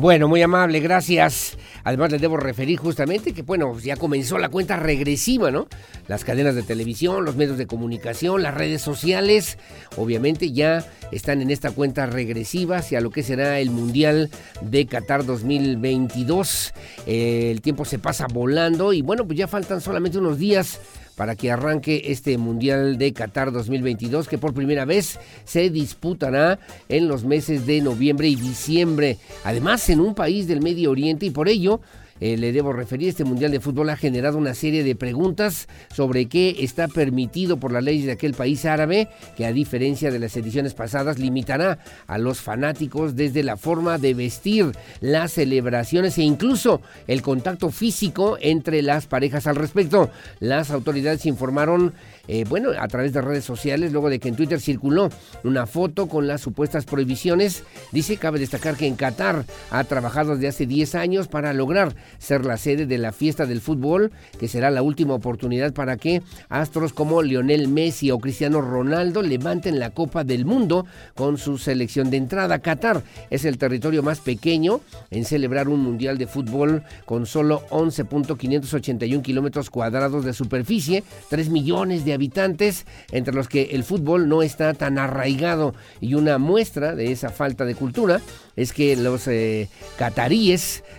Bueno, muy amable, gracias. Además les debo referir justamente que, bueno, ya comenzó la cuenta regresiva, ¿no? Las cadenas de televisión, los medios de comunicación, las redes sociales, obviamente ya están en esta cuenta regresiva hacia lo que será el Mundial de Qatar 2022. el tiempo se pasa volando y bueno, pues ya faltan solamente unos días para que arranque este Mundial de Qatar 2022 que por primera vez se disputará en los meses de noviembre y diciembre. Además en un país del Medio Oriente y por ello eh, le debo referir, este Mundial de Fútbol ha generado una serie de preguntas sobre qué está permitido por las leyes de aquel país árabe, que a diferencia de las ediciones pasadas limitará a los fanáticos desde la forma de vestir, las celebraciones e incluso el contacto físico entre las parejas al respecto. Las autoridades informaron eh, bueno, a través de redes sociales, luego de que en Twitter circuló una foto con las supuestas prohibiciones. Dice, cabe destacar que en Qatar ha trabajado desde hace 10 años para lograr ser la sede de la fiesta del fútbol, que será la última oportunidad para que astros como Lionel Messi o Cristiano Ronaldo levanten la Copa del Mundo con su selección de entrada. Qatar es el territorio más pequeño en celebrar un mundial de fútbol con solo 11.581 kilómetros cuadrados de superficie, 3 millones de habitantes, entre los que el fútbol no está tan arraigado. Y una muestra de esa falta de cultura es que los eh,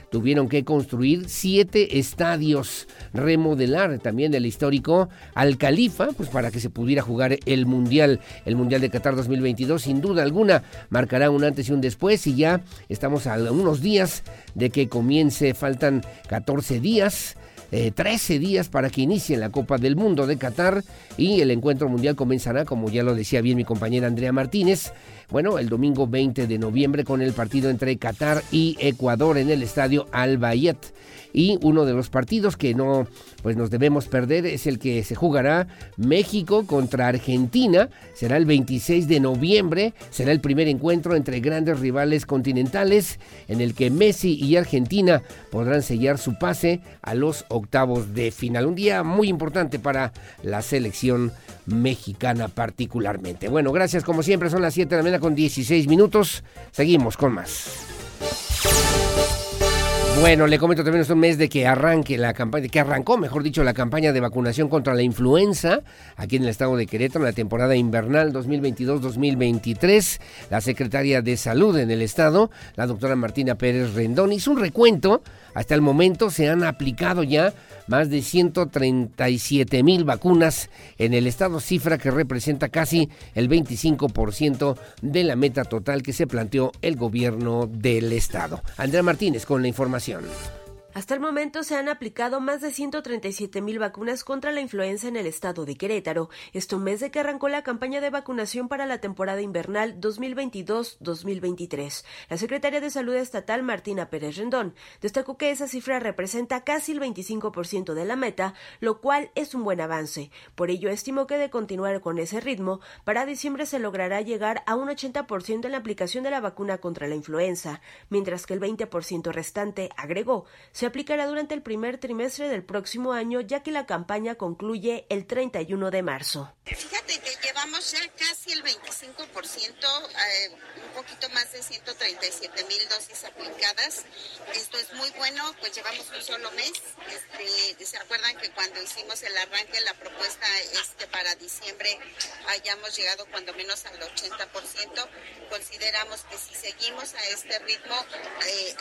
tuvieron que construir siete estadios, remodelar también el histórico Al Califa, pues para que se pudiera jugar el Mundial, el Mundial de Qatar 2022, sin duda alguna marcará un antes y un después. Y ya estamos a unos días de que comience, faltan 14 días 13 eh, días para que inicie la Copa del Mundo de Qatar y el encuentro mundial comenzará, como ya lo decía bien mi compañera Andrea Martínez, bueno, el domingo 20 de noviembre con el partido entre Qatar y Ecuador en el estadio Al Bayet. Y uno de los partidos que no pues nos debemos perder es el que se jugará México contra Argentina. Será el 26 de noviembre. Será el primer encuentro entre grandes rivales continentales en el que Messi y Argentina podrán sellar su pase a los octavos de final. Un día muy importante para la selección mexicana particularmente. Bueno, gracias como siempre. Son las 7 de la mañana con 16 minutos. Seguimos con más. Bueno, le comento también es un mes de que arranque la campaña, que arrancó, mejor dicho, la campaña de vacunación contra la influenza aquí en el estado de Querétaro en la temporada invernal 2022-2023. La secretaria de Salud en el estado, la doctora Martina Pérez Rendón, hizo un recuento. Hasta el momento se han aplicado ya más de 137 mil vacunas en el estado, cifra que representa casi el 25% de la meta total que se planteó el gobierno del estado. Andrea Martínez con la información. Hasta el momento se han aplicado más de 137 mil vacunas contra la influenza en el estado de Querétaro. Esto mes de que arrancó la campaña de vacunación para la temporada invernal 2022-2023. La secretaria de Salud Estatal, Martina Pérez Rendón, destacó que esa cifra representa casi el 25% de la meta, lo cual es un buen avance. Por ello, estimó que de continuar con ese ritmo, para diciembre se logrará llegar a un 80% en la aplicación de la vacuna contra la influenza, mientras que el 20% restante, agregó, se aplicará durante el primer trimestre del próximo año, ya que la campaña concluye el 31 de marzo. Fíjate que llevamos ya casi el 25%, eh, un poquito más de 137 mil dosis aplicadas. Esto es muy bueno, pues llevamos un solo mes. Este, ¿Se acuerdan que cuando hicimos el arranque, la propuesta este, para diciembre hayamos llegado cuando menos al 80%? Consideramos que si seguimos a este ritmo, eh,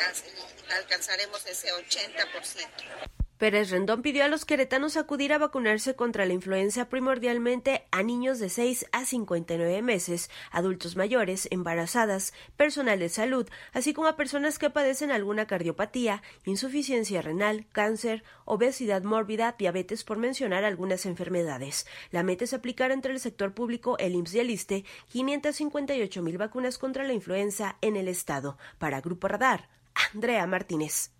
alcanzaremos ese 80%. 80%. Pérez Rendón pidió a los queretanos acudir a vacunarse contra la influenza primordialmente a niños de 6 a 59 meses, adultos mayores, embarazadas, personal de salud, así como a personas que padecen alguna cardiopatía, insuficiencia renal, cáncer, obesidad mórbida, diabetes, por mencionar algunas enfermedades. La meta es aplicar entre el sector público, el IMSS y el ISTE 558 mil vacunas contra la influenza en el estado. Para Grupo Radar, Andrea Martínez.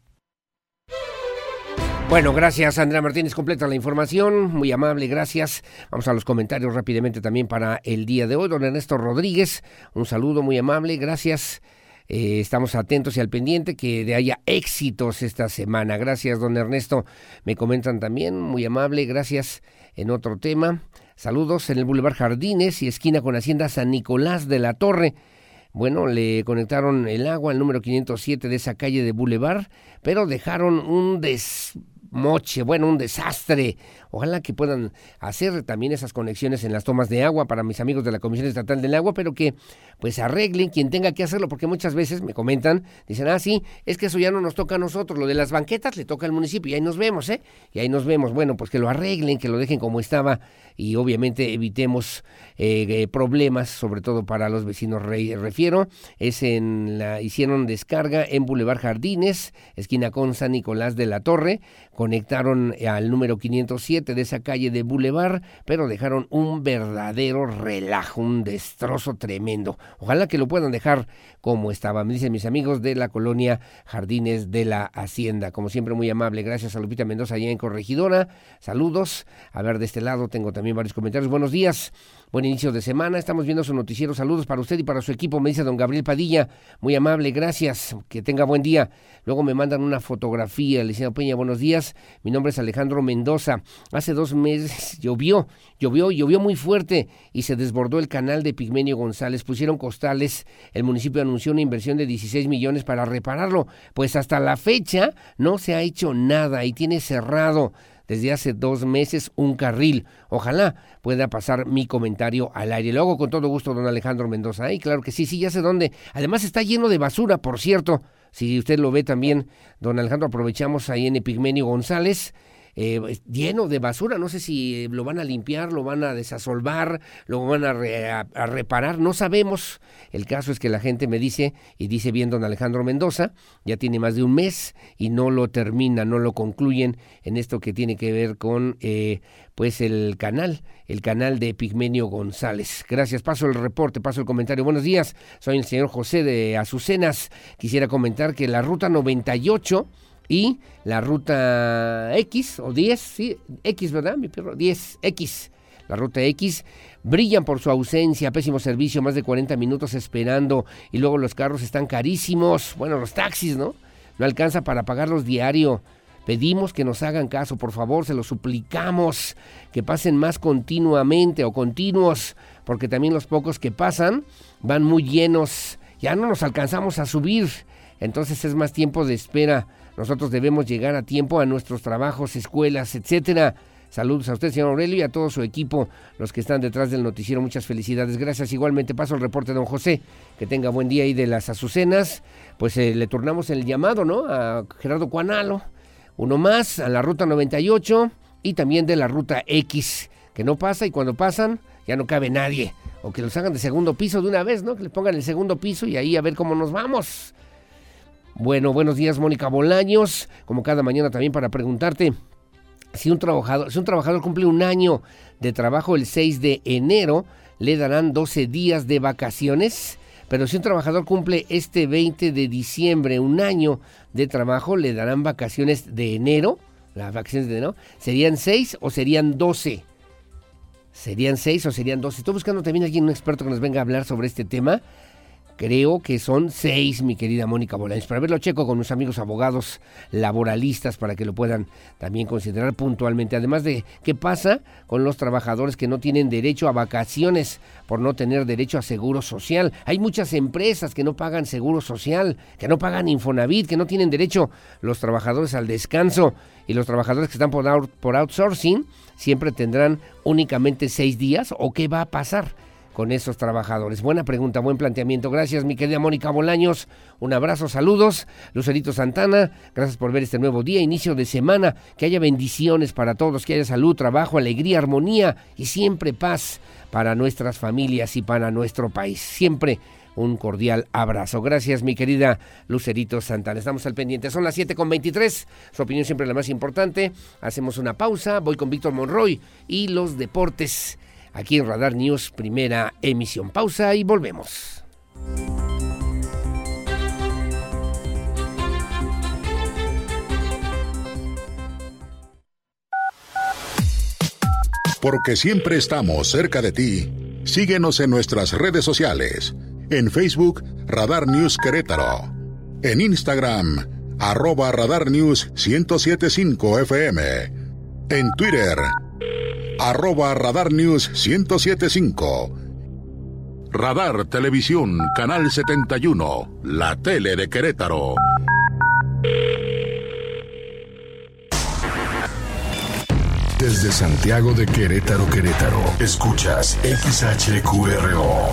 Bueno, gracias Andrea Martínez, completa la información, muy amable, gracias. Vamos a los comentarios rápidamente también para el día de hoy. Don Ernesto Rodríguez, un saludo muy amable, gracias. Eh, estamos atentos y al pendiente que de haya éxitos esta semana. Gracias, don Ernesto. Me comentan también, muy amable, gracias. En otro tema, saludos en el Boulevard Jardines y esquina con Hacienda San Nicolás de la Torre. Bueno, le conectaron el agua al número 507 de esa calle de Boulevard, pero dejaron un des moche, bueno, un desastre. Ojalá que puedan hacer también esas conexiones en las tomas de agua para mis amigos de la Comisión Estatal del Agua, pero que pues arreglen quien tenga que hacerlo, porque muchas veces me comentan, dicen, ah, sí, es que eso ya no nos toca a nosotros, lo de las banquetas le toca al municipio y ahí nos vemos, ¿eh? Y ahí nos vemos. Bueno, pues que lo arreglen, que lo dejen como estaba y obviamente evitemos eh, eh, problemas, sobre todo para los vecinos. refiero, es en la, hicieron descarga en Boulevard Jardines, esquina con San Nicolás de la Torre, conectaron al número 507 de esa calle de Boulevard, pero dejaron un verdadero relajo, un destrozo tremendo. Ojalá que lo puedan dejar como estaba. Me dicen mis amigos de la colonia Jardines de la Hacienda. Como siempre, muy amable. Gracias a Lupita Mendoza allá en Corregidora. Saludos. A ver, de este lado tengo también varios comentarios. Buenos días. Buen inicio de semana. Estamos viendo su noticiero. Saludos para usted y para su equipo. Me dice don Gabriel Padilla. Muy amable, gracias. Que tenga buen día. Luego me mandan una fotografía. Decía Peña, buenos días. Mi nombre es Alejandro Mendoza. Hace dos meses llovió, llovió, llovió muy fuerte y se desbordó el canal de Pigmenio González. Pusieron costales. El municipio anunció una inversión de 16 millones para repararlo. Pues hasta la fecha no se ha hecho nada y tiene cerrado desde hace dos meses un carril. Ojalá pueda pasar mi comentario al aire. Lo hago con todo gusto, don Alejandro Mendoza. Y claro que sí, sí, ya sé dónde. Además está lleno de basura, por cierto. Si usted lo ve también, don Alejandro, aprovechamos ahí en Epigmenio González eh, lleno de basura. No sé si lo van a limpiar, lo van a desasolvar, lo van a, reparar, no sabemos. El caso es que la gente me dice, y dice bien don Alejandro Mendoza, ya tiene más de un mes y no lo termina, no lo concluyen en esto que tiene que ver con eh, pues el canal, el canal de Pigmenio González. Gracias, paso el reporte, paso el comentario. Buenos días, soy el señor José de Azucenas. Quisiera comentar que la ruta 98 y la ruta X o 10, sí, X, ¿verdad? Mi perro, 10X. La ruta X brillan por su ausencia, pésimo servicio, más de 40 minutos esperando y luego los carros están carísimos. Bueno, los taxis, ¿no? No alcanza para pagarlos diario. Pedimos que nos hagan caso, por favor, se lo suplicamos, que pasen más continuamente o continuos, porque también los pocos que pasan van muy llenos. Ya no nos alcanzamos a subir, entonces es más tiempo de espera nosotros debemos llegar a tiempo a nuestros trabajos, escuelas, etcétera. Saludos a usted, señor Aurelio, y a todo su equipo, los que están detrás del noticiero. Muchas felicidades. Gracias. Igualmente paso el reporte don José. Que tenga buen día ahí de las Azucenas. Pues eh, le turnamos el llamado, ¿no? A Gerardo Cuanalo. Uno más, a la ruta 98 y también de la ruta X, que no pasa y cuando pasan ya no cabe nadie. O que los hagan de segundo piso de una vez, ¿no? Que le pongan el segundo piso y ahí a ver cómo nos vamos. Bueno, buenos días, Mónica Bolaños, como cada mañana también para preguntarte si un trabajador, si un trabajador cumple un año de trabajo el 6 de enero, le darán 12 días de vacaciones. Pero si un trabajador cumple este 20 de diciembre un año de trabajo, le darán vacaciones de enero. Las vacaciones de enero. ¿Serían 6 o serían 12? ¿Serían 6 o serían 12? Estoy buscando también a alguien, un experto que nos venga a hablar sobre este tema. Creo que son seis, mi querida Mónica Bolaños. Para verlo checo con mis amigos abogados laboralistas para que lo puedan también considerar puntualmente. Además de qué pasa con los trabajadores que no tienen derecho a vacaciones por no tener derecho a seguro social. Hay muchas empresas que no pagan seguro social, que no pagan Infonavit, que no tienen derecho los trabajadores al descanso y los trabajadores que están por, por outsourcing siempre tendrán únicamente seis días o qué va a pasar con esos trabajadores? Buena pregunta, buen planteamiento. Gracias, mi querida Mónica Bolaños. Un abrazo, saludos. Lucerito Santana, gracias por ver este nuevo día, inicio de semana. Que haya bendiciones para todos, que haya salud, trabajo, alegría, armonía y siempre paz para nuestras familias y para nuestro país. Siempre un cordial abrazo. Gracias, mi querida Lucerito Santana. Estamos al pendiente. Son las 7.23. Su opinión siempre la más importante. Hacemos una pausa. Voy con Víctor Monroy y los deportes aquí en Radar News, primera emisión. Pausa y volvemos. Porque siempre estamos cerca de ti. Síguenos en nuestras redes sociales. En Facebook, Radar News Querétaro. En Instagram, arroba Radar News 1075 FM. En Twitter, arroba Radar News 1075. Radar Televisión, Canal 71, la tele de Querétaro. Desde Santiago de Querétaro, Querétaro, escuchas XHQRO.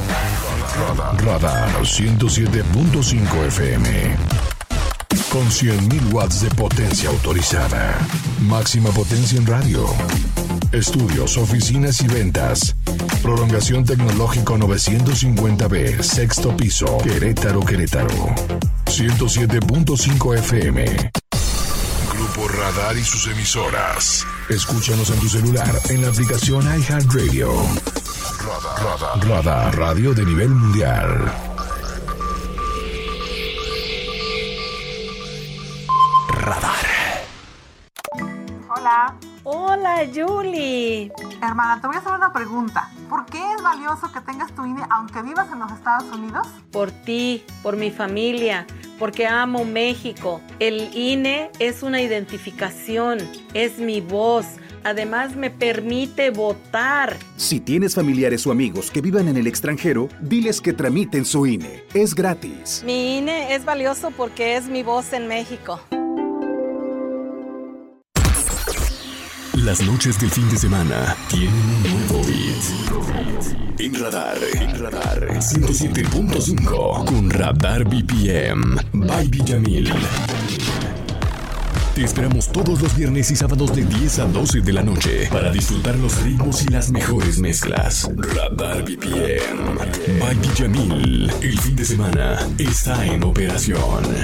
Radar, Radar 107.5 FM. Con 100.000 watts de potencia autorizada. Máxima potencia en radio Estudios, oficinas y ventas. Prolongación tecnológico 950B, sexto piso, Querétaro, Querétaro. 107.5 FM. Grupo Radar y sus emisoras. Escúchanos en tu celular en la aplicación iHeartRadio. Radar, Radar, Radar, radio de nivel mundial. Radar. Hola. Julie. Hermana, te voy a hacer una pregunta. ¿Por qué es valioso que tengas tu INE aunque vivas en los Estados Unidos? Por ti, por mi familia, porque amo México. El INE es una identificación, es mi voz. Además me permite votar. Si tienes familiares o amigos que vivan en el extranjero, diles que tramiten su INE. Es gratis. Mi INE es valioso porque es mi voz en México. Las noches del fin de semana tienen un nuevo beat. En Radar, en Radar 107.5 con Radar BPM by Villamil. Te esperamos todos los viernes y sábados de 10 a 12 de la noche para disfrutar los ritmos y las mejores mezclas. Radar BPM by Villamil. El fin de semana está en operación.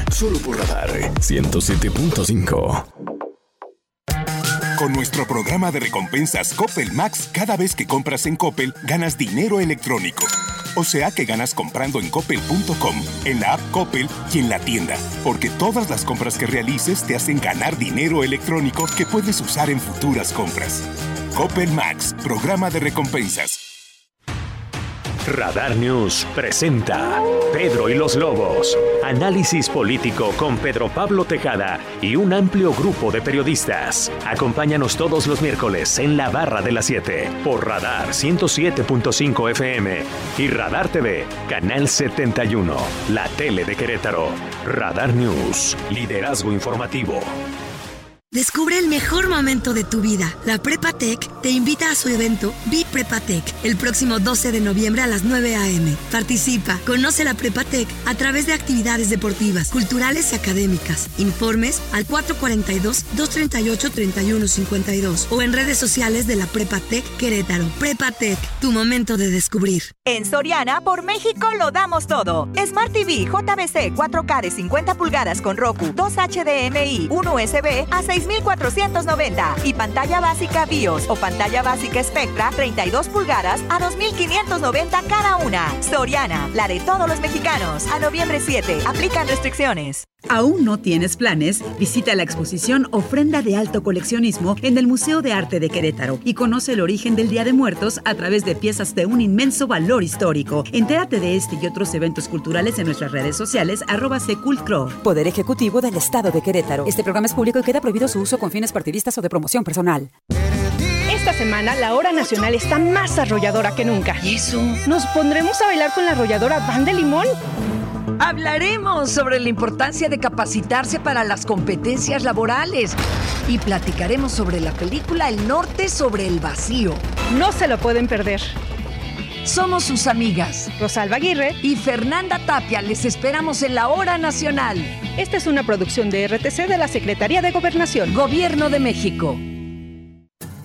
Solo por Radar 107.5. Con nuestro programa de recompensas Coppel Max, cada vez que compras en Coppel, ganas dinero electrónico. O sea que ganas comprando en coppel.com, en la app Coppel y en la tienda. Porque todas las compras que realices te hacen ganar dinero electrónico que puedes usar en futuras compras. Coppel Max, programa de recompensas. Radar News presenta Pedro y los Lobos. Análisis político con Pedro Pablo Tejada y un amplio grupo de periodistas. Acompáñanos todos los miércoles en la barra de las 7 por Radar 107.5 FM y Radar TV, Canal 71, la tele de Querétaro. Radar News, liderazgo informativo. Descubre el mejor momento de tu vida. La Prepa Tech te invita a su evento Be Prepa Tech el próximo 12 de noviembre a las 9 a.m. Participa, conoce la Prepa Tech a través de actividades deportivas, culturales y académicas. Informes al 442-238-3152 o en redes sociales de la Prepa Tech Querétaro. Prepa Tech, tu momento de descubrir. En Soriana, por México lo damos todo. Smart TV JBC 4K de 50 pulgadas con Roku, 2 HDMI, 1 USB a 6,490 y pantalla básica BIOS o pantalla básica Spectra 32 pulgadas a 2,590 cada una. Soriana, la de todos los mexicanos. A noviembre 7, aplican restricciones. ¿Aún no tienes planes? Visita la exposición Ofrenda de Alto Coleccionismo en el Museo de Arte de Querétaro y conoce el origen del Día de Muertos a través de piezas de un inmenso valor histórico. Entérate de este y otros eventos culturales en nuestras redes sociales arroba secultcro. Poder Ejecutivo del Estado de Querétaro. Este programa es público y queda prohibido su uso con fines partidistas o de promoción personal. Esta semana la hora nacional está más arrolladora que nunca. ¿Y eso? ¿Nos pondremos a bailar con la arrolladora Van de Limón? Hablaremos sobre la importancia de capacitarse para las competencias laborales y platicaremos sobre la película El Norte sobre el Vacío. No se lo pueden perder. Somos sus amigas Rosalba Aguirre y Fernanda Tapia. Les esperamos en la Hora Nacional. Esta es una producción de RTC de la Secretaría de Gobernación. Gobierno de México.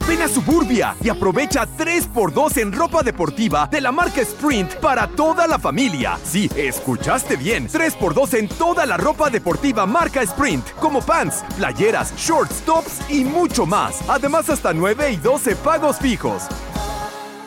Ven a Suburbia y aprovecha 3x2 en ropa deportiva de la marca Sprint para toda la familia. Sí, escuchaste bien. 3x2 en toda la ropa deportiva marca Sprint, como pants, playeras, shorts, tops y mucho más. Además, hasta 9 y 12 pagos fijos.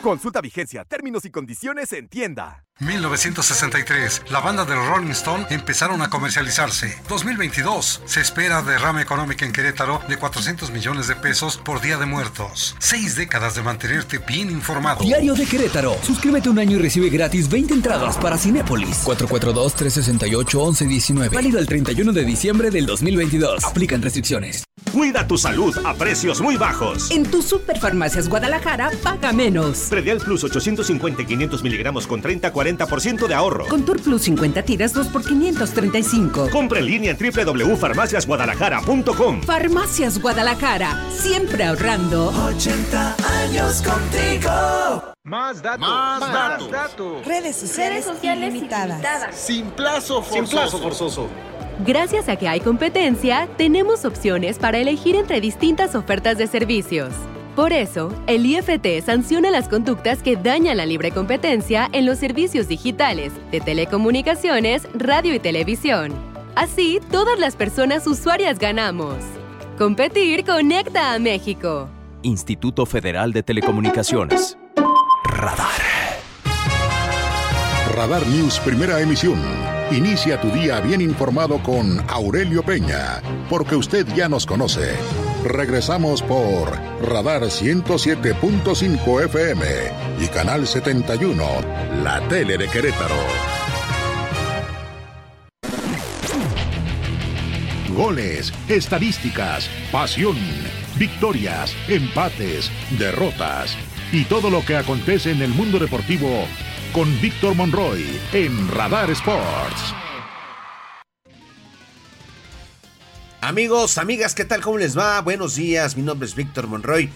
Consulta vigencia, términos y condiciones en tienda. 1963, la banda de Rolling Stone empezaron a comercializarse. 2022, se espera derrama económica en Querétaro de 400 millones de pesos por Día de Muertos. Seis décadas de mantenerte bien informado. Diario de Querétaro. Suscríbete un año y recibe gratis 20 entradas para Cinépolis. 442-368-1119. Válido el 31 de diciembre del 2022. Aplican restricciones. Cuida tu salud a precios muy bajos. En tu Superfarmacias Guadalajara, paga menos. Predial Plus 850 y 500 miligramos con 30-40% de ahorro. Contour Plus 50 tiras 2 por 535. Compra en línea en www.farmaciasguadalajara.com. Farmacias Guadalajara, siempre ahorrando. 80 años contigo. Más datos. Más, datos. datos. Redes sociales, Redes sociales ilimitadas. ilimitadas. Sin plazo forzoso. Sin plazo forzoso. Gracias a que hay competencia, tenemos opciones para elegir entre distintas ofertas de servicios. Por eso, el IFT sanciona las conductas que dañan la libre competencia en los servicios digitales, de telecomunicaciones, radio y televisión. Así, todas las personas usuarias ganamos. Competir conecta a México. Instituto Federal de Telecomunicaciones. Radar. Radar News, primera emisión. Inicia tu día bien informado con Aurelio Peña, porque usted ya nos conoce. Regresamos por Radar 107.5 FM y Canal 71, la tele de Querétaro. Goles, estadísticas, pasión, victorias, empates, derrotas y todo lo que acontece en el mundo deportivo con Víctor Monroy en Radar Sports. Amigos, amigas, ¿qué tal? ¿Cómo les va? Buenos días, mi nombre es Víctor Monroy.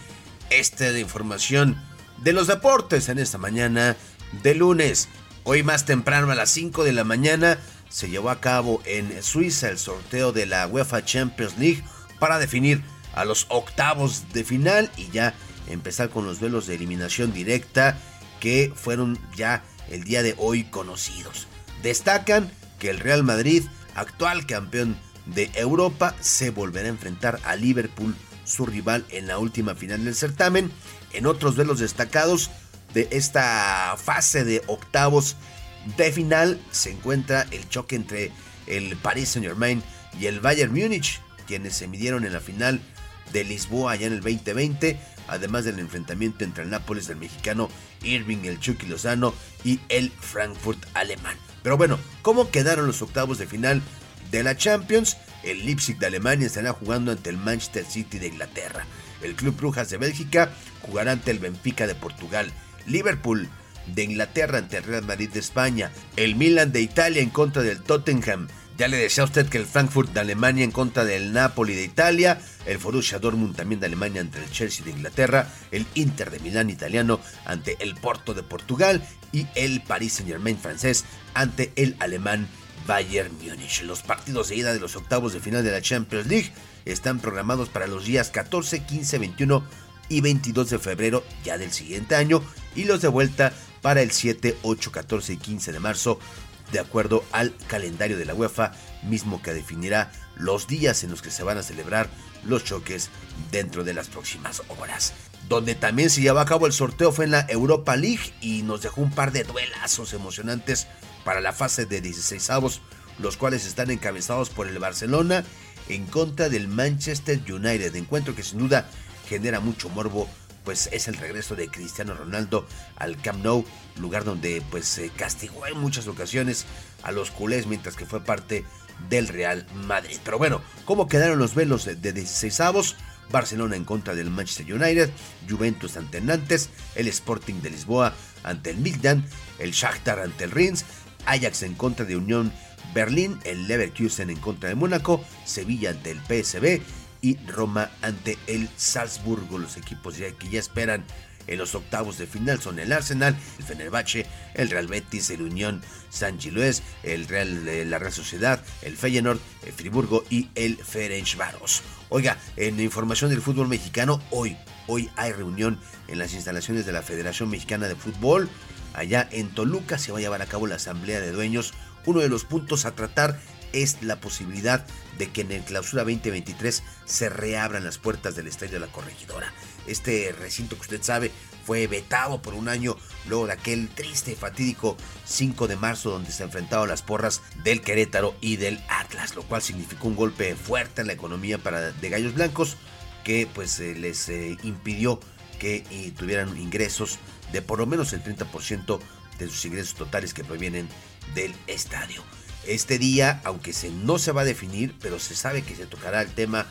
Esta es la información de los deportes en esta mañana de lunes. Hoy más temprano a las 5 de la mañana se llevó a cabo en Suiza el sorteo de la UEFA Champions League para definir a los octavos de final y ya empezar con los duelos de eliminación directa que fueron ya el día de hoy conocidos. Destacan que el Real Madrid, actual campeón de Europa se volverá a enfrentar a Liverpool, su rival en la última final del certamen. En otros duelos destacados de esta fase de octavos de final se encuentra el choque entre el Paris Saint Germain y el Bayern Múnich, quienes se midieron en la final de Lisboa allá en el 2020, además del enfrentamiento entre el Nápoles del mexicano Irving el Chucky Lozano y el Frankfurt alemán. Pero bueno, ¿cómo quedaron los octavos de final de la Champions, el Leipzig de Alemania estará jugando ante el Manchester City de Inglaterra. El Club Brujas de Bélgica jugará ante el Benfica de Portugal. Liverpool de Inglaterra ante el Real Madrid de España. El Milan de Italia en contra del Tottenham. Ya le decía a usted que el Frankfurt de Alemania en contra del Napoli de Italia, el Borussia Dortmund también de Alemania ante el Chelsea de Inglaterra, el Inter de Milán italiano ante el Porto de Portugal y el Paris Saint-Germain francés ante el alemán Bayern Múnich. Los partidos de ida de los octavos de final de la Champions League están programados para los días 14, 15, 21 y 22 de febrero ya del siguiente año y los de vuelta para el 7, 8, 14 y 15 de marzo de acuerdo al calendario de la UEFA mismo que definirá los días en los que se van a celebrar los choques dentro de las próximas horas. Donde también se llevó a cabo el sorteo fue en la Europa League y nos dejó un par de duelazos emocionantes para la fase de 16 avos, los cuales están encabezados por el Barcelona en contra del Manchester United. Encuentro que sin duda genera mucho morbo, pues es el regreso de Cristiano Ronaldo al Camp Nou, lugar donde pues se castigó en muchas ocasiones a los culés mientras que fue parte del Real Madrid. Pero bueno, ¿cómo quedaron los velos de 16 avos? Barcelona en contra del Manchester United, Juventus ante Nantes, el Sporting de Lisboa ante el Midland, el Shakhtar ante el Reims, Ajax en contra de Unión Berlín, el Leverkusen en contra de Mónaco, Sevilla ante el PSB Roma ante el Salzburgo. Los equipos que ya esperan en los octavos de final son el Arsenal, el Fenerbahce, el Real Betis, el Unión San Gilués, el Real, la Real Sociedad, el Feyenoord, el Friburgo y el Ferencváros. Oiga, en información del fútbol mexicano, hoy, hoy hay reunión en las instalaciones de la Federación Mexicana de Fútbol. Allá en Toluca se va a llevar a cabo la asamblea de dueños. Uno de los puntos a tratar es la posibilidad de que en el clausura 2023 se reabran las puertas del Estadio de la Corregidora. Este recinto que usted sabe fue vetado por un año luego de aquel triste y fatídico 5 de marzo donde se enfrentaron las porras del Querétaro y del Atlas, lo cual significó un golpe fuerte en la economía para de Gallos Blancos que pues eh, les eh, impidió que eh, tuvieran ingresos de por lo menos el 30% de sus ingresos totales que provienen del estadio. Este día, aunque se, no se va a definir, pero se sabe que se tocará el tema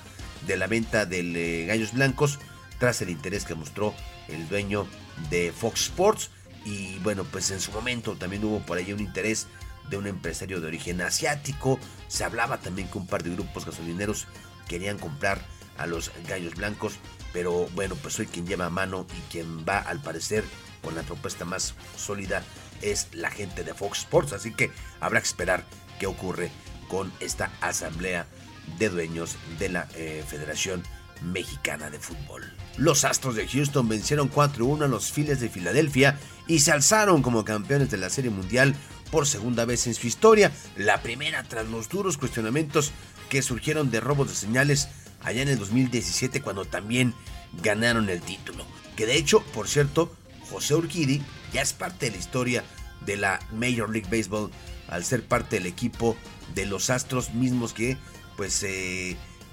de la venta de eh, Gallos Blancos tras el interés que mostró el dueño de Fox Sports. Y bueno, pues en su momento también hubo por ahí un interés de un empresario de origen asiático. Se hablaba también que un par de grupos gasolineros querían comprar a los Gallos Blancos. Pero bueno, pues hoy quien lleva mano y quien va al parecer con la propuesta más sólida es la gente de Fox Sports. Así que habrá que esperar qué ocurre con esta asamblea de dueños de la eh, Federación Mexicana de Fútbol. Los Astros de Houston vencieron 4-1 a los Phillies de Filadelfia y se alzaron como campeones de la Serie Mundial por segunda vez en su historia, la primera tras los duros cuestionamientos que surgieron de robos de señales allá en el 2017 cuando también ganaron el título. Que de hecho, por cierto, José Urquidi ya es parte de la historia de la Major League Baseball al ser parte del equipo de los Astros mismos que pues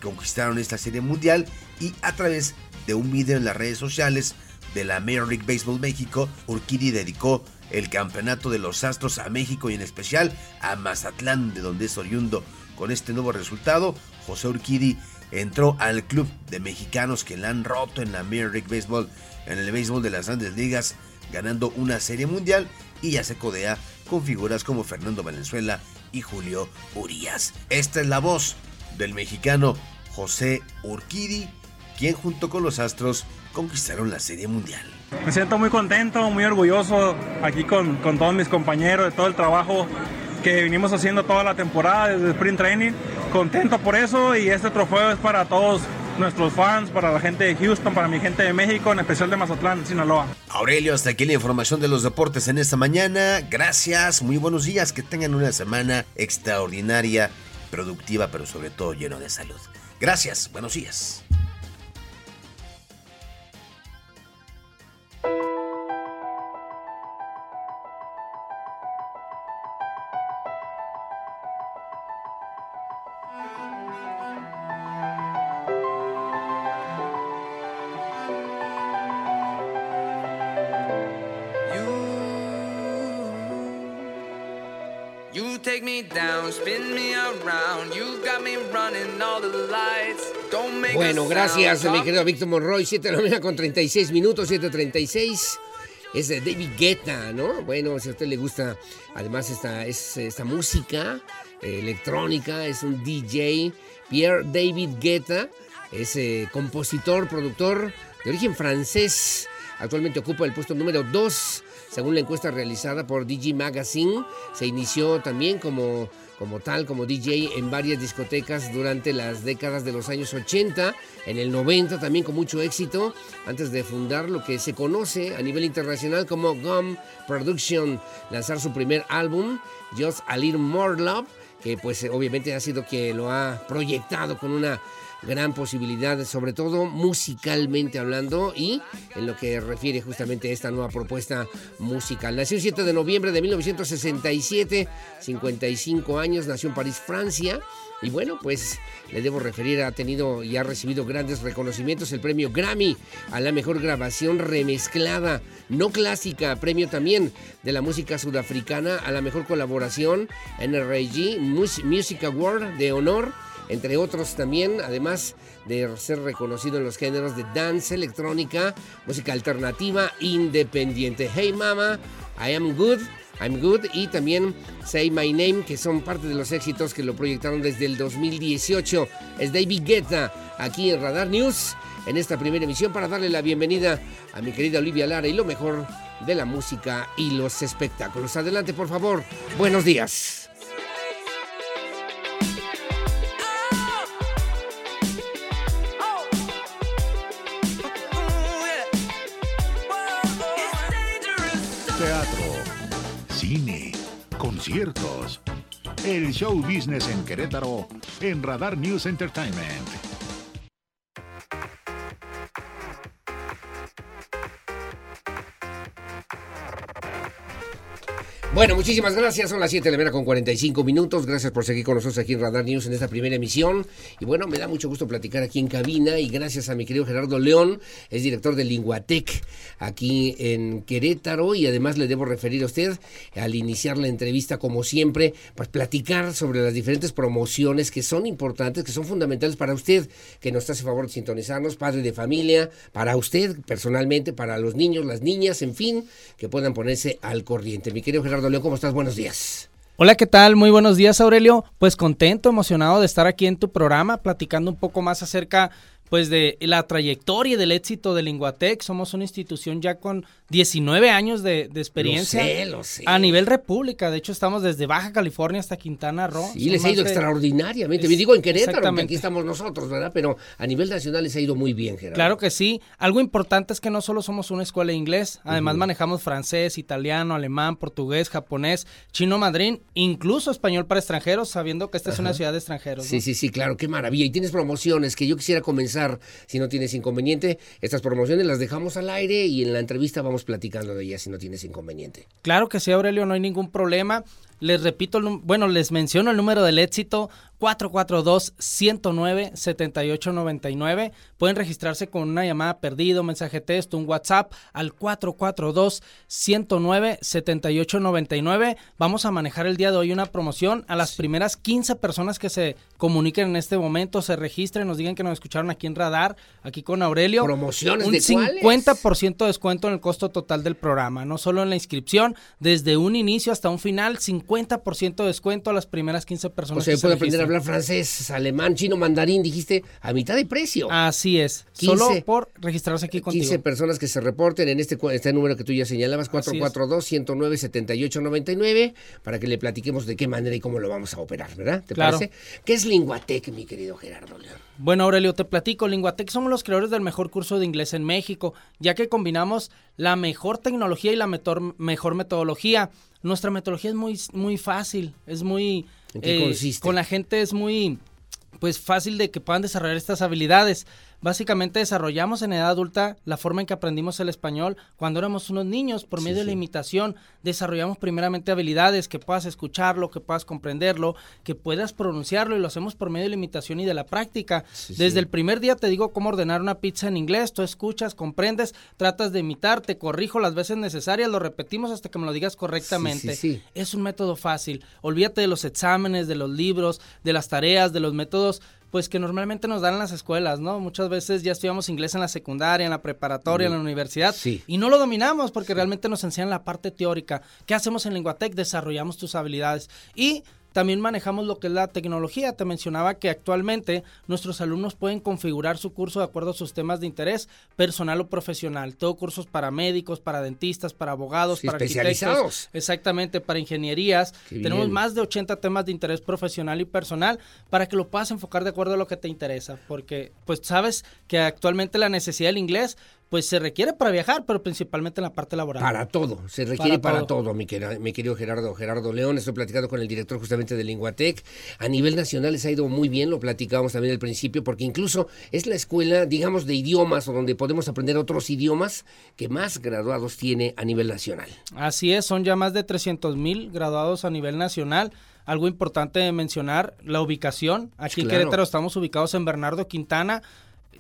conquistaron esta serie mundial y a través de un video en las redes sociales de la Major League Baseball México, Urquidi dedicó el campeonato de los Astros a México y en especial a Mazatlán, de donde es oriundo. Con este nuevo resultado, José Urquidi entró al club de mexicanos que la han roto en la Major League Baseball, en el béisbol de las grandes ligas, ganando una serie mundial y ya se codea con figuras como Fernando Valenzuela y Julio Urias. Esta es la voz del mexicano José Urquidi, quien junto con los Astros conquistaron la Serie Mundial. Me siento muy contento, muy orgulloso aquí con, con todos mis compañeros de todo el trabajo que vinimos haciendo toda la temporada desde Sprint Training. Contento por eso y este trofeo es para todos nuestros fans, para la gente de Houston, para mi gente de México, en especial de Mazatlán, Sinaloa. Aurelio, hasta aquí la información de los deportes en esta mañana. Gracias, muy buenos días, que tengan una semana extraordinaria, productiva, pero sobre todo lleno de salud. Gracias, buenos días. Bueno, gracias, mi querido Víctor Monroy. 7 de la mañana con 36 minutos, 7.36. Es de David Guetta, ¿no? Bueno, si a usted le gusta, además, esta, es, esta música eh, electrónica, es un DJ. Pierre David Guetta es eh, compositor, productor de origen francés. Actualmente ocupa el puesto número 2 según la encuesta realizada por DJ Magazine. Se inició también como como tal, como DJ en varias discotecas durante las décadas de los años 80, en el 90 también con mucho éxito, antes de fundar lo que se conoce a nivel internacional como Gum Production, lanzar su primer álbum, Just a Little More Love, que pues obviamente ha sido que lo ha proyectado con una gran posibilidad, sobre todo musicalmente hablando y en lo que refiere justamente a esta nueva propuesta musical. Nació el 7 de noviembre de 1967, 55 años, nació en París, Francia. Y bueno, pues le debo referir, ha tenido y ha recibido grandes reconocimientos, el premio Grammy a la mejor grabación remezclada, no clásica, premio también de la música sudafricana a la mejor colaboración, NRG Music Award de honor entre otros también, además de ser reconocido en los géneros de dance, electrónica, música alternativa, independiente. Hey Mama, I Am Good. I'm Good y también Say My Name, que son parte de los éxitos que lo proyectaron desde el 2018. Es David Guetta aquí en Radar News, en esta primera emisión, para darle la bienvenida a mi querida Olivia Lara y lo mejor de la música y los espectáculos. Adelante, por favor. Buenos días. Conciertos. El show business en Querétaro en Radar News Entertainment. Bueno, muchísimas gracias. Son las 7 de la mañana con 45 minutos. Gracias por seguir con nosotros aquí en Radar News en esta primera emisión. Y bueno, me da mucho gusto platicar aquí en cabina. Y gracias a mi querido Gerardo León, es director de Linguatec aquí en Querétaro. Y además le debo referir a usted al iniciar la entrevista, como siempre, pues platicar sobre las diferentes promociones que son importantes, que son fundamentales para usted, que nos hace favor de sintonizarnos, padre de familia, para usted personalmente, para los niños, las niñas, en fin, que puedan ponerse al corriente. Mi querido Gerardo ¿cómo estás? Buenos días. Hola, ¿qué tal? Muy buenos días, Aurelio. Pues contento, emocionado de estar aquí en tu programa, platicando un poco más acerca pues de la trayectoria y del éxito de Linguatec. Somos una institución ya con 19 años de, experiencia. A nivel república. De hecho, estamos desde Baja California hasta Quintana Roo. Sí, les ha ido extraordinariamente. Me digo en Querétaro, aquí estamos nosotros, ¿verdad? Pero a nivel nacional les ha ido muy bien, Gerardo. Claro que sí. Algo importante es que no solo somos una escuela de inglés, además manejamos francés, italiano, alemán, portugués, japonés, chino madrín, incluso español para extranjeros, sabiendo que esta es una ciudad de extranjeros. Sí, sí, sí, claro, qué maravilla. Y tienes promociones que yo quisiera comenzar si no tienes inconveniente. Estas promociones las dejamos al aire y en la entrevista vamos platicando de ellas si no tienes inconveniente. Claro que sí, Aurelio, no hay ningún problema. Les repito, bueno, les menciono el número del éxito 442-109-7899. Pueden registrarse con una llamada perdida, un mensaje texto, un WhatsApp al 442-109-7899. Vamos a manejar el día de hoy una promoción a las primeras 15 personas que se comuniquen en este momento, se registren, nos digan que nos escucharon aquí en Radar, aquí con Aurelio. ¿Promociones un de 50% de descuento en el costo total del programa, no solo en la inscripción, desde un inicio hasta un final, 50% de descuento a las primeras 15 personas. O sea, que se puede aprender a hablar francés, alemán, chino, mandarín, dijiste, a mitad de precio. Así es, 15 solo por registrarse aquí contigo. 15 personas que se reporten en este, este número que tú ya señalabas, Así es. 442-109-7899, para que le platiquemos de qué manera y cómo lo vamos a operar, ¿verdad? ¿Te Claro. parece? ¿Qué es Linguatec, mi querido Gerardo León? Bueno, Aurelio, te platico. Linguatec somos los creadores del mejor curso de inglés en México, ya que combinamos la mejor tecnología y la metor- mejor metodología. Nuestra metodología es muy, muy fácil, es muy... ¿En qué consiste? Con la gente es muy pues fácil de que puedan desarrollar estas habilidades. Básicamente desarrollamos en edad adulta la forma en que aprendimos el español cuando éramos unos niños por medio de la imitación. Desarrollamos primeramente habilidades que puedas escucharlo, que puedas comprenderlo, que puedas pronunciarlo y lo hacemos por medio de la imitación y de la práctica. Desde el primer día te digo cómo ordenar una pizza en inglés, tú escuchas, comprendes, tratas de imitar, te corrijo las veces necesarias, lo repetimos hasta que me lo digas correctamente. Es un método fácil. Olvídate de los exámenes, de los libros, de las tareas, de los métodos pues que normalmente nos dan en las escuelas, ¿no? Muchas veces ya estudiamos inglés en la secundaria, en la preparatoria, en la universidad Sí. y no lo dominamos porque realmente nos enseñan la parte teórica. ¿Qué hacemos en Linguatec? Desarrollamos tus habilidades y también manejamos lo que es la tecnología. Te mencionaba que actualmente nuestros alumnos pueden configurar su curso de acuerdo a sus temas de interés personal o profesional. Todo cursos para médicos, para dentistas, para abogados, Sí, para especializados. arquitectos. Exactamente, para ingenierías. Qué Tenemos bien. más de 80 temas de interés profesional y personal para que lo puedas enfocar de acuerdo a lo que te interesa. Porque, pues, sabes que actualmente la necesidad del inglés, pues, se requiere para viajar, pero principalmente en la parte laboral. Para todo, se requiere para, Para todo, todo. mi, quera- mi querido Gerardo, Gerardo León. Estoy platicando con el director justamente de Linguatec. A nivel nacional les ha ido muy bien, lo platicábamos también al principio, porque incluso es la escuela, digamos, de idiomas o donde podemos aprender otros idiomas que más graduados tiene a nivel nacional. Así es, son ya más de 300 mil graduados a nivel nacional. Algo importante de mencionar, la ubicación. Aquí en. Querétaro estamos ubicados en Bernardo Quintana,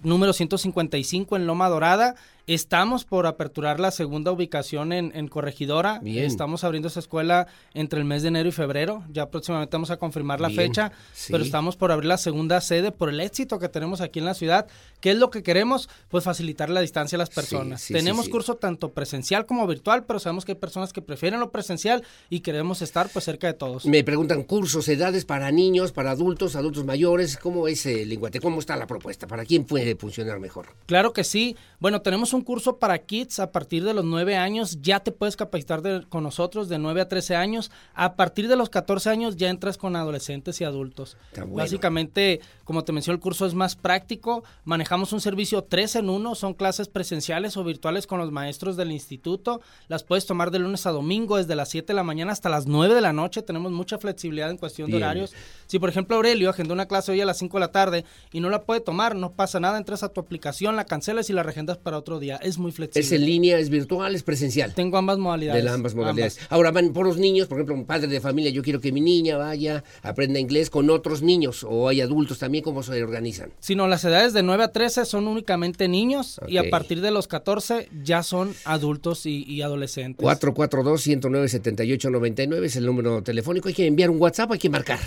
número 155 en Loma Dorada. Estamos por aperturar la segunda ubicación en, en Corregidora. Bien. Estamos abriendo esa escuela entre el mes de enero y febrero. Ya próximamente vamos a confirmar la Bien, fecha, sí. pero estamos por abrir la segunda sede por el éxito que tenemos aquí en la ciudad. ¿Qué es lo que queremos? Pues facilitar la distancia a las personas. sí, sí, tenemos curso tanto presencial como virtual, pero sabemos que hay personas que prefieren lo presencial y queremos estar pues cerca de todos. Me preguntan cursos, edades para niños, para adultos, adultos mayores. ¿Cómo es el Linguatec? ¿Cómo está la propuesta? ¿Para quién puede funcionar mejor? Claro que sí. Bueno, tenemos un curso para kids a partir de los 9 años. Ya te puedes capacitar de- con nosotros de 9 a 13 años. A partir de los 14 años ya entras con adolescentes y adultos. Bueno. Básicamente, como te mencioné, el curso es más práctico. Manejamos un servicio 3 en 1. Son clases presenciales o virtuales con los maestros del instituto. Las puedes tomar de lunes a domingo desde las 7 de la mañana hasta las 9 de la noche. Tenemos mucha flexibilidad en cuestión Bien. de horarios. Si, por ejemplo, Aurelio agendó una clase hoy a las 5 de la tarde y no la puede tomar, no pasa nada. Entras a tu aplicación, la cancelas y la regendas para otro día. Es muy flexible. ¿Es en línea, es virtual, es presencial? Tengo ambas modalidades. De ambas modalidades. Ahora van por los niños, por ejemplo, un padre de familia, yo quiero que mi niña vaya, aprenda inglés con otros niños, o hay adultos también, ¿cómo se organizan? Sino las edades de 9 a 13 son únicamente niños y a partir de los 14 ya son adultos y, y adolescentes. 442-109-7899 es el número telefónico. Hay que enviar un WhatsApp, hay que marcar.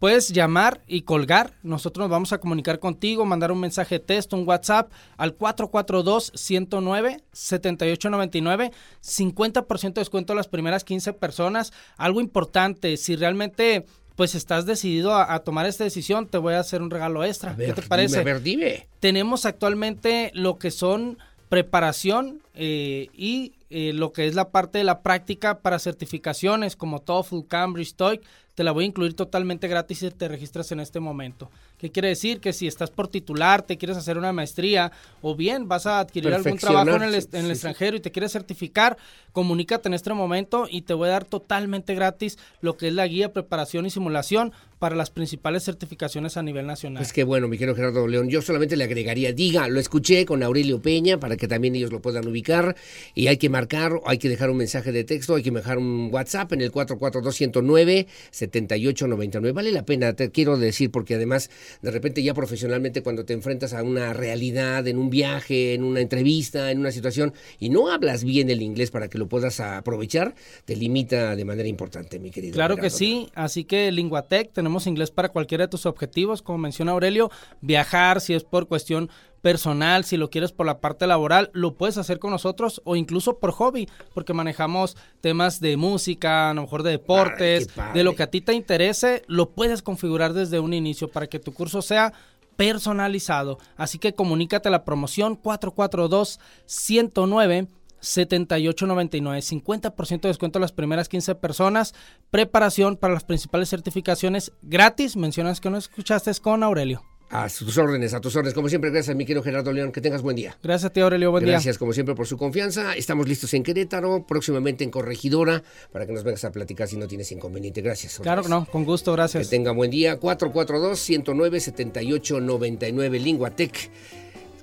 Puedes llamar y colgar. Nosotros nos vamos a comunicar contigo, mandar un mensaje de texto, un WhatsApp al 442-109-7899. 50% de descuento a las primeras 15 personas. Algo importante, si realmente pues estás decidido a, a tomar esta decisión, te voy a hacer un regalo extra. A ver, ¿Qué te dime, parece? a ver, dime. Tenemos actualmente lo que son preparación eh, y eh, lo que es la parte de la práctica para certificaciones como TOEFL, Cambridge, TOEIC. Te la voy a incluir totalmente gratis si te registras en este momento. ¿Qué quiere decir? Que si estás por titular, te quieres hacer una maestría o bien vas a adquirir algún trabajo en el, en el extranjero y te quieres certificar, comunícate en este momento y te voy a dar totalmente gratis lo que es la guía, preparación y simulación para las principales certificaciones a nivel nacional. Pues qué bueno, mi querido Gerardo León. Yo solamente le agregaría, diga, lo escuché con Aurelio Peña para que también ellos lo puedan ubicar y hay que marcar, hay que dejar un mensaje de texto, hay que dejar un WhatsApp en el 44209-7899. Vale la pena, te quiero decir, porque además de repente ya profesionalmente cuando te enfrentas a una realidad, en un viaje, en una entrevista, en una situación y no hablas bien el inglés para que lo puedas aprovechar, te limita de manera importante, mi querido. Claro que sí, así que Linguatec tenemos inglés para cualquiera de tus objetivos, como menciona Aurelio, viajar, si es por cuestión personal, si lo quieres por la parte laboral, lo puedes hacer con nosotros o incluso por hobby, porque manejamos temas de música, a lo mejor de deportes, de lo que a ti te interese, lo puedes configurar desde un inicio para que tu curso sea personalizado. Así que comunícate a la promoción 442 109 78.99, 50% de descuento a las primeras 15 personas, preparación para las principales certificaciones gratis, mencionas que no escuchaste con Aurelio. A tus órdenes, a tus órdenes. Como siempre, gracias, mi querido Gerardo León. Que tengas buen día. Gracias a ti, Aurelio. Buen día. Gracias, como siempre, por su confianza. Estamos listos en Querétaro, próximamente en Corregidora, para que nos vengas a platicar si no tienes inconveniente. Gracias. Claro que no, con gusto, gracias. Que tenga buen día. 442-109-7899, Linguatec.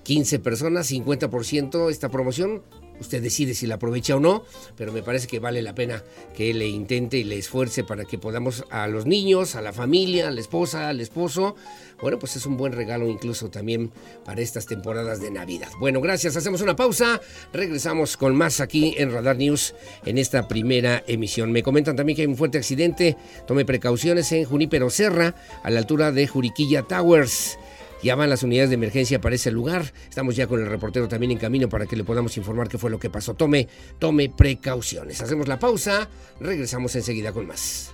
15 personas, 50% esta promoción Usted decide si la aprovecha o no, pero me parece que vale la pena que le intente y le esfuerce para que podamos a los niños, a la familia, a la esposa, al esposo. Bueno, pues es un buen regalo incluso también para estas temporadas de Navidad. Bueno, gracias. Hacemos una pausa. Regresamos con más aquí en Radar News en esta primera emisión. Me comentan también que hay un fuerte accidente. Tome precauciones en Junípero Serra, a la altura de Juriquilla Towers. Ya van las unidades de emergencia para ese lugar. Estamos ya con el reportero también en camino para que le podamos informar qué fue lo que pasó. Tome, tome precauciones. Hacemos la pausa, regresamos enseguida con más.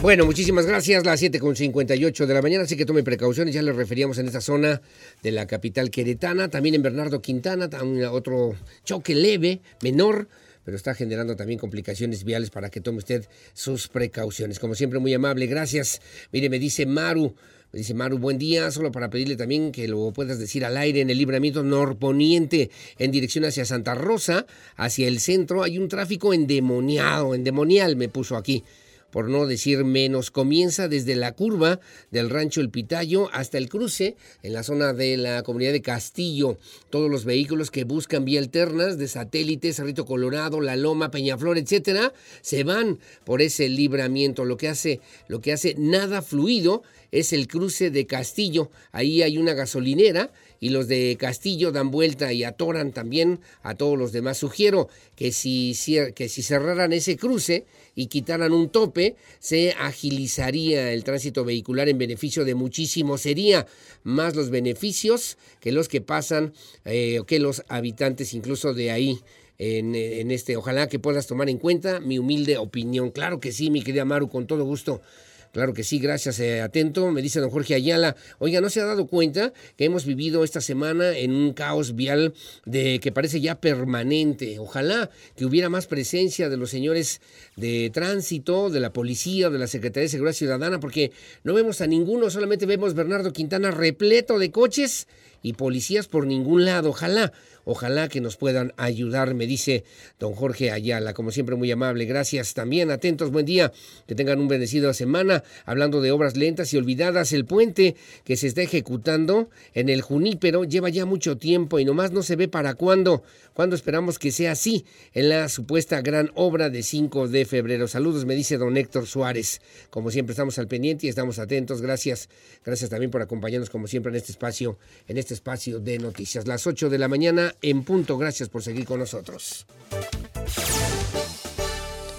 Bueno, muchísimas gracias. Las 7.58 de la mañana, así que tome precauciones. Ya les referíamos en esta zona de la capital queretana. También en Bernardo Quintana, otro choque leve, menor pero está generando también complicaciones viales para que tome usted sus precauciones. Como siempre, muy amable, gracias. Mire, me dice Maru, me dice Maru, buen día, solo para pedirle también que lo puedas decir al aire en el libramiento norponiente en dirección hacia Santa Rosa, hacia el centro, hay un tráfico endemoniado, endemonial me puso aquí por no decir menos, comienza desde la curva del rancho El Pitayo hasta el cruce en la zona de la comunidad de Castillo. Todos los vehículos que buscan vía alternas de satélite, Cerrito Colorado, La Loma, Peñaflor, etcétera, se van por ese libramiento. Lo que hace, lo que hace nada fluido es el cruce de Castillo. Ahí hay una gasolinera y los de Castillo dan vuelta y atoran también a todos los demás. Sugiero que si, que si cerraran ese cruce y quitaran un tope, se agilizaría el tránsito vehicular en beneficio de muchísimos. Sería más los beneficios que los que pasan eh, que los habitantes incluso de ahí. En, en, este, ojalá que puedas tomar en cuenta mi humilde opinión. Claro que sí, mi querida Maru, con todo gusto. Claro que sí, gracias, eh, atento. Me dice don Jorge Ayala, oiga, ¿no se ha dado cuenta que hemos vivido esta semana en un caos vial de que parece ya permanente? Ojalá que hubiera más presencia de los señores de tránsito, de la policía, de la Secretaría de Seguridad Ciudadana, porque no vemos a ninguno, solamente vemos Bernardo Quintana repleto de coches y policías por ningún lado. Ojalá Ojalá que nos puedan ayudar, me dice don Jorge Ayala. Como siempre, muy amable. Gracias también. Atentos, buen día. Que tengan un bendecido semana. Hablando de obras lentas y olvidadas, el puente que se está ejecutando en el Junípero lleva ya mucho tiempo y nomás no se ve para cuándo. ¿Cuándo esperamos que sea así en la supuesta gran obra de 5 de febrero? Saludos, me dice don Héctor Suárez. Como siempre, estamos al pendiente y estamos atentos. Gracias. Gracias también por acompañarnos, como siempre, en este espacio, en este espacio de noticias. Las 8 de la mañana en punto. Gracias por seguir con nosotros.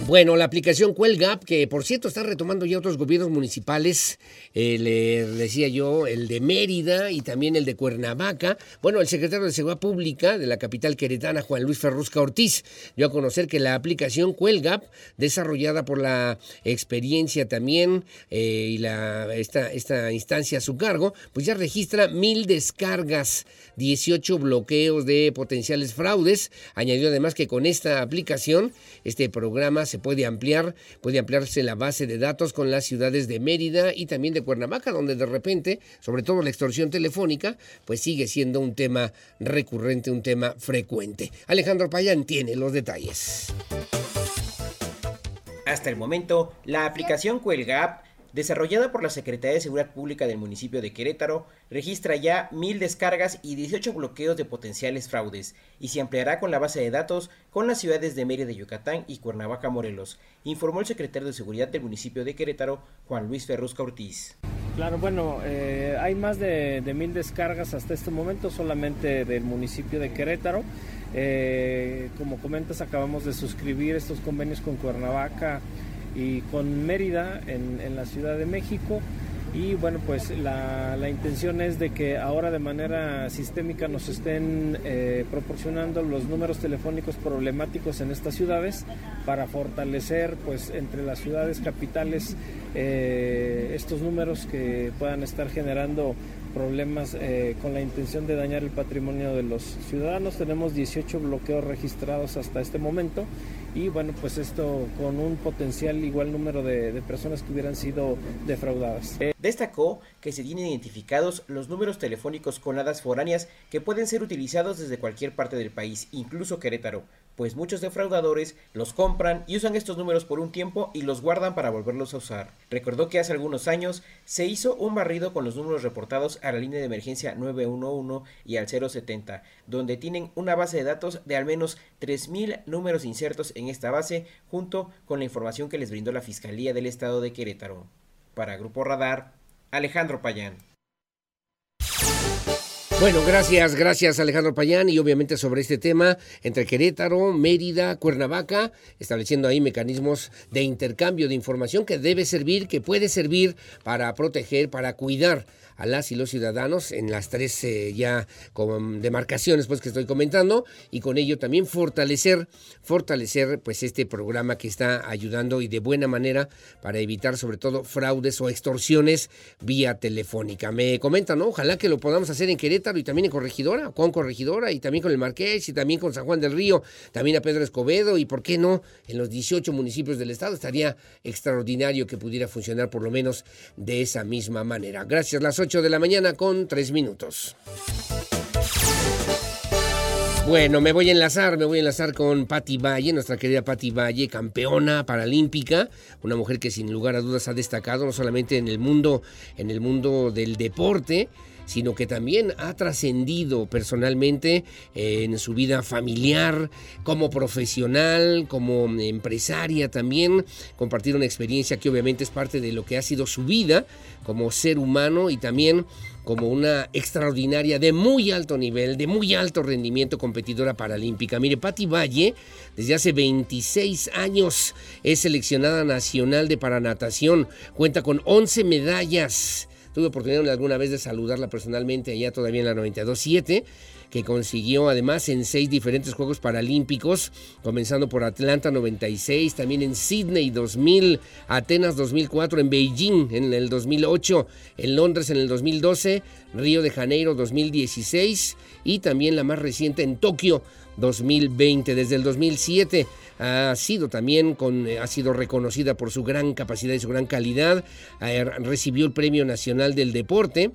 Bueno, la aplicación Cuelgap, que por cierto está retomando ya otros gobiernos municipales, eh, le decía yo, el de Mérida y también el de Cuernavaca. Bueno, el secretario de Seguridad Pública de la capital queretana, Juan Luis Ferrusca Ortiz, dio a conocer que la aplicación Cuelgap, desarrollada por la experiencia también eh, y la, esta, esta instancia a su cargo, pues ya registra mil descargas, 18 bloqueos de potenciales fraudes. Añadió además que con esta aplicación, este programa se puede ampliar, puede ampliarse la base de datos con las ciudades de Mérida y también de Cuernavaca, donde de repente, sobre todo la extorsión telefónica, pues sigue siendo un tema recurrente, un tema frecuente. Alejandro Payán tiene los detalles. Hasta el momento, la aplicación Cuelga desarrollada por la Secretaría de Seguridad Pública del municipio de Querétaro, registra ya mil descargas y 18 bloqueos de potenciales fraudes y se ampliará con la base de datos con las ciudades de Mérida, Yucatán y Cuernavaca, Morelos, informó el secretario de Seguridad del municipio de Querétaro, Juan Luis Ferrusca Ortiz. Claro, bueno, eh, hay más de, mil descargas hasta este momento solamente del municipio de Querétaro. Eh, como comentas, acabamos de suscribir estos convenios con Cuernavaca, y con Mérida en, en la Ciudad de México. Y bueno, pues la, la, intención es de que ahora de manera sistémica nos estén eh, proporcionando los números telefónicos problemáticos en estas ciudades para fortalecer pues entre las ciudades capitales eh, estos números que puedan estar generando problemas eh, con la intención de dañar el patrimonio de los ciudadanos. Tenemos 18 bloqueos registrados hasta este momento y bueno, pues esto con un potencial igual número de, personas que hubieran sido defraudadas. Eh, destacó que se tienen identificados los números telefónicos con hadas foráneas que pueden ser utilizados desde cualquier parte del país, incluso Querétaro, pues muchos defraudadores los compran y usan estos números por un tiempo y los guardan para volverlos a usar. Recordó que hace algunos años se hizo un barrido con los números reportados a la línea de emergencia 911 y al 070, donde tienen una base de datos de al menos 3.000 números insertos en esta base, junto con la información que les brindó la Fiscalía del Estado de Querétaro. Para Grupo Radar, Alejandro Payán. Bueno, gracias, gracias Alejandro Payán y obviamente sobre este tema entre Querétaro, Mérida, Cuernavaca, estableciendo ahí mecanismos de intercambio de información que debe servir, que puede servir para proteger, para cuidar a las y los ciudadanos en las tres eh, ya demarcaciones pues que estoy comentando y con ello también fortalecer fortalecer pues este programa que está ayudando y de buena manera para evitar sobre todo fraudes o extorsiones vía telefónica. Me comentan, ¿no? Ojalá que lo podamos hacer en Querétaro y también en Corregidora, con Corregidora y también con el Marqués y también con San Juan del Río, también a Pedro Escobedo y por qué no en los 18 municipios del estado. Estaría extraordinario que pudiera funcionar por lo menos de esa misma manera. Gracias, las 8 de la mañana con 3 minutos. Bueno, me voy a enlazar, me voy a enlazar con Patti Valle, nuestra querida Patti Valle, campeona paralímpica, una mujer que sin lugar a dudas ha destacado no solamente en el mundo, en el mundo del deporte, sino que también ha trascendido personalmente eh, en su vida familiar, como profesional, como empresaria también, compartir una experiencia que obviamente es parte de lo que ha sido su vida como ser humano y también como una extraordinaria de muy alto nivel, de muy alto rendimiento competidora paralímpica. Mire, Patti Valle, desde hace 26 años es seleccionada nacional de paranatación, cuenta con 11 medallas Tuve oportunidad alguna vez de saludarla personalmente allá todavía en la 92.7 que consiguió además en seis diferentes Juegos Paralímpicos, comenzando por Atlanta 96, también en Sydney 2000, Atenas 2004, en Beijing en el 2008, en Londres en el 2012, Río de Janeiro 2016 y también la más reciente en Tokio 2020. Desde el 2007 ha sido también con, ha sido reconocida por su gran capacidad y su gran calidad. Recibió el Premio Nacional del Deporte.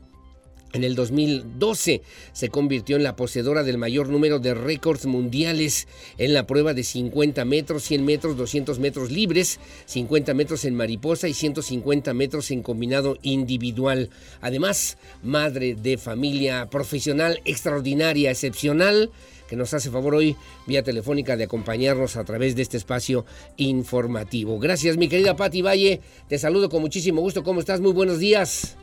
En el 2012 se convirtió en la poseedora del mayor número de récords mundiales en la prueba de 50 metros, 100 metros, 200 metros libres, 50 metros en mariposa y 150 metros en combinado individual. Además, madre de familia profesional extraordinaria, excepcional que nos hace favor hoy vía telefónica de acompañarnos a través de este espacio informativo. Gracias, mi querida Patti Valle. Te saludo con muchísimo gusto. ¿Cómo estás? Muy buenos días.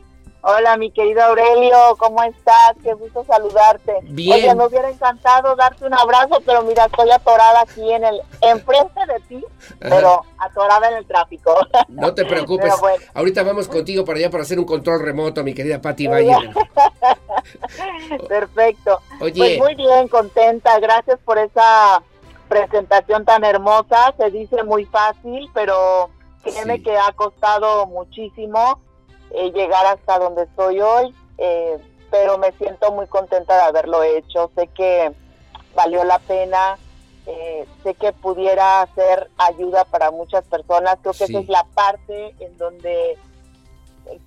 Hola, mi querido Aurelio, ¿cómo estás? Qué gusto saludarte. Bien. Oye, me hubiera encantado darte un abrazo, pero mira, estoy atorada aquí en el, enfrente de ti, pero atorada en el tráfico. No te preocupes. Bueno. Ahorita vamos contigo para allá para hacer un control remoto, mi querida Patti Valle. Perfecto. Oye. Pues muy bien, contenta. Gracias por esa presentación tan hermosa. Se dice muy fácil, pero créeme que ha costado muchísimo eh, llegar hasta donde estoy hoy. eh, pero me siento muy contenta de haberlo hecho. Sé que valió la pena. eh, sé que pudiera ser ayuda para muchas personas. Creo que Sí. esa es la parte en donde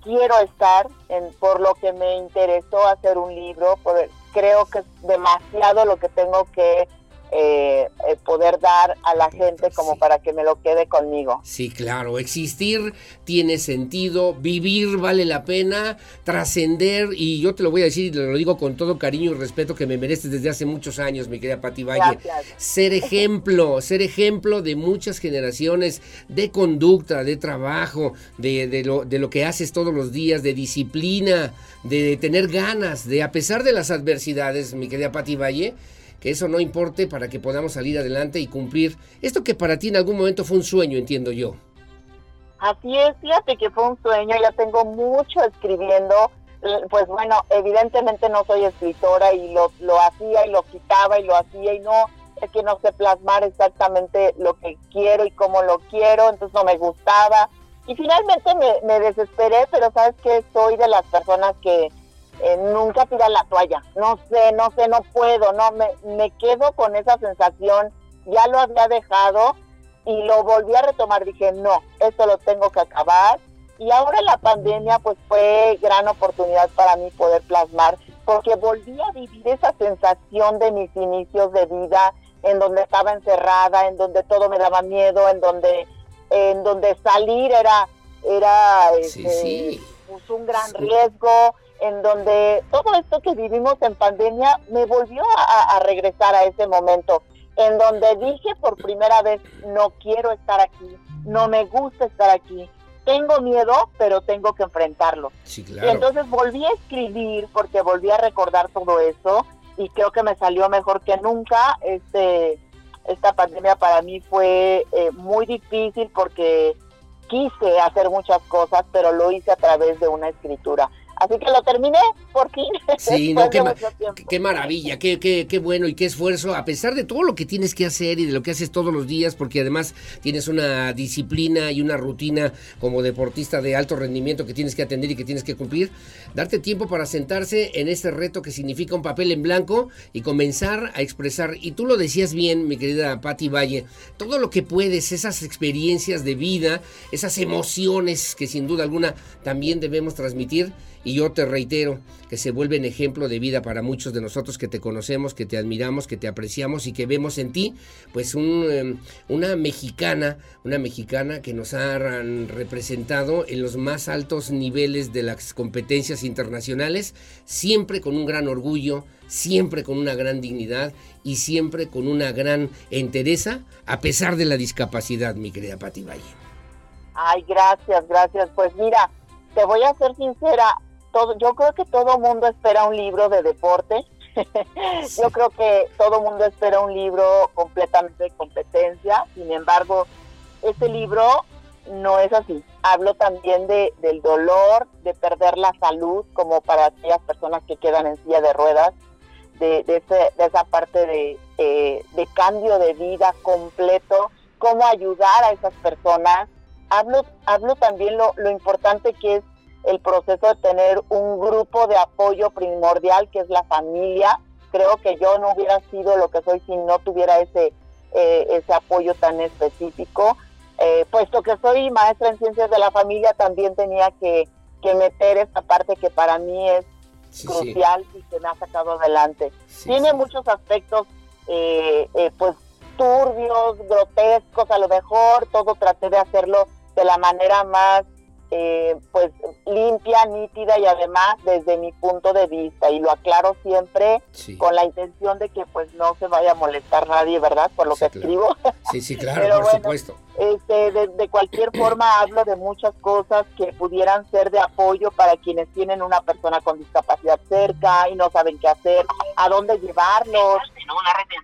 quiero estar, en, por lo que me interesó hacer un libro, por, creo que es demasiado lo que tengo que eh, eh, poder dar a la gente como para que me lo quede conmigo. Sí, claro, existir tiene sentido, vivir vale la pena, trascender, y yo te lo voy a decir y te lo digo con todo cariño y respeto que me mereces desde hace muchos años, mi querida Pati Valle. Gracias. Ser ejemplo, ser ejemplo de muchas generaciones de conducta, de trabajo, de, de lo, de lo que haces todos los días, de disciplina, de tener ganas, de a pesar de las adversidades, mi querida Pati Valle, que eso no importe para que podamos salir adelante y cumplir esto que para ti en algún momento fue un sueño, entiendo yo. Así es, fíjate que fue un sueño, ya tengo mucho escribiendo, eh, pues bueno, evidentemente no soy escritora y lo, lo hacía y lo quitaba y lo hacía y no, es que no sé plasmar exactamente lo que quiero y cómo lo quiero, entonces no me gustaba. Y finalmente me, me desesperé, pero sabes que soy de las personas que eh, nunca tiran la toalla. No sé, no sé, no puedo, no, me, me quedo con esa sensación, ya lo había dejado y lo volví a retomar. Dije, no, esto lo tengo que acabar. Y ahora la pandemia pues fue gran oportunidad para mí poder plasmar, porque volví a vivir esa sensación de mis inicios de vida, en donde estaba encerrada, en donde todo me daba miedo, en donde, en donde salir era, era Sí, este, sí. pues, un gran riesgo, en donde todo esto que vivimos en pandemia me volvió a, a regresar a ese momento, en donde dije por primera vez, no quiero estar aquí, no me gusta estar aquí, tengo miedo, pero tengo que enfrentarlo. Sí, Y claro. entonces volví a escribir porque volví a recordar todo eso y creo que me salió mejor que nunca. Este, esta pandemia para mí fue eh, muy difícil porque quise hacer muchas cosas, pero lo hice a través de una escritura. Así que lo terminé por fin. Sí, no, ma- qué- qué maravilla, qué, qué, qué bueno y qué esfuerzo, a pesar de todo lo que tienes que hacer y de lo que haces todos los días, porque además tienes una disciplina y una rutina como deportista de alto rendimiento que tienes que atender y que tienes que cumplir, darte tiempo para sentarse en este reto que significa un papel en blanco y comenzar a expresar, y tú lo decías bien, mi querida Patti Valle, todo lo que puedes, esas experiencias de vida, esas emociones que sin duda alguna también debemos transmitir. Y yo te reitero que se vuelven ejemplo de vida para muchos de nosotros que te conocemos, que te admiramos, que te apreciamos y que vemos en ti, pues un, eh, una mexicana, una mexicana que nos ha representado en los más altos niveles de las competencias internacionales, siempre con un gran orgullo, siempre con una gran dignidad y siempre con una gran entereza, a pesar de la discapacidad, mi querida Pati Valle. Ay, gracias, gracias. Pues mira, te voy a ser sincera, todo, yo creo que todo mundo espera un libro de deporte. Yo creo que todo mundo espera un libro completamente de competencia. Sin embargo, este libro no es así. Hablo también de, del dolor, de perder la salud, como para aquellas personas que quedan en silla de ruedas, de, de, ese- de esa parte de, eh, de cambio de vida completo, cómo ayudar a esas personas. Hablo, hablo también lo, lo importante que es el proceso de tener un grupo de apoyo primordial, que es la familia. Creo que yo no hubiera sido lo que soy si no tuviera ese, eh, ese apoyo tan específico. Eh, puesto que soy maestra en ciencias de la familia, también tenía que, que meter esta parte que para mí es sí. crucial y que me ha sacado adelante. Tiene muchos aspectos, eh, eh, pues turbios, grotescos, a lo mejor todo traté de hacerlo de la manera más eh, pues limpia, nítida y además desde mi punto de vista y lo aclaro siempre con la intención de que pues no se vaya a molestar nadie, ¿verdad? Por lo que escribo. Sí, sí, claro, por supuesto. Este, de, cualquier forma hablo de muchas cosas que pudieran ser de apoyo para quienes tienen una persona con discapacidad cerca y no saben qué hacer, a dónde llevarlos.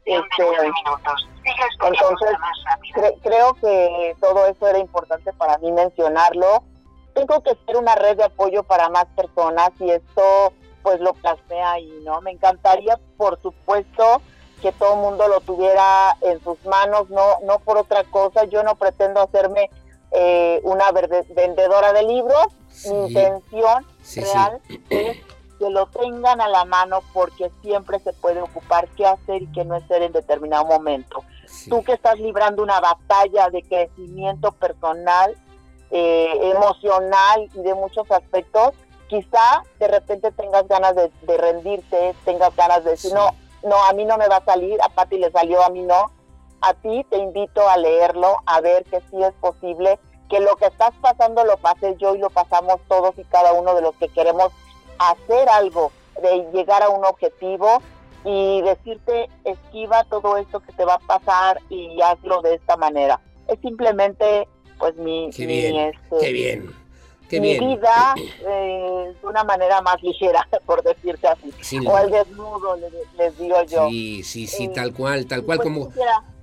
Este, entonces, creo que todo eso era importante para mí mencionarlo tengo que ser una red de apoyo para más personas y esto pues lo plasmé ahí, ¿no? Me encantaría, por supuesto, que todo el mundo lo tuviera en sus manos, no, no por otra cosa. Yo no pretendo hacerme eh, una vendedora de libros. Mi intención real es que lo tengan a la mano porque siempre se puede ocupar qué hacer y qué no hacer en determinado momento. Tú que estás librando una batalla de crecimiento personal, eh, emocional y de muchos aspectos, quizá de repente tengas ganas de, rendirte, tengas ganas de decir, no, no, a mí no me va a salir, a Pati le salió, a mí no. A ti te invito a leerlo, a ver que sí es posible, que lo que estás pasando lo pasé yo y lo pasamos todos y cada uno de los que queremos hacer algo, de llegar a un objetivo y decirte, esquiva todo esto que te va a pasar y hazlo de esta manera. Es simplemente pues mi, qué bien, este, qué bien. Qué mi vida eh, de una manera más ligera, por decirte así. o el desnudo, les, digo yo. Sí, sí, sí, tal cual, tal cual, pues como,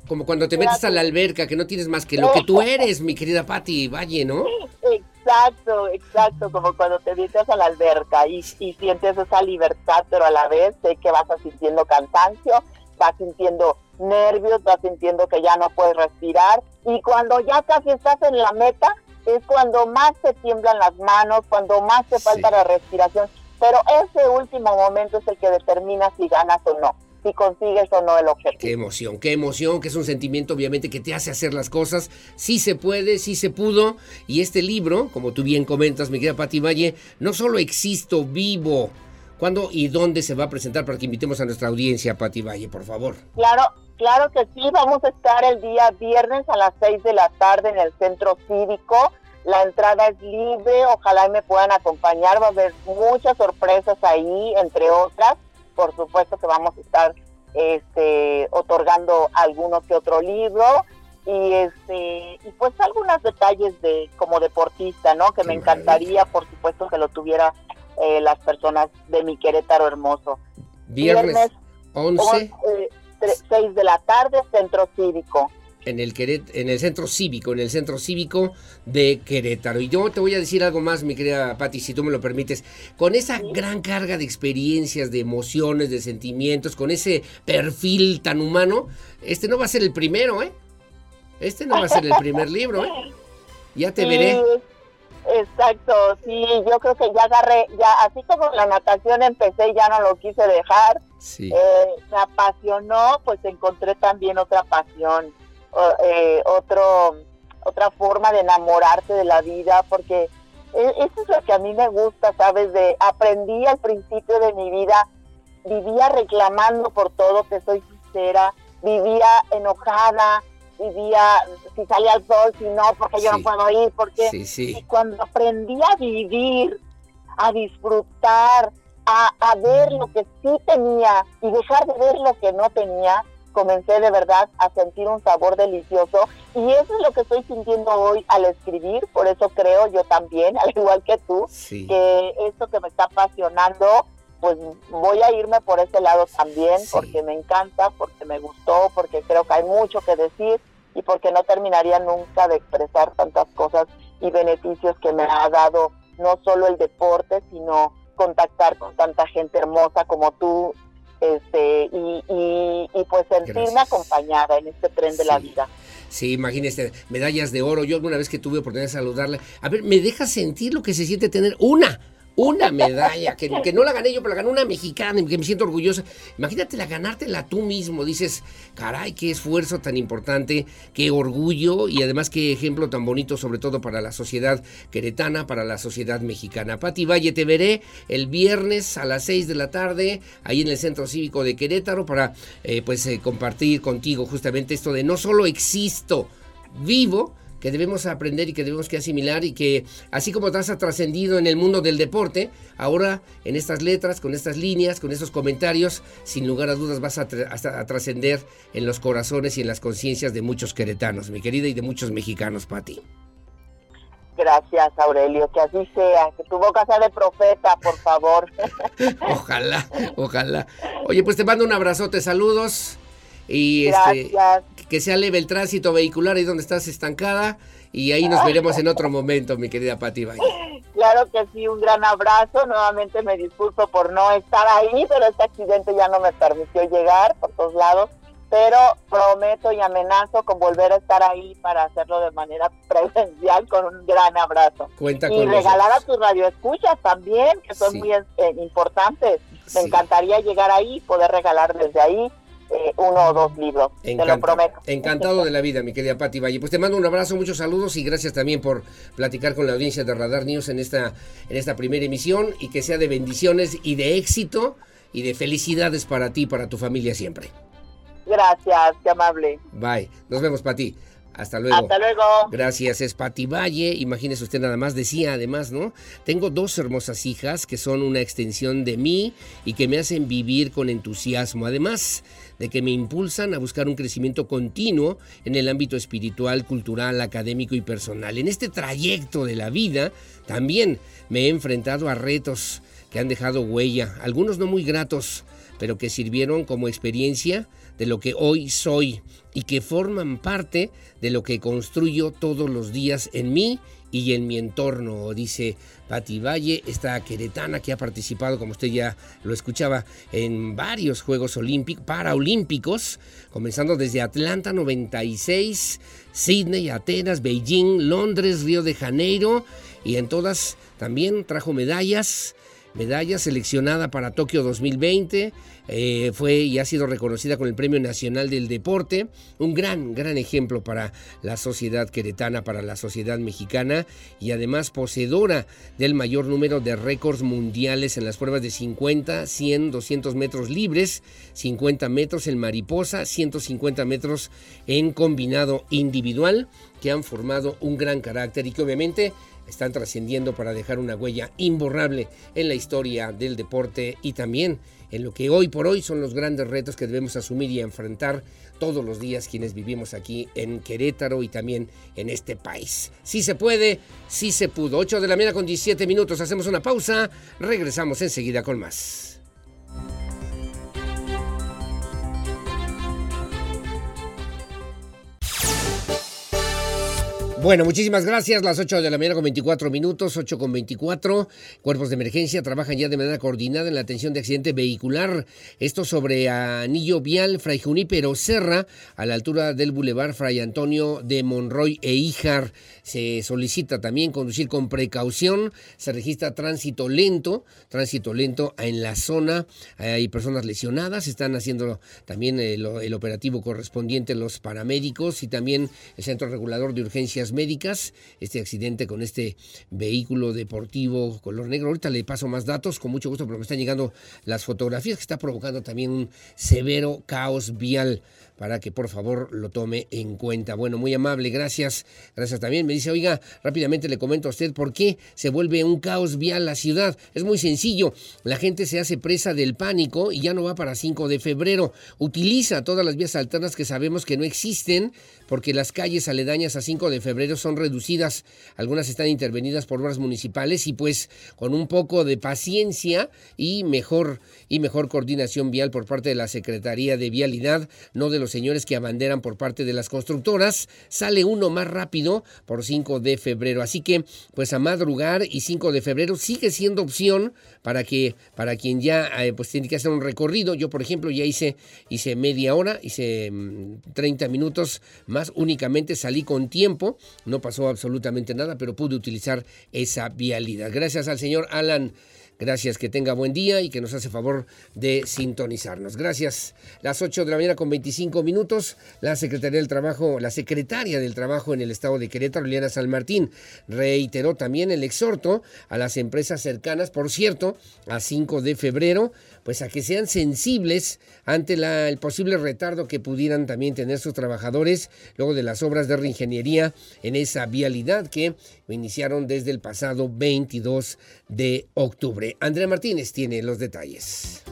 como cuando te metes a la alberca, que no tienes más que lo que tú eres, mi querida Patti Valle, ¿no? Exacto, exacto, como cuando te metes a la alberca y, y sientes esa libertad, pero a la vez sé que vas sintiendo cansancio, vas sintiendo nervios, vas sintiendo que ya no puedes respirar y cuando ya casi estás en la meta es cuando más te tiemblan las manos, cuando más te falta la respiración, pero ese último momento es el que determina si ganas o no si consigues o no el objetivo. Qué emoción, qué emoción, que es un sentimiento obviamente que te hace hacer las cosas. Sí se puede, sí se pudo. Y este libro, como tú bien comentas, mi querida Pati Valle, no solo existo, vivo. ¿Cuándo y dónde se va a presentar para que invitemos a nuestra audiencia, Pati Valle, por favor? Claro, claro que sí. Vamos a estar el día viernes a las 6 de la tarde en el centro cívico. La entrada es libre, ojalá me puedan acompañar. Va a haber muchas sorpresas ahí, entre otras. Por supuesto que vamos a estar este, otorgando algunos que otro libro y este y pues algunos detalles de como deportista, ¿no? Que me encantaría, por supuesto, que lo tuviera eh, las personas de mi Querétaro hermoso. Viernes, 11. 6 eh, de la tarde, Centro Cívico. En el, en el centro cívico, en el centro cívico de Querétaro. Y yo te voy a decir algo más, mi querida Patti, si tú me lo permites. Con esa gran carga de experiencias, de emociones, de sentimientos, con ese perfil tan humano, este no va a ser el primero, ¿eh? Este no va a ser el primer libro, ¿eh? Ya te veré. Exacto, sí, yo creo que ya agarré, ya así como la natación empecé, ya no lo quise dejar. Eh, me apasionó, pues encontré también otra pasión, eh, otro, otra forma de enamorarse de la vida, porque e, eso es lo que a mí me gusta, ¿sabes? De aprendí al principio de mi vida, vivía reclamando por todo, que soy sincera, vivía enojada, vivía, si salía al sol, si no, porque yo no puedo ir, porque y cuando aprendí a vivir, a disfrutar, a, a ver lo que sí tenía y dejar de ver lo que no tenía, comencé de verdad a sentir un sabor delicioso. Y eso es lo que estoy sintiendo hoy al escribir, por eso creo yo también, al igual que tú, que esto que me está apasionando, pues voy a irme por ese lado también, porque me encanta, porque me gustó, porque creo que hay mucho que decir y porque no terminaría nunca de expresar tantas cosas y beneficios que me ha dado no solo el deporte, sino contactar con tanta gente hermosa como tú este y, y, pues sentirme acompañada en este tren de la vida. Sí, imagínese, medallas de oro. Yo alguna vez que tuve oportunidad de saludarle, a ver, me deja sentir lo que se siente tener una, una medalla, que, no la gané yo, pero la ganó una mexicana que me siento orgullosa. Imagínate la ganártela tú mismo, dices, caray, qué esfuerzo tan importante, qué orgullo y además qué ejemplo tan bonito, sobre todo para la sociedad queretana, para la sociedad mexicana. Pati Valle, te veré el viernes a las 6 de la tarde, ahí en el Centro Cívico de Querétaro, para eh, pues eh, compartir contigo justamente esto de no solo existo, vivo, que debemos aprender y que debemos que asimilar y que así como has trascendido en el mundo del deporte, ahora en estas letras, con estas líneas, con estos comentarios, sin lugar a dudas vas a, trascender en los corazones y en las conciencias de muchos queretanos, mi querida, y de muchos mexicanos, Pati. Gracias, Aurelio, que así sea, que tu boca sea de profeta, por favor. ojalá, ojalá. Oye, pues te mando un abrazote, saludos. Y este, que sea leve el tránsito vehicular ahí donde estás estancada. Y ahí nos veremos en otro momento, mi querida Pati Claro que sí, un gran abrazo. Nuevamente me disculpo por no estar ahí, pero este accidente ya no me permitió llegar por todos lados. Pero prometo y amenazo con volver a estar ahí para hacerlo de manera presencial con un gran abrazo. Cuenta y regalar a tus radioescuchas también, que son muy eh, importantes. Me encantaría llegar ahí, poder regalar desde ahí eh, uno o dos libros, te lo prometo. Encantado de la vida, mi querida Pati Valle. Pues te mando un abrazo, muchos saludos y gracias también por platicar con la audiencia de Radar News en esta, en esta primera emisión y que sea de bendiciones y de éxito y de felicidades para ti y para tu familia siempre. Gracias, qué amable. Bye, nos vemos, Pati. Hasta luego. Hasta luego. Gracias, es Pati Valle. Imagínese usted nada más, decía además, ¿no? Tengo dos hermosas hijas que son una extensión de mí y que me hacen vivir con entusiasmo. Además de que me impulsan a buscar un crecimiento continuo en el ámbito espiritual, cultural, académico y personal. En este trayecto de la vida también me he enfrentado a retos que han dejado huella, algunos no muy gratos, pero que sirvieron como experiencia de lo que hoy soy y que forman parte de lo que construyo todos los días en mí y en mi entorno, dice Patti Valle, esta queretana que ha participado, como usted ya lo escuchaba, en varios Juegos Olímpicos, Paraolímpicos, comenzando desde Atlanta 96, Sydney, Atenas, Beijing, Londres, Río de Janeiro, y en todas también trajo medallas medalla seleccionada para Tokio 2020, eh, fue y ha sido reconocida con el Premio Nacional del Deporte, un gran, gran ejemplo para la sociedad queretana, para la sociedad mexicana y además poseedora del mayor número de récords mundiales en las pruebas de 50, 100, 200 metros libres, 50 metros en mariposa, 150 metros en combinado individual, que han formado un gran carácter y que obviamente están trascendiendo para dejar una huella imborrable en la historia del deporte y también en lo que hoy por hoy son los grandes retos que debemos asumir y enfrentar todos los días quienes vivimos aquí en Querétaro y también en este país. Si se puede, si se pudo. 8 de la mañana con 17 minutos, hacemos una pausa, regresamos enseguida con más. Bueno, muchísimas gracias. Las 8 de la mañana con 24 minutos, 8 con 24. Cuerpos de emergencia trabajan ya de manera coordinada en la atención de accidente vehicular. Esto sobre Anillo Vial, Fray Junípero Serra, a la altura del Boulevard Fray Antonio de Monroy e Ijar. Se solicita también conducir con precaución. Se registra tránsito lento, tránsito lento en la zona. Hay personas lesionadas. Están haciendo también el operativo correspondiente los paramédicos y también el Centro Regulador de Urgencias médicas, este accidente con este vehículo deportivo color negro. Ahorita le paso más datos, con mucho gusto, porque me están llegando las fotografías que está provocando también un severo caos vial para que por favor lo tome en cuenta. Bueno, muy amable, gracias. Gracias también. Me dice, oiga, rápidamente le comento a usted por qué se vuelve un caos vial la ciudad. Es muy sencillo. La gente se hace presa del pánico y ya no va para 5 de febrero. Utiliza todas las vías alternas que sabemos que no existen porque las calles aledañas a 5 de febrero son reducidas. Algunas están intervenidas por obras municipales y pues con un poco de paciencia y mejor y mejor coordinación vial por parte de la Secretaría de Vialidad, no de los señores que abanderan por parte de las constructoras, sale uno más rápido por 5 de febrero. Así que, pues a madrugar y 5 de febrero sigue siendo opción para que, para quien ya eh, pues tiene que hacer un recorrido. Yo, por ejemplo, ya hice, hice media hora, hice 30 mm, minutos más, únicamente salí con tiempo, no pasó absolutamente nada, pero pude utilizar esa vialidad. Gracias al señor Alan Gracias, que tenga buen día y que nos hace favor de sintonizarnos. Gracias. Las 8 de la mañana con 25 minutos, la Secretaría del Trabajo, la Secretaria del Trabajo en el Estado de Querétaro, Liliana San Martín, reiteró también el exhorto a las empresas cercanas, por cierto, a 5 de febrero, pues a que sean sensibles ante el posible retardo que pudieran también tener sus trabajadores luego de las obras de reingeniería en esa vialidad que iniciaron desde el pasado 22 de octubre. Andrea Martínez tiene los detalles.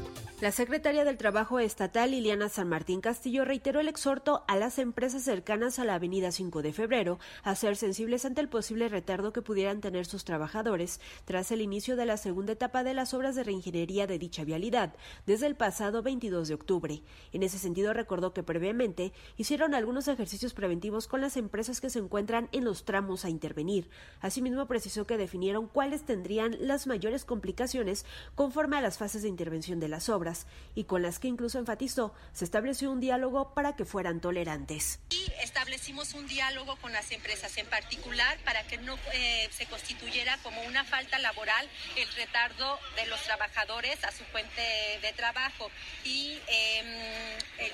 La secretaria del Trabajo Estatal, Liliana San Martín Castillo, reiteró el exhorto a las empresas cercanas a la avenida 5 de febrero a ser sensibles ante el posible retardo que pudieran tener sus trabajadores tras el inicio de la segunda etapa de las obras de reingeniería de dicha vialidad desde el pasado 22 de octubre. En ese sentido, recordó que previamente hicieron algunos ejercicios preventivos con las empresas que se encuentran en los tramos a intervenir. Asimismo, precisó que definieron cuáles tendrían las mayores complicaciones conforme a las fases de intervención de las obras y con las que incluso enfatizó se estableció un diálogo para que fueran tolerantes. Y establecimos un diálogo con las empresas en particular para que no eh, se constituyera como una falta laboral el retardo de los trabajadores a su fuente de trabajo. Y em,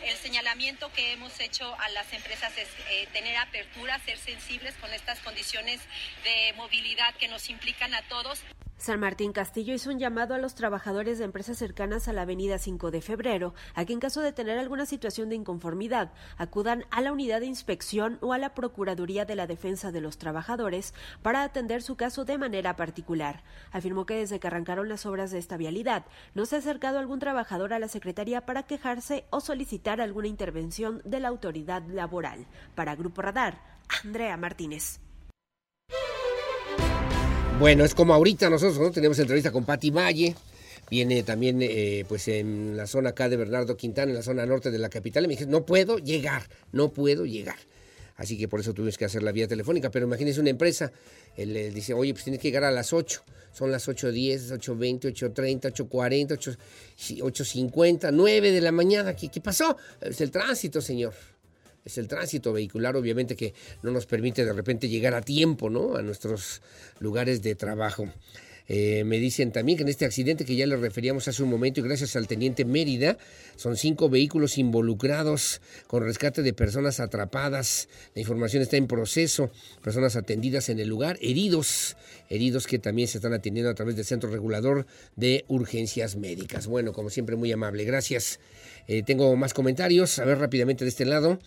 el, señalamiento que hemos hecho a las empresas es eh, tener apertura, ser sensibles con estas condiciones de movilidad que nos implican a todos. San Martín Castillo hizo un llamado a los trabajadores de empresas cercanas a la avenida 5 de febrero a que en caso de tener alguna situación de inconformidad acudan a la unidad de inspección o a la Procuraduría de la Defensa de los Trabajadores para atender su caso de manera particular. Afirmó que desde que arrancaron las obras de esta vialidad no se ha acercado algún trabajador a la Secretaría para quejarse o solicitar alguna intervención de la autoridad laboral. Para Grupo Radar, Andrea Martínez. Bueno, es como ahorita nosotros ¿no? tenemos entrevista con Patti Valle. Viene también, eh, pues, en la zona acá de Bernardo Quintana, en la zona norte de la capital. Y me dije, no puedo llegar, no puedo llegar. Así que por eso tuvimos que hacer la vía telefónica. Pero imagínese una empresa, él le dice, oye, pues tienes que llegar a las 8. Son las 8.10, 8.20, 8.30, 8.40, 8.50, 9 de la mañana. ¿Qué, ¿Qué pasó? Es el tránsito, señor es el tránsito vehicular, obviamente que no nos permite de repente llegar a tiempo, ¿no? A nuestros lugares de trabajo. Eh, me dicen también que en este accidente que ya le referíamos hace un momento y gracias al teniente Mérida, son cinco vehículos involucrados con rescate de personas atrapadas. La información está en proceso, personas atendidas en el lugar, heridos, heridos que también se están atendiendo a través del Centro Regulador de Urgencias Médicas. Bueno, como siempre, muy amable. Gracias. Eh, tengo más comentarios. A ver rápidamente de este lado.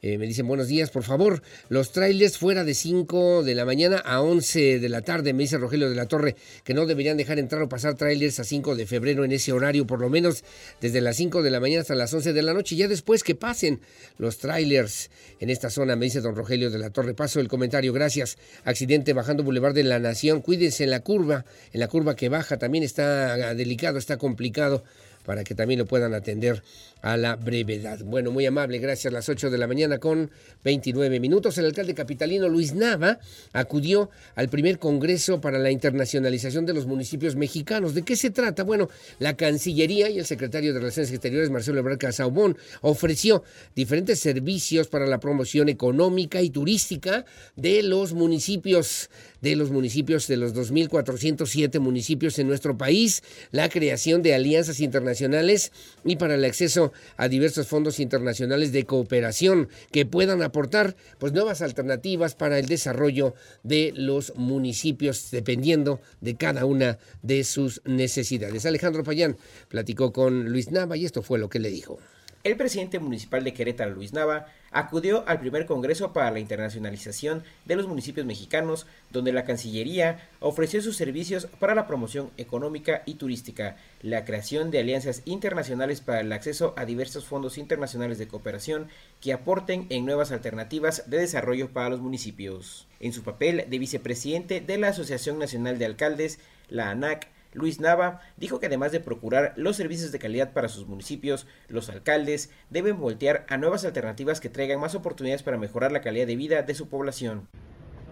Eh, me dicen buenos días, por favor. Los trailers fuera de 5 de la mañana a 11 de la tarde, me dice Rogelio de la Torre, que no deberían dejar entrar o pasar trailers a 5 de febrero en ese horario, por lo menos desde las 5 de la mañana hasta las 11 de la noche. Ya después que pasen los trailers en esta zona, me dice don Rogelio de la Torre. Paso el comentario, gracias. Accidente bajando Boulevard de la Nación. Cuídense en la curva, en la curva que baja también está delicado, está complicado para que también lo puedan atender a la brevedad. Bueno, muy amable, gracias. Las 8 de la mañana con 29 minutos, el alcalde capitalino Luis Nava acudió al primer Congreso para la Internacionalización de los Municipios Mexicanos. ¿De qué se trata? Bueno, la Cancillería y el secretario de Relaciones Exteriores, Marcelo Ebrard Casaubón, ofreció diferentes servicios para la promoción económica y turística de los municipios de los municipios de los 2.407 municipios en nuestro país, la creación de alianzas internacionales y para el acceso a diversos fondos internacionales de cooperación que puedan aportar pues nuevas alternativas para el desarrollo de los municipios dependiendo de cada una de sus necesidades. Alejandro Payán platicó con Luis Nava y esto fue lo que le dijo. El presidente municipal de Querétaro, Luis Nava, acudió al primer Congreso para la Internacionalización de los Municipios Mexicanos, donde la Cancillería ofreció sus servicios para la promoción económica y turística, la creación de alianzas internacionales para el acceso a diversos fondos internacionales de cooperación que aporten en nuevas alternativas de desarrollo para los municipios. En su papel de vicepresidente de la Asociación Nacional de Alcaldes, la ANAC, Luis Nava dijo que además de procurar los servicios de calidad para sus municipios, los alcaldes deben voltear a nuevas alternativas que traigan más oportunidades para mejorar la calidad de vida de su población.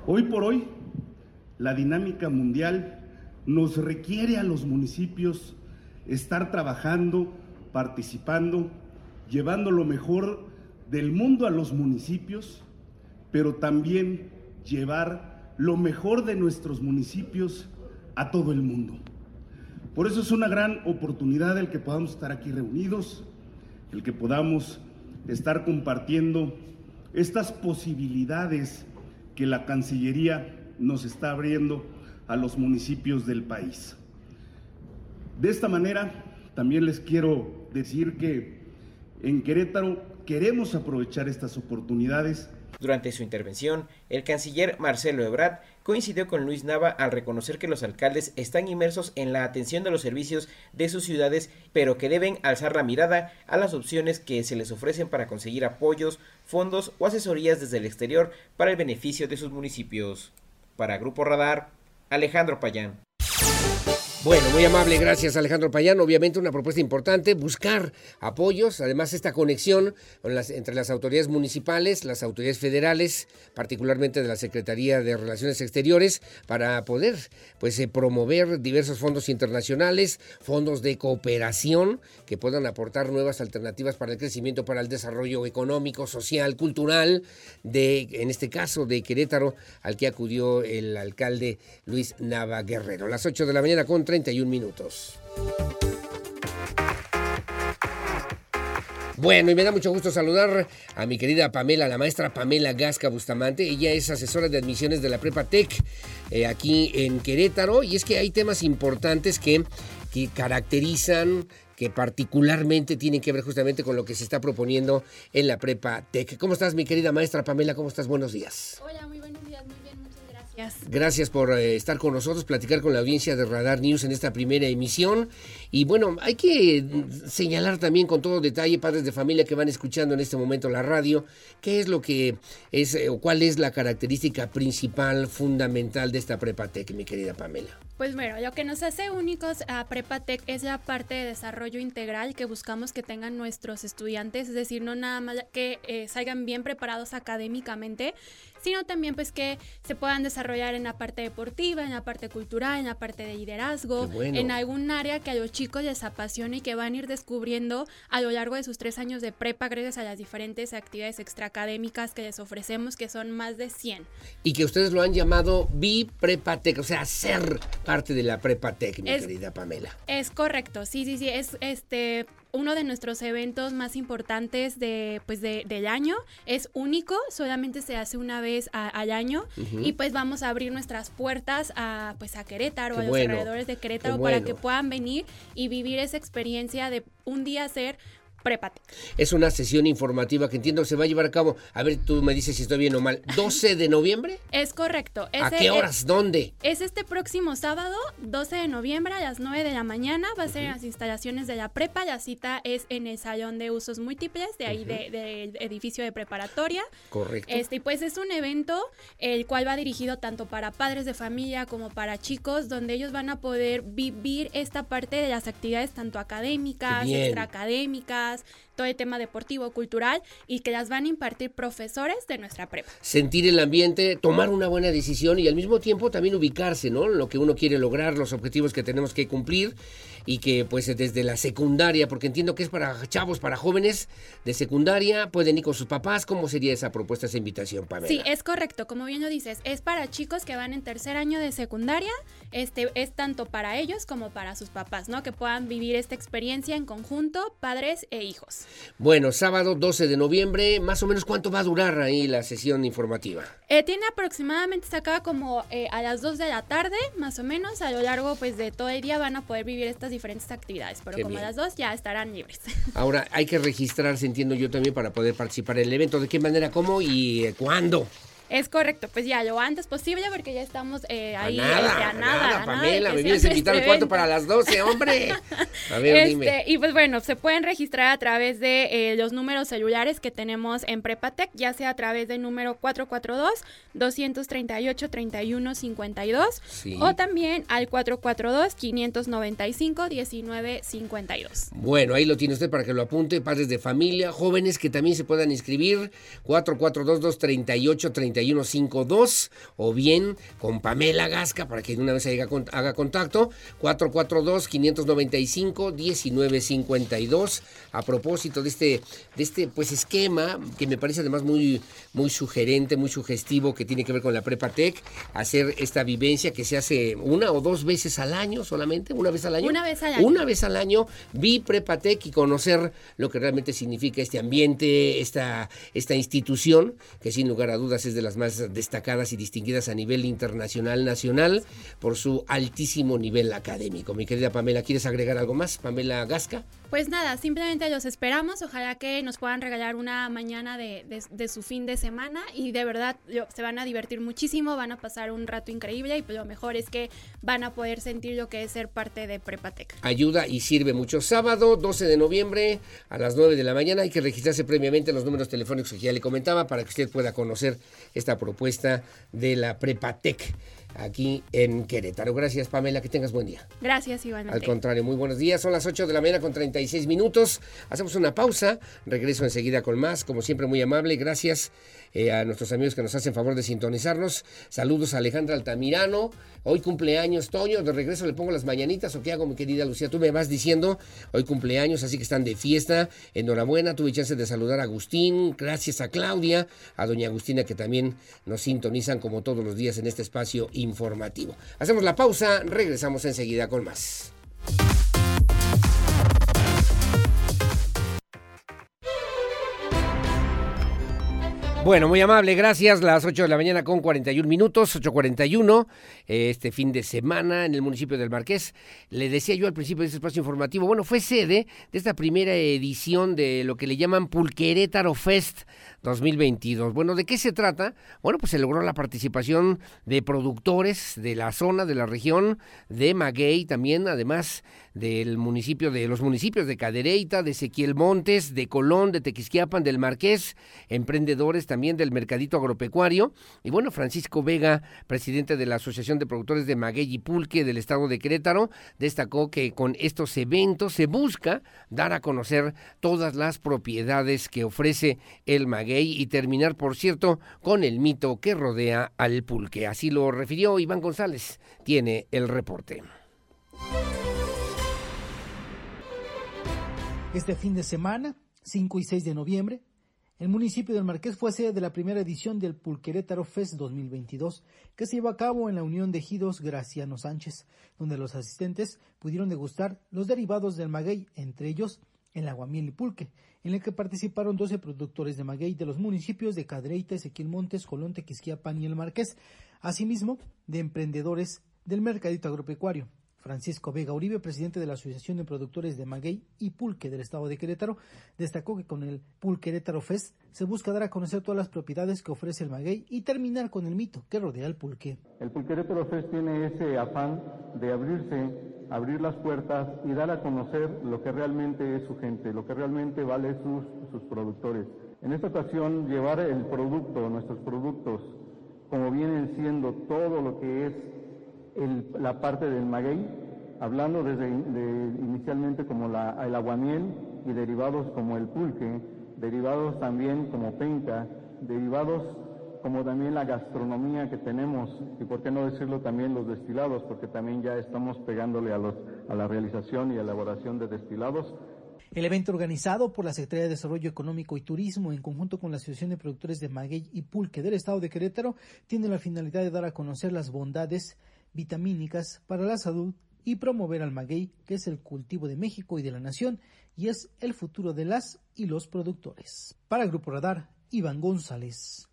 Hoy por hoy, la dinámica mundial nos requiere a los municipios estar trabajando, participando, llevando lo mejor del mundo a los municipios, pero también llevar lo mejor de nuestros municipios a todo el mundo. Por eso es una gran oportunidad el que podamos estar aquí reunidos, el que podamos estar compartiendo estas posibilidades que la Cancillería nos está abriendo a los municipios del país. De esta manera, también les quiero decir que en Querétaro queremos aprovechar estas oportunidades durante su intervención, el canciller Marcelo Ebrard coincidió con Luis Nava al reconocer que los alcaldes están inmersos en la atención de los servicios de sus ciudades, pero que deben alzar la mirada a las opciones que se les ofrecen para conseguir apoyos, fondos o asesorías desde el exterior para el beneficio de sus municipios. Para Grupo Radar, Alejandro Payán. Bueno, muy amable, gracias Alejandro Payán. Obviamente una propuesta importante, buscar apoyos, además esta conexión entre las autoridades municipales, las autoridades federales, particularmente de la Secretaría de Relaciones Exteriores, para poder pues, eh, promover diversos fondos internacionales, fondos de cooperación que puedan aportar nuevas alternativas para el crecimiento, para el desarrollo económico, social, cultural, de, en este caso de Querétaro, al que acudió el alcalde Luis Nava Guerrero. Las 8 de la mañana con 31 minutos. Bueno, y me da mucho gusto saludar a mi querida Pamela, la maestra Pamela Gasca Bustamante. Ella es asesora de admisiones de la Prepa Tech eh, aquí en Querétaro. Y es que hay temas importantes que, caracterizan que particularmente tienen que ver justamente con lo que se está proponiendo en la Prepa Tech. ¿Cómo estás, mi querida maestra Pamela? ¿Cómo estás? Buenos días. Hola, muy buenos días, gracias. Gracias por eh, estar con nosotros, platicar con la audiencia de Radar News en esta primera emisión. Y bueno, hay que mm, señalar también con todo detalle, padres de familia que van escuchando en este momento la radio, qué es lo que es eh, o cuál es la característica principal, fundamental de esta Prepa Tech, mi querida Pamela. Pues bueno, lo que nos hace únicos a Prepatec es la parte de desarrollo integral que buscamos que tengan nuestros estudiantes, es decir, no nada más que eh, salgan bien preparados académicamente, sino también pues que se puedan desarrollar en la parte deportiva, en la parte cultural, en la parte de liderazgo, en algún área que a los chicos les apasione y que van a ir descubriendo a lo largo de sus tres años de prepa gracias a las diferentes actividades extraacadémicas que les ofrecemos, que son más de 100. Y que ustedes lo han llamado Bi-Prepatec, o sea, ser parte de la Prepatec, mi querida Pamela. Es correcto, sí, sí, sí, es este uno de nuestros eventos más importantes de, pues de, del año. Es único, solamente se hace una vez al año. Y pues vamos a abrir nuestras puertas a, pues a Querétaro, a los alrededores de Querétaro, para que puedan venir y vivir esa experiencia de un día ser prépate. Es una sesión informativa que entiendo se va a llevar a cabo. A ver, tú me dices si estoy bien o mal. ¿12 de noviembre? Es correcto. ¿A qué horas? ¿Dónde? Es este próximo sábado, 12 de noviembre a las 9 de la mañana. Va a ser en las instalaciones de la prepa. La cita es en el salón de usos múltiples, de ahí del edificio de preparatoria. Correcto. Este, pues es un evento el cual va dirigido tanto para padres de familia como para chicos, donde ellos van a poder vivir esta parte de las actividades tanto académicas, extraacadémicas todo el tema deportivo, cultural y que las van a impartir profesores de nuestra prepa. Sentir el ambiente, tomar una buena decisión y al mismo tiempo también ubicarse, ¿no? Lo que uno quiere lograr, los objetivos que tenemos que cumplir y que pues desde la secundaria, porque entiendo que es para chavos, para jóvenes de secundaria, pueden ir con sus papás. ¿Cómo sería esa propuesta, esa invitación, Pamela? Sí, es correcto, como bien lo dices, es para chicos que van en tercer año de secundaria, este es tanto para ellos como para sus papás, ¿no? Que puedan vivir esta experiencia en conjunto, padres e hijos. Bueno, sábado 12 de noviembre, más o menos cuánto va a durar ahí la sesión informativa. Eh, tiene aproximadamente, se acaba como eh, a las 2 de la tarde, más o menos, a lo largo pues de todo el día van a poder vivir estas diferentes actividades, pero como las dos ya estarán libres. Ahora, hay que registrarse, entiendo yo también, para poder participar en el evento. ¿De qué manera, cómo y cuándo? Es correcto, pues ya lo antes posible porque ya estamos eh, ahí. A nada, este, a nada, Pamela, me vienes a invitar al cuarto para las 12, hombre. A ver, este, dime. Y pues bueno, se pueden registrar a través de eh, los números celulares que tenemos en Prepatec, ya sea a través del número 442-238-3152 sí. o también al 442-595-1952. Bueno, ahí lo tiene usted para que lo apunte, padres de familia, jóvenes que también se puedan inscribir, 442-238-3152. 4152 o bien con Pamela Gasca para que de una vez haga, haga contacto 442-595-1952 a propósito de este, de este pues esquema que me parece además muy, muy sugerente, muy sugestivo que tiene que ver con la Prepa Tech, hacer esta vivencia que se hace una o dos veces al año solamente, una vez al año. Una vez al año. Una vez al año vi Prepa Tech y conocer lo que realmente significa este ambiente, esta, esta institución, que sin lugar a dudas es de las más destacadas y distinguidas a nivel internacional, nacional, por su altísimo nivel académico. Mi querida Pamela, ¿quieres agregar algo más? Pamela Gasca. Pues nada, simplemente los esperamos. Ojalá que nos puedan regalar una mañana de, de, su fin de semana y de verdad se van a divertir muchísimo, van a pasar un rato increíble y lo mejor es que van a poder sentir lo que es ser parte de Prepatec. Ayuda y sirve mucho. Sábado 12 de noviembre a las 9 de la mañana hay que registrarse previamente en los números telefónicos que ya le comentaba para que usted pueda conocer esta propuesta de la Prepatec aquí en Querétaro. Gracias, Pamela, que tengas buen día. Gracias, igualmente. Al contrario, muy buenos días. Son las 8 de la mañana con 36 minutos. Hacemos una pausa. Regreso enseguida con más. Como siempre, muy amable. Gracias eh, a nuestros amigos que nos hacen favor de sintonizarnos. Saludos a Alejandra Altamirano. Hoy cumpleaños, Toño. De regreso le pongo las mañanitas. ¿O qué hago, mi querida Lucía? Tú me vas diciendo. Hoy cumpleaños, así que están de fiesta. Enhorabuena. Tuve chance de saludar a Agustín. Gracias a Claudia, a doña Agustina, que también nos sintonizan como todos los días en este espacio informativo. Hacemos la pausa. Regresamos enseguida con más. Bueno, muy amable, gracias. Las 8 de la mañana con 41 minutos, 8.41, este fin de semana en el municipio del Marqués. Le decía yo al principio de este espacio informativo, bueno, fue sede de esta primera edición de lo que le llaman Pulquerétaro Fest 2022. Bueno, ¿de qué se trata? Bueno, pues se logró la participación de productores de la zona, de la región, de Maguey también, además del municipio de los municipios de Cadereyta, de Ezequiel Montes, de Colón, de Tequisquiapan, del Marqués, emprendedores también del mercadito agropecuario. Y bueno, Francisco Vega, presidente de la Asociación de Productores de Maguey y Pulque del estado de Querétaro, destacó que con estos eventos se busca dar a conocer todas las propiedades que ofrece el maguey y terminar, por cierto, con el mito que rodea al pulque. Así lo refirió Iván González. Tiene el reporte. Este fin de semana, 5 y 6 de noviembre, el municipio del Marqués fue sede de la primera edición del Pulquerétaro Fest 2022, que se llevó a cabo en la Unión de Ejidos Graciano Sánchez, donde los asistentes pudieron degustar los derivados del maguey, entre ellos el aguamiel y pulque, en el que participaron 12 productores de maguey de los municipios de Cadreita, Ezequiel Montes, Colón, Tequisquiapan y el Marqués, asimismo de emprendedores del mercadito agropecuario. Francisco Vega Uribe, presidente de la Asociación de Productores de Maguey y Pulque del Estado de Querétaro, destacó que con el Pulquerétaro Fest se busca dar a conocer todas las propiedades que ofrece el maguey y terminar con el mito que rodea el pulque. El Pulquerétaro Fest tiene ese afán de abrirse, abrir las puertas y dar a conocer lo que realmente es su gente, lo que realmente vale sus, sus productores. En esta ocasión, llevar el producto, nuestros productos, como vienen siendo todo lo que es la parte del maguey, hablando desde inicialmente como la, el aguamiel y derivados como el pulque, derivados también como penca, derivados como también la gastronomía que tenemos y por qué no decirlo también los destilados, porque también ya estamos pegándole a, los, a la realización y elaboración de destilados. El evento organizado por la Secretaría de Desarrollo Económico y Turismo en conjunto con la Asociación de Productores de Maguey y Pulque del Estado de Querétaro tiene la finalidad de dar a conocer las bondades vitamínicas para la salud y promover al maguey, que es el cultivo de México y de la nación, y es el futuro de las y los productores. Para Grupo Radar, Iván González.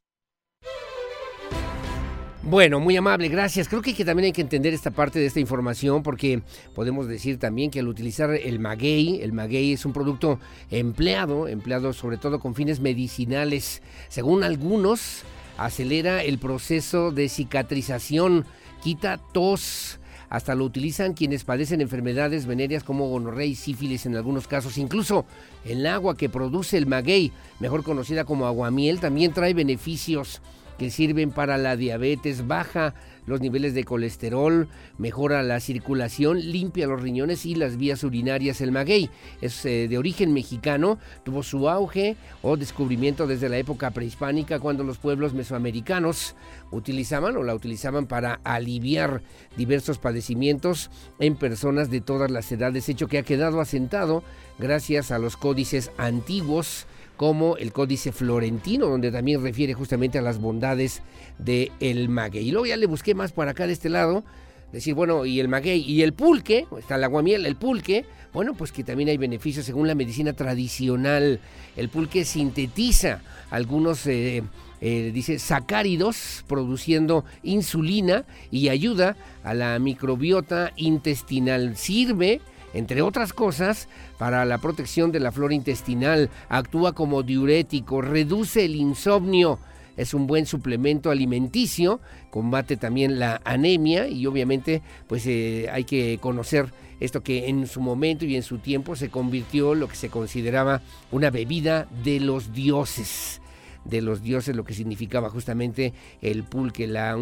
Bueno, muy amable, gracias. Creo que, también hay que entender esta parte de esta información porque podemos decir también que al utilizar el maguey, el maguey es un producto empleado, empleado sobre todo con fines medicinales. Según algunos, acelera el proceso de cicatrización quita tos. Hasta lo utilizan quienes padecen enfermedades venéreas como gonorrea y sífilis en algunos casos. Incluso el agua que produce el maguey, mejor conocida como aguamiel, también trae beneficios que sirven para la diabetes, baja los niveles de colesterol, mejora la circulación, limpia los riñones y las vías urinarias. El maguey es eh, de origen mexicano, tuvo su auge o descubrimiento desde la época prehispánica cuando los pueblos mesoamericanos utilizaban o la utilizaban para aliviar diversos padecimientos en personas de todas las edades, hecho que ha quedado asentado gracias a los códices antiguos como el Códice Florentino, donde también refiere justamente a las bondades del el maguey. Y luego ya le busqué más para acá de este lado, decir, bueno, y el maguey y el pulque, está el aguamiel, el pulque, bueno, pues que también hay beneficios según la medicina tradicional. El pulque sintetiza algunos... Eh, eh, dice sacáridos produciendo insulina y ayuda a la microbiota intestinal. Sirve entre otras cosas, para la protección de la flora intestinal, actúa como diurético, reduce el insomnio, es un buen suplemento alimenticio, combate también la anemia y obviamente pues eh, hay que conocer esto que en su momento y en su tiempo se convirtió lo que se consideraba una bebida de los dioses de los dioses, lo que significaba justamente el pulque, la,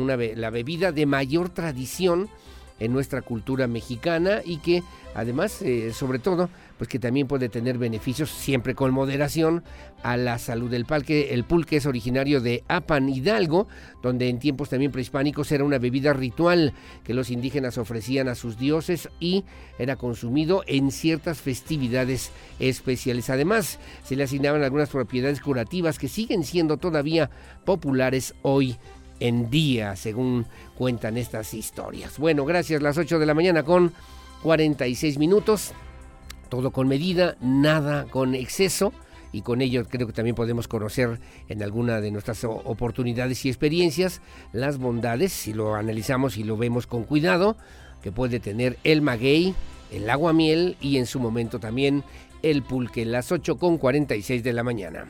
bebida de mayor tradición en nuestra cultura mexicana y que además, eh, sobre todo, pues que también puede tener beneficios siempre con moderación a la salud. del palque, el pulque es originario de Apan Hidalgo, donde en tiempos también prehispánicos era una bebida ritual que los indígenas ofrecían a sus dioses y era consumido en ciertas festividades especiales. Además, se le asignaban algunas propiedades curativas que siguen siendo todavía populares hoy en día, según cuentan estas historias. Bueno, gracias, las 8 de la mañana con 46 minutos, todo con medida, nada con exceso. Y con ello creo que también podemos conocer en alguna de nuestras oportunidades y experiencias las bondades, si lo analizamos y lo vemos con cuidado, que puede tener el maguey, el agua miel y en su momento también el pulque, las 8 con 46 de la mañana.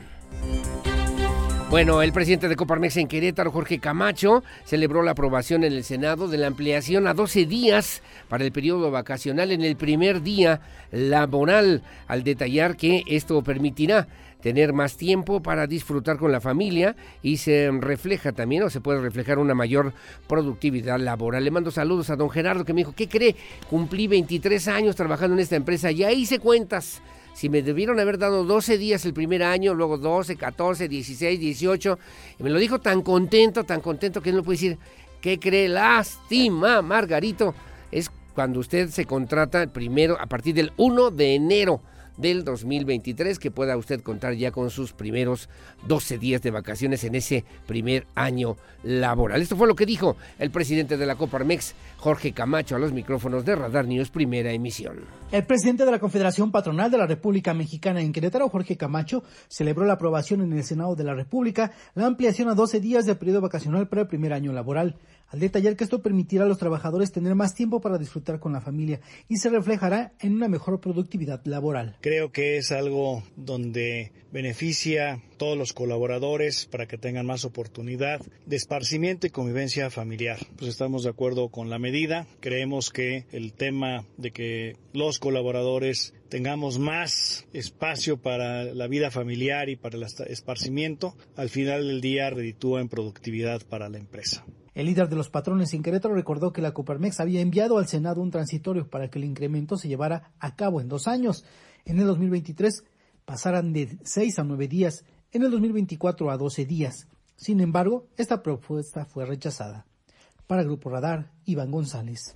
Bueno, el presidente de Coparmex en Querétaro, Jorge Camacho, celebró la aprobación en el Senado de la ampliación a 12 días para el periodo vacacional en el primer día laboral, al detallar que esto permitirá tener más tiempo para disfrutar con la familia y se refleja también o se puede reflejar una mayor productividad laboral. Le mando saludos a don Gerardo que me dijo, ¿qué cree? Cumplí 23 años trabajando en esta empresa, ya hice cuentas si me debieron haber dado 12 días el primer año, luego 12, 14, 16, 18, y me lo dijo tan contento, tan contento que no puede decir, ¿qué cree? Lástima, Margarito. Es cuando usted se contrata primero a partir del 1 de enero del 2023, que pueda usted contar ya con sus primeros 12 días de vacaciones en ese primer año laboral. Esto fue lo que dijo el presidente de la Coparmex, Jorge Camacho, a los micrófonos de Radar News, primera emisión. El presidente de la Confederación Patronal de la República Mexicana en Querétaro, Jorge Camacho, celebró la aprobación en el Senado de la República la ampliación a 12 días de periodo vacacional para el primer año laboral al detallar que esto permitirá a los trabajadores tener más tiempo para disfrutar con la familia y se reflejará en una mejor productividad laboral. Creo que es algo donde beneficia a todos los colaboradores para que tengan más oportunidad de esparcimiento y convivencia familiar. Pues estamos de acuerdo con la medida. Creemos que el tema de que los colaboradores tengamos más espacio para la vida familiar y para el esparcimiento, al final del día reditúa en productividad para la empresa. El líder de los patrones en Querétaro recordó que la Coparmex había enviado al Senado un transitorio para que el incremento se llevara a cabo en dos años. En el 2023 pasaran de seis a nueve días, en el 2024 a 12 días. Sin embargo, esta propuesta fue rechazada. Para Grupo Radar, Iván González.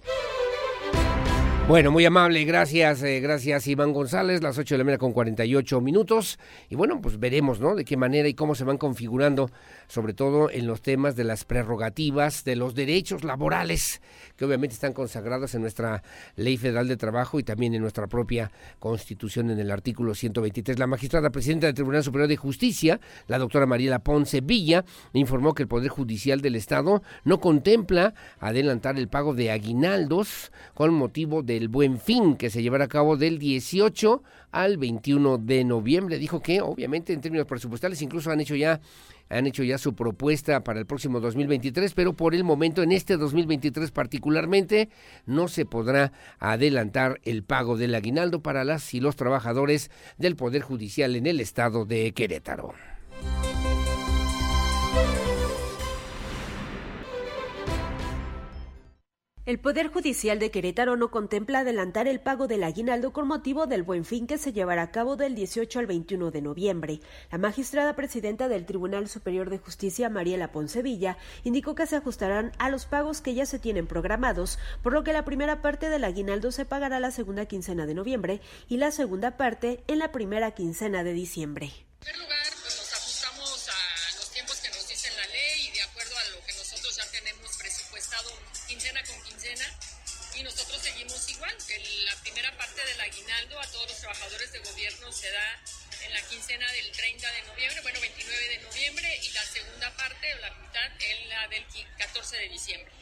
Bueno, muy amable, gracias, eh, gracias Iván González, las 8 de la mañana con 48 minutos. Y bueno, pues veremos, ¿no? De qué manera y cómo se van configurando, sobre todo en los temas de las prerrogativas, de los derechos laborales, que obviamente están consagrados en nuestra Ley Federal de Trabajo y también en nuestra propia Constitución en el artículo 123. La magistrada presidenta del Tribunal Superior de Justicia, la doctora Mariela Ponce Villa, informó que el Poder Judicial del Estado no contempla adelantar el pago de aguinaldos con motivo de el Buen Fin, que se llevará a cabo del 18 al 21 de noviembre. Dijo que, obviamente, en términos presupuestales, incluso han hecho ya han hecho ya su propuesta para el próximo 2023, pero por el momento, en este 2023 particularmente, no se podrá adelantar el pago del aguinaldo para las y los trabajadores del Poder Judicial en el estado de Querétaro. El Poder Judicial de Querétaro no contempla adelantar el pago del aguinaldo con motivo del buen fin que se llevará a cabo del 18 al 21 de noviembre. La magistrada presidenta del Tribunal Superior de Justicia, Mariela Poncevilla, indicó que se ajustarán a los pagos que ya se tienen programados, por lo que la primera parte del aguinaldo se pagará la segunda quincena de noviembre y la segunda parte en la primera quincena de diciembre. 30 de noviembre, bueno, 29 de noviembre, y la segunda parte, la mitad, en la del 14 de diciembre.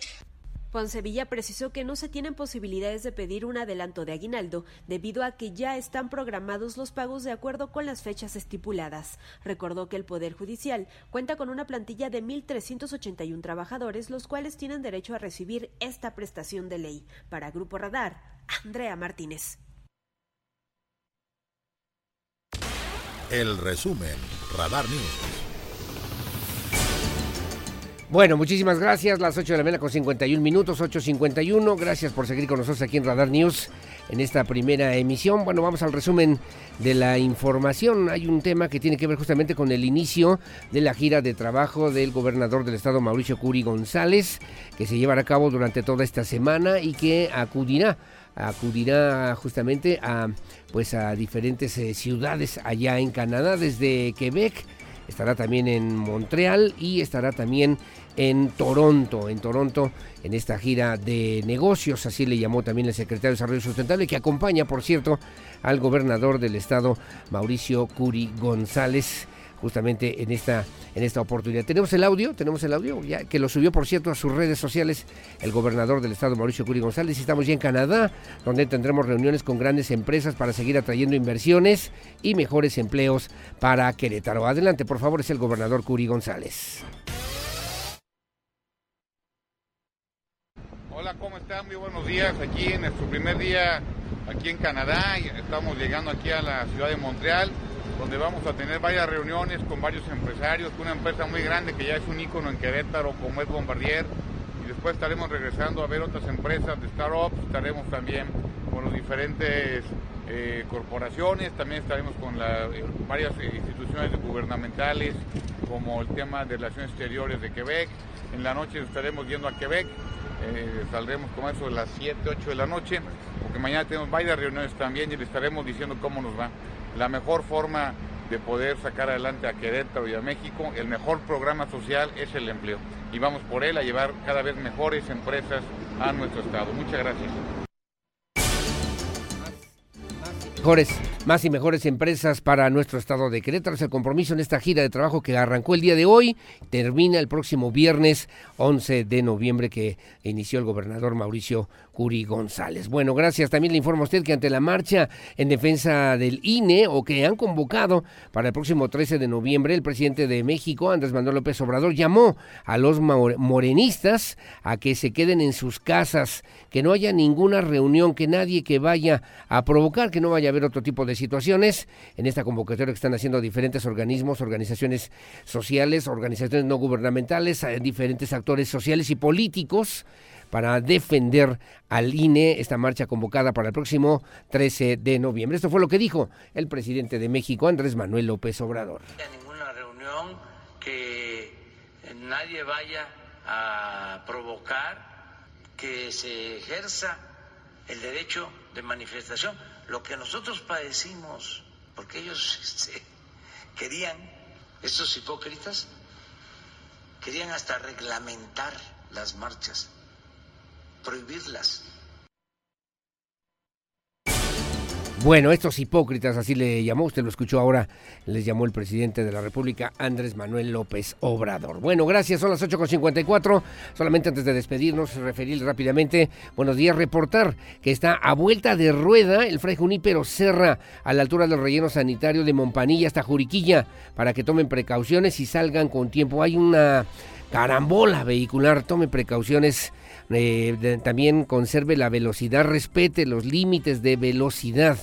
Poncevilla precisó que no se tienen posibilidades de pedir un adelanto de aguinaldo debido a que ya están programados los pagos de acuerdo con las fechas estipuladas. Recordó que el Poder Judicial cuenta con una plantilla de 1.381 trabajadores, los cuales tienen derecho a recibir esta prestación de ley. Para Grupo Radar, Andrea Martínez. El resumen, Radar News. Bueno, muchísimas gracias. Las 8 de la mañana con 51 minutos, 8.51. Gracias por seguir con nosotros aquí en Radar News en esta primera emisión. Bueno, vamos al resumen de la información. Hay un tema que tiene que ver justamente con el inicio de la gira de trabajo del gobernador del estado, Mauricio Curi González, que se llevará a cabo durante toda esta semana y que acudirá acudirá justamente a pues a diferentes eh, ciudades allá en Canadá. Desde Quebec estará también en Montreal y estará también en Toronto, en Toronto, en esta gira de negocios, así le llamó también el secretario de Desarrollo Sustentable, que acompaña, por cierto, al gobernador del estado, Mauricio Curi González justamente en esta, en esta oportunidad. Tenemos el audio, tenemos el audio, ya que lo subió por cierto a sus redes sociales el gobernador del estado Mauricio Curi González. Estamos ya en Canadá, donde tendremos reuniones con grandes empresas para seguir atrayendo inversiones y mejores empleos para Querétaro. Adelante, por favor, es el gobernador Curi González. Hola, ¿cómo están? Muy buenos días. Aquí en nuestro primer día aquí en Canadá. Estamos llegando aquí a la ciudad de Montreal donde vamos a tener varias reuniones con varios empresarios, con una empresa muy grande que ya es un ícono en Querétaro como es Bombardier, y después estaremos regresando a ver otras empresas de startups, estaremos también con las diferentes eh, corporaciones, también estaremos con eh, varias instituciones gubernamentales como el tema de relaciones exteriores de Quebec, en la noche estaremos yendo a Quebec, eh, saldremos con eso de las 7, 8 de la noche, porque mañana tenemos varias reuniones también y les estaremos diciendo cómo nos va la mejor forma de poder sacar adelante a Querétaro y a México, el mejor programa social es el empleo. Y vamos por él a llevar cada vez mejores empresas a nuestro estado. Muchas gracias. Mejores, más y mejores empresas para nuestro estado de Querétaro. Es el compromiso en esta gira de trabajo que arrancó el día de hoy, termina el próximo viernes 11 de noviembre que inició el gobernador Mauricio Curi González. Bueno, gracias. También le informo a usted que ante la marcha en defensa del INE o que han convocado para el próximo 13 de noviembre, el presidente de México, Andrés Manuel López Obrador, llamó a los morenistas a que se queden en sus casas, que no haya ninguna reunión, que nadie que vaya a provocar, que no vaya a haber otro tipo de situaciones. En esta convocatoria que están haciendo diferentes organismos, organizaciones sociales, organizaciones no gubernamentales, eh, diferentes actores sociales y políticos para defender al INE, esta marcha convocada para el próximo 13 de noviembre. Esto fue lo que dijo el presidente de México, Andrés Manuel López Obrador. Ninguna reunión que nadie vaya a provocar que se ejerza el derecho de manifestación, lo que nosotros padecimos, porque ellos este, querían, estos hipócritas, querían hasta reglamentar las marchas prohibirlas. Bueno, estos hipócritas, así le llamó, usted lo escuchó ahora, les llamó el presidente de la República, Andrés Manuel López Obrador. Bueno, gracias, son las 8.54. Solamente antes de despedirnos, referir rápidamente, buenos días, reportar que está a vuelta de rueda el Fray Junípero Serra a la altura del relleno sanitario de Mompanilla hasta Juriquilla, para que tomen precauciones y salgan con tiempo. Hay una carambola vehicular, tome precauciones eh, también conserve la velocidad, respete los límites de velocidad.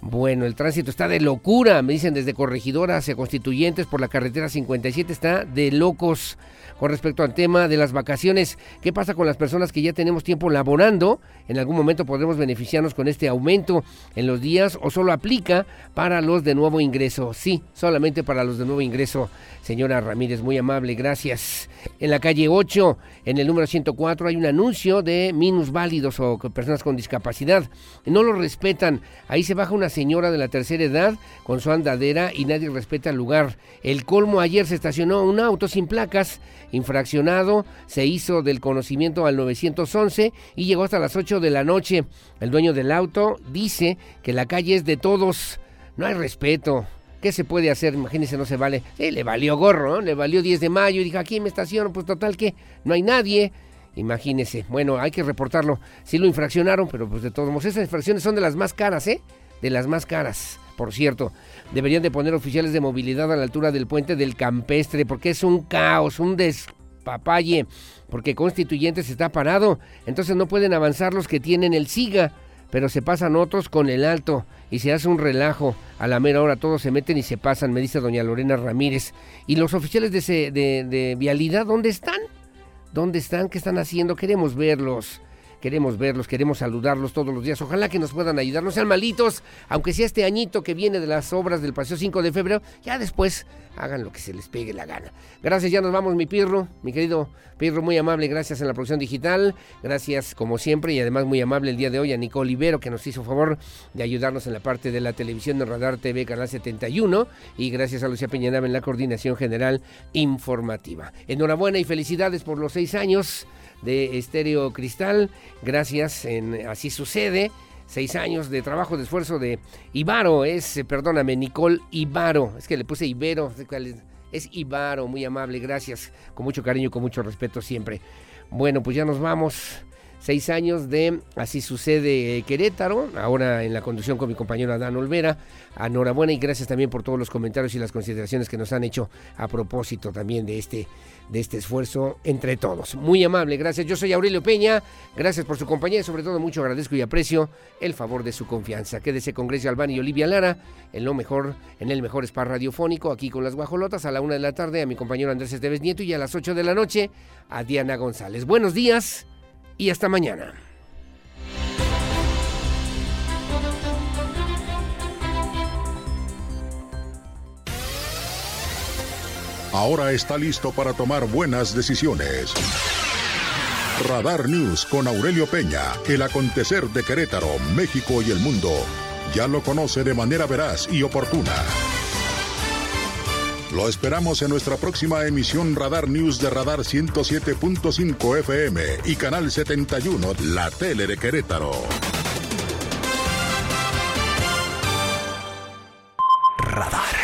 Bueno, el tránsito está de locura, me dicen desde Corregidora hacia Constituyentes por la carretera 57, está de locos. Con respecto al tema de las vacaciones, ¿qué pasa con las personas que ya tenemos tiempo laborando? ¿En algún momento podremos beneficiarnos con este aumento en los días o solo aplica para los de nuevo ingreso? Sí, solamente para los de nuevo ingreso. Señora Ramírez, muy amable, gracias. En la calle 8, en el número 104, hay un anuncio de minusválidos o personas con discapacidad. No lo respetan. Ahí se baja una señora de la tercera edad con su andadera y nadie respeta el lugar. El colmo ayer se estacionó un auto sin placas, infraccionado, se hizo del conocimiento al 911 y llegó hasta las 8 de la noche. El dueño del auto dice que la calle es de todos. No hay respeto. ¿Qué se puede hacer? Imagínense, no se vale. Sí, le valió gorro, le valió 10 de mayo y dijo, aquí me estaciono, pues total que no hay nadie. Imagínense. Bueno, hay que reportarlo. Sí lo infraccionaron, pero pues de todos modos, esas infracciones son de las más caras, ¿eh? De las más caras, por cierto. Deberían de poner oficiales de movilidad a la altura del puente del campestre, porque es un caos, un despapalle, porque Constituyentes está parado. Entonces no pueden avanzar los que tienen el SIGA, pero se pasan otros con el alto y se hace un relajo. A la mera hora todos se meten y se pasan, me dice doña Lorena Ramírez. ¿Y los oficiales de, de, de vialidad dónde están? ¿Dónde están? ¿Qué están haciendo? Queremos verlos. Queremos verlos, queremos saludarlos todos los días. Ojalá que nos puedan ayudar. No sean malitos, aunque sea este añito que viene de las obras del Paseo 5 de febrero. Ya después hagan lo que se les pegue la gana. Gracias, ya nos vamos, mi Pirro, mi querido Pirro, muy amable. Gracias en la producción digital. Gracias, como siempre, y además muy amable el día de hoy a Nicole Ibero, que nos hizo favor de ayudarnos en la parte de la televisión de Radar TV, Canal 71. Y gracias a Lucía Peñanaba en la coordinación general informativa. Enhorabuena y felicidades por los seis años de Estéreo Cristal. Gracias, en Así Sucede. Seis años de trabajo, de esfuerzo de Ibaro, es, eh, perdóname, Nicole Ibaro. Es que le puse Ibero, es Ibaro, muy amable, gracias. Con mucho cariño, con mucho respeto siempre. Bueno, pues ya nos vamos. Seis años de Así sucede eh, Querétaro, ahora en la conducción con mi compañero Adán Olvera. Enhorabuena y gracias también por todos los comentarios y las consideraciones que nos han hecho a propósito también de este de este esfuerzo entre todos. Muy amable, gracias. Yo soy Aurelio Peña, gracias por su compañía y sobre todo mucho agradezco y aprecio el favor de su confianza. Quédese con Grecia Albani y Olivia Lara en lo mejor, en el mejor spa radiofónico, aquí con las guajolotas, a la una de la tarde a mi compañero Andrés Esteves Nieto y a las 8 de la noche a Diana González. Buenos días y hasta mañana. ahora está listo para tomar buenas decisiones. Radar News con Aurelio Peña, el acontecer de Querétaro, México y el mundo. Ya lo conoce de manera veraz y oportuna. Lo esperamos en nuestra próxima emisión Radar News de Radar 107.5 FM y Canal 71, la tele de Querétaro. Radar.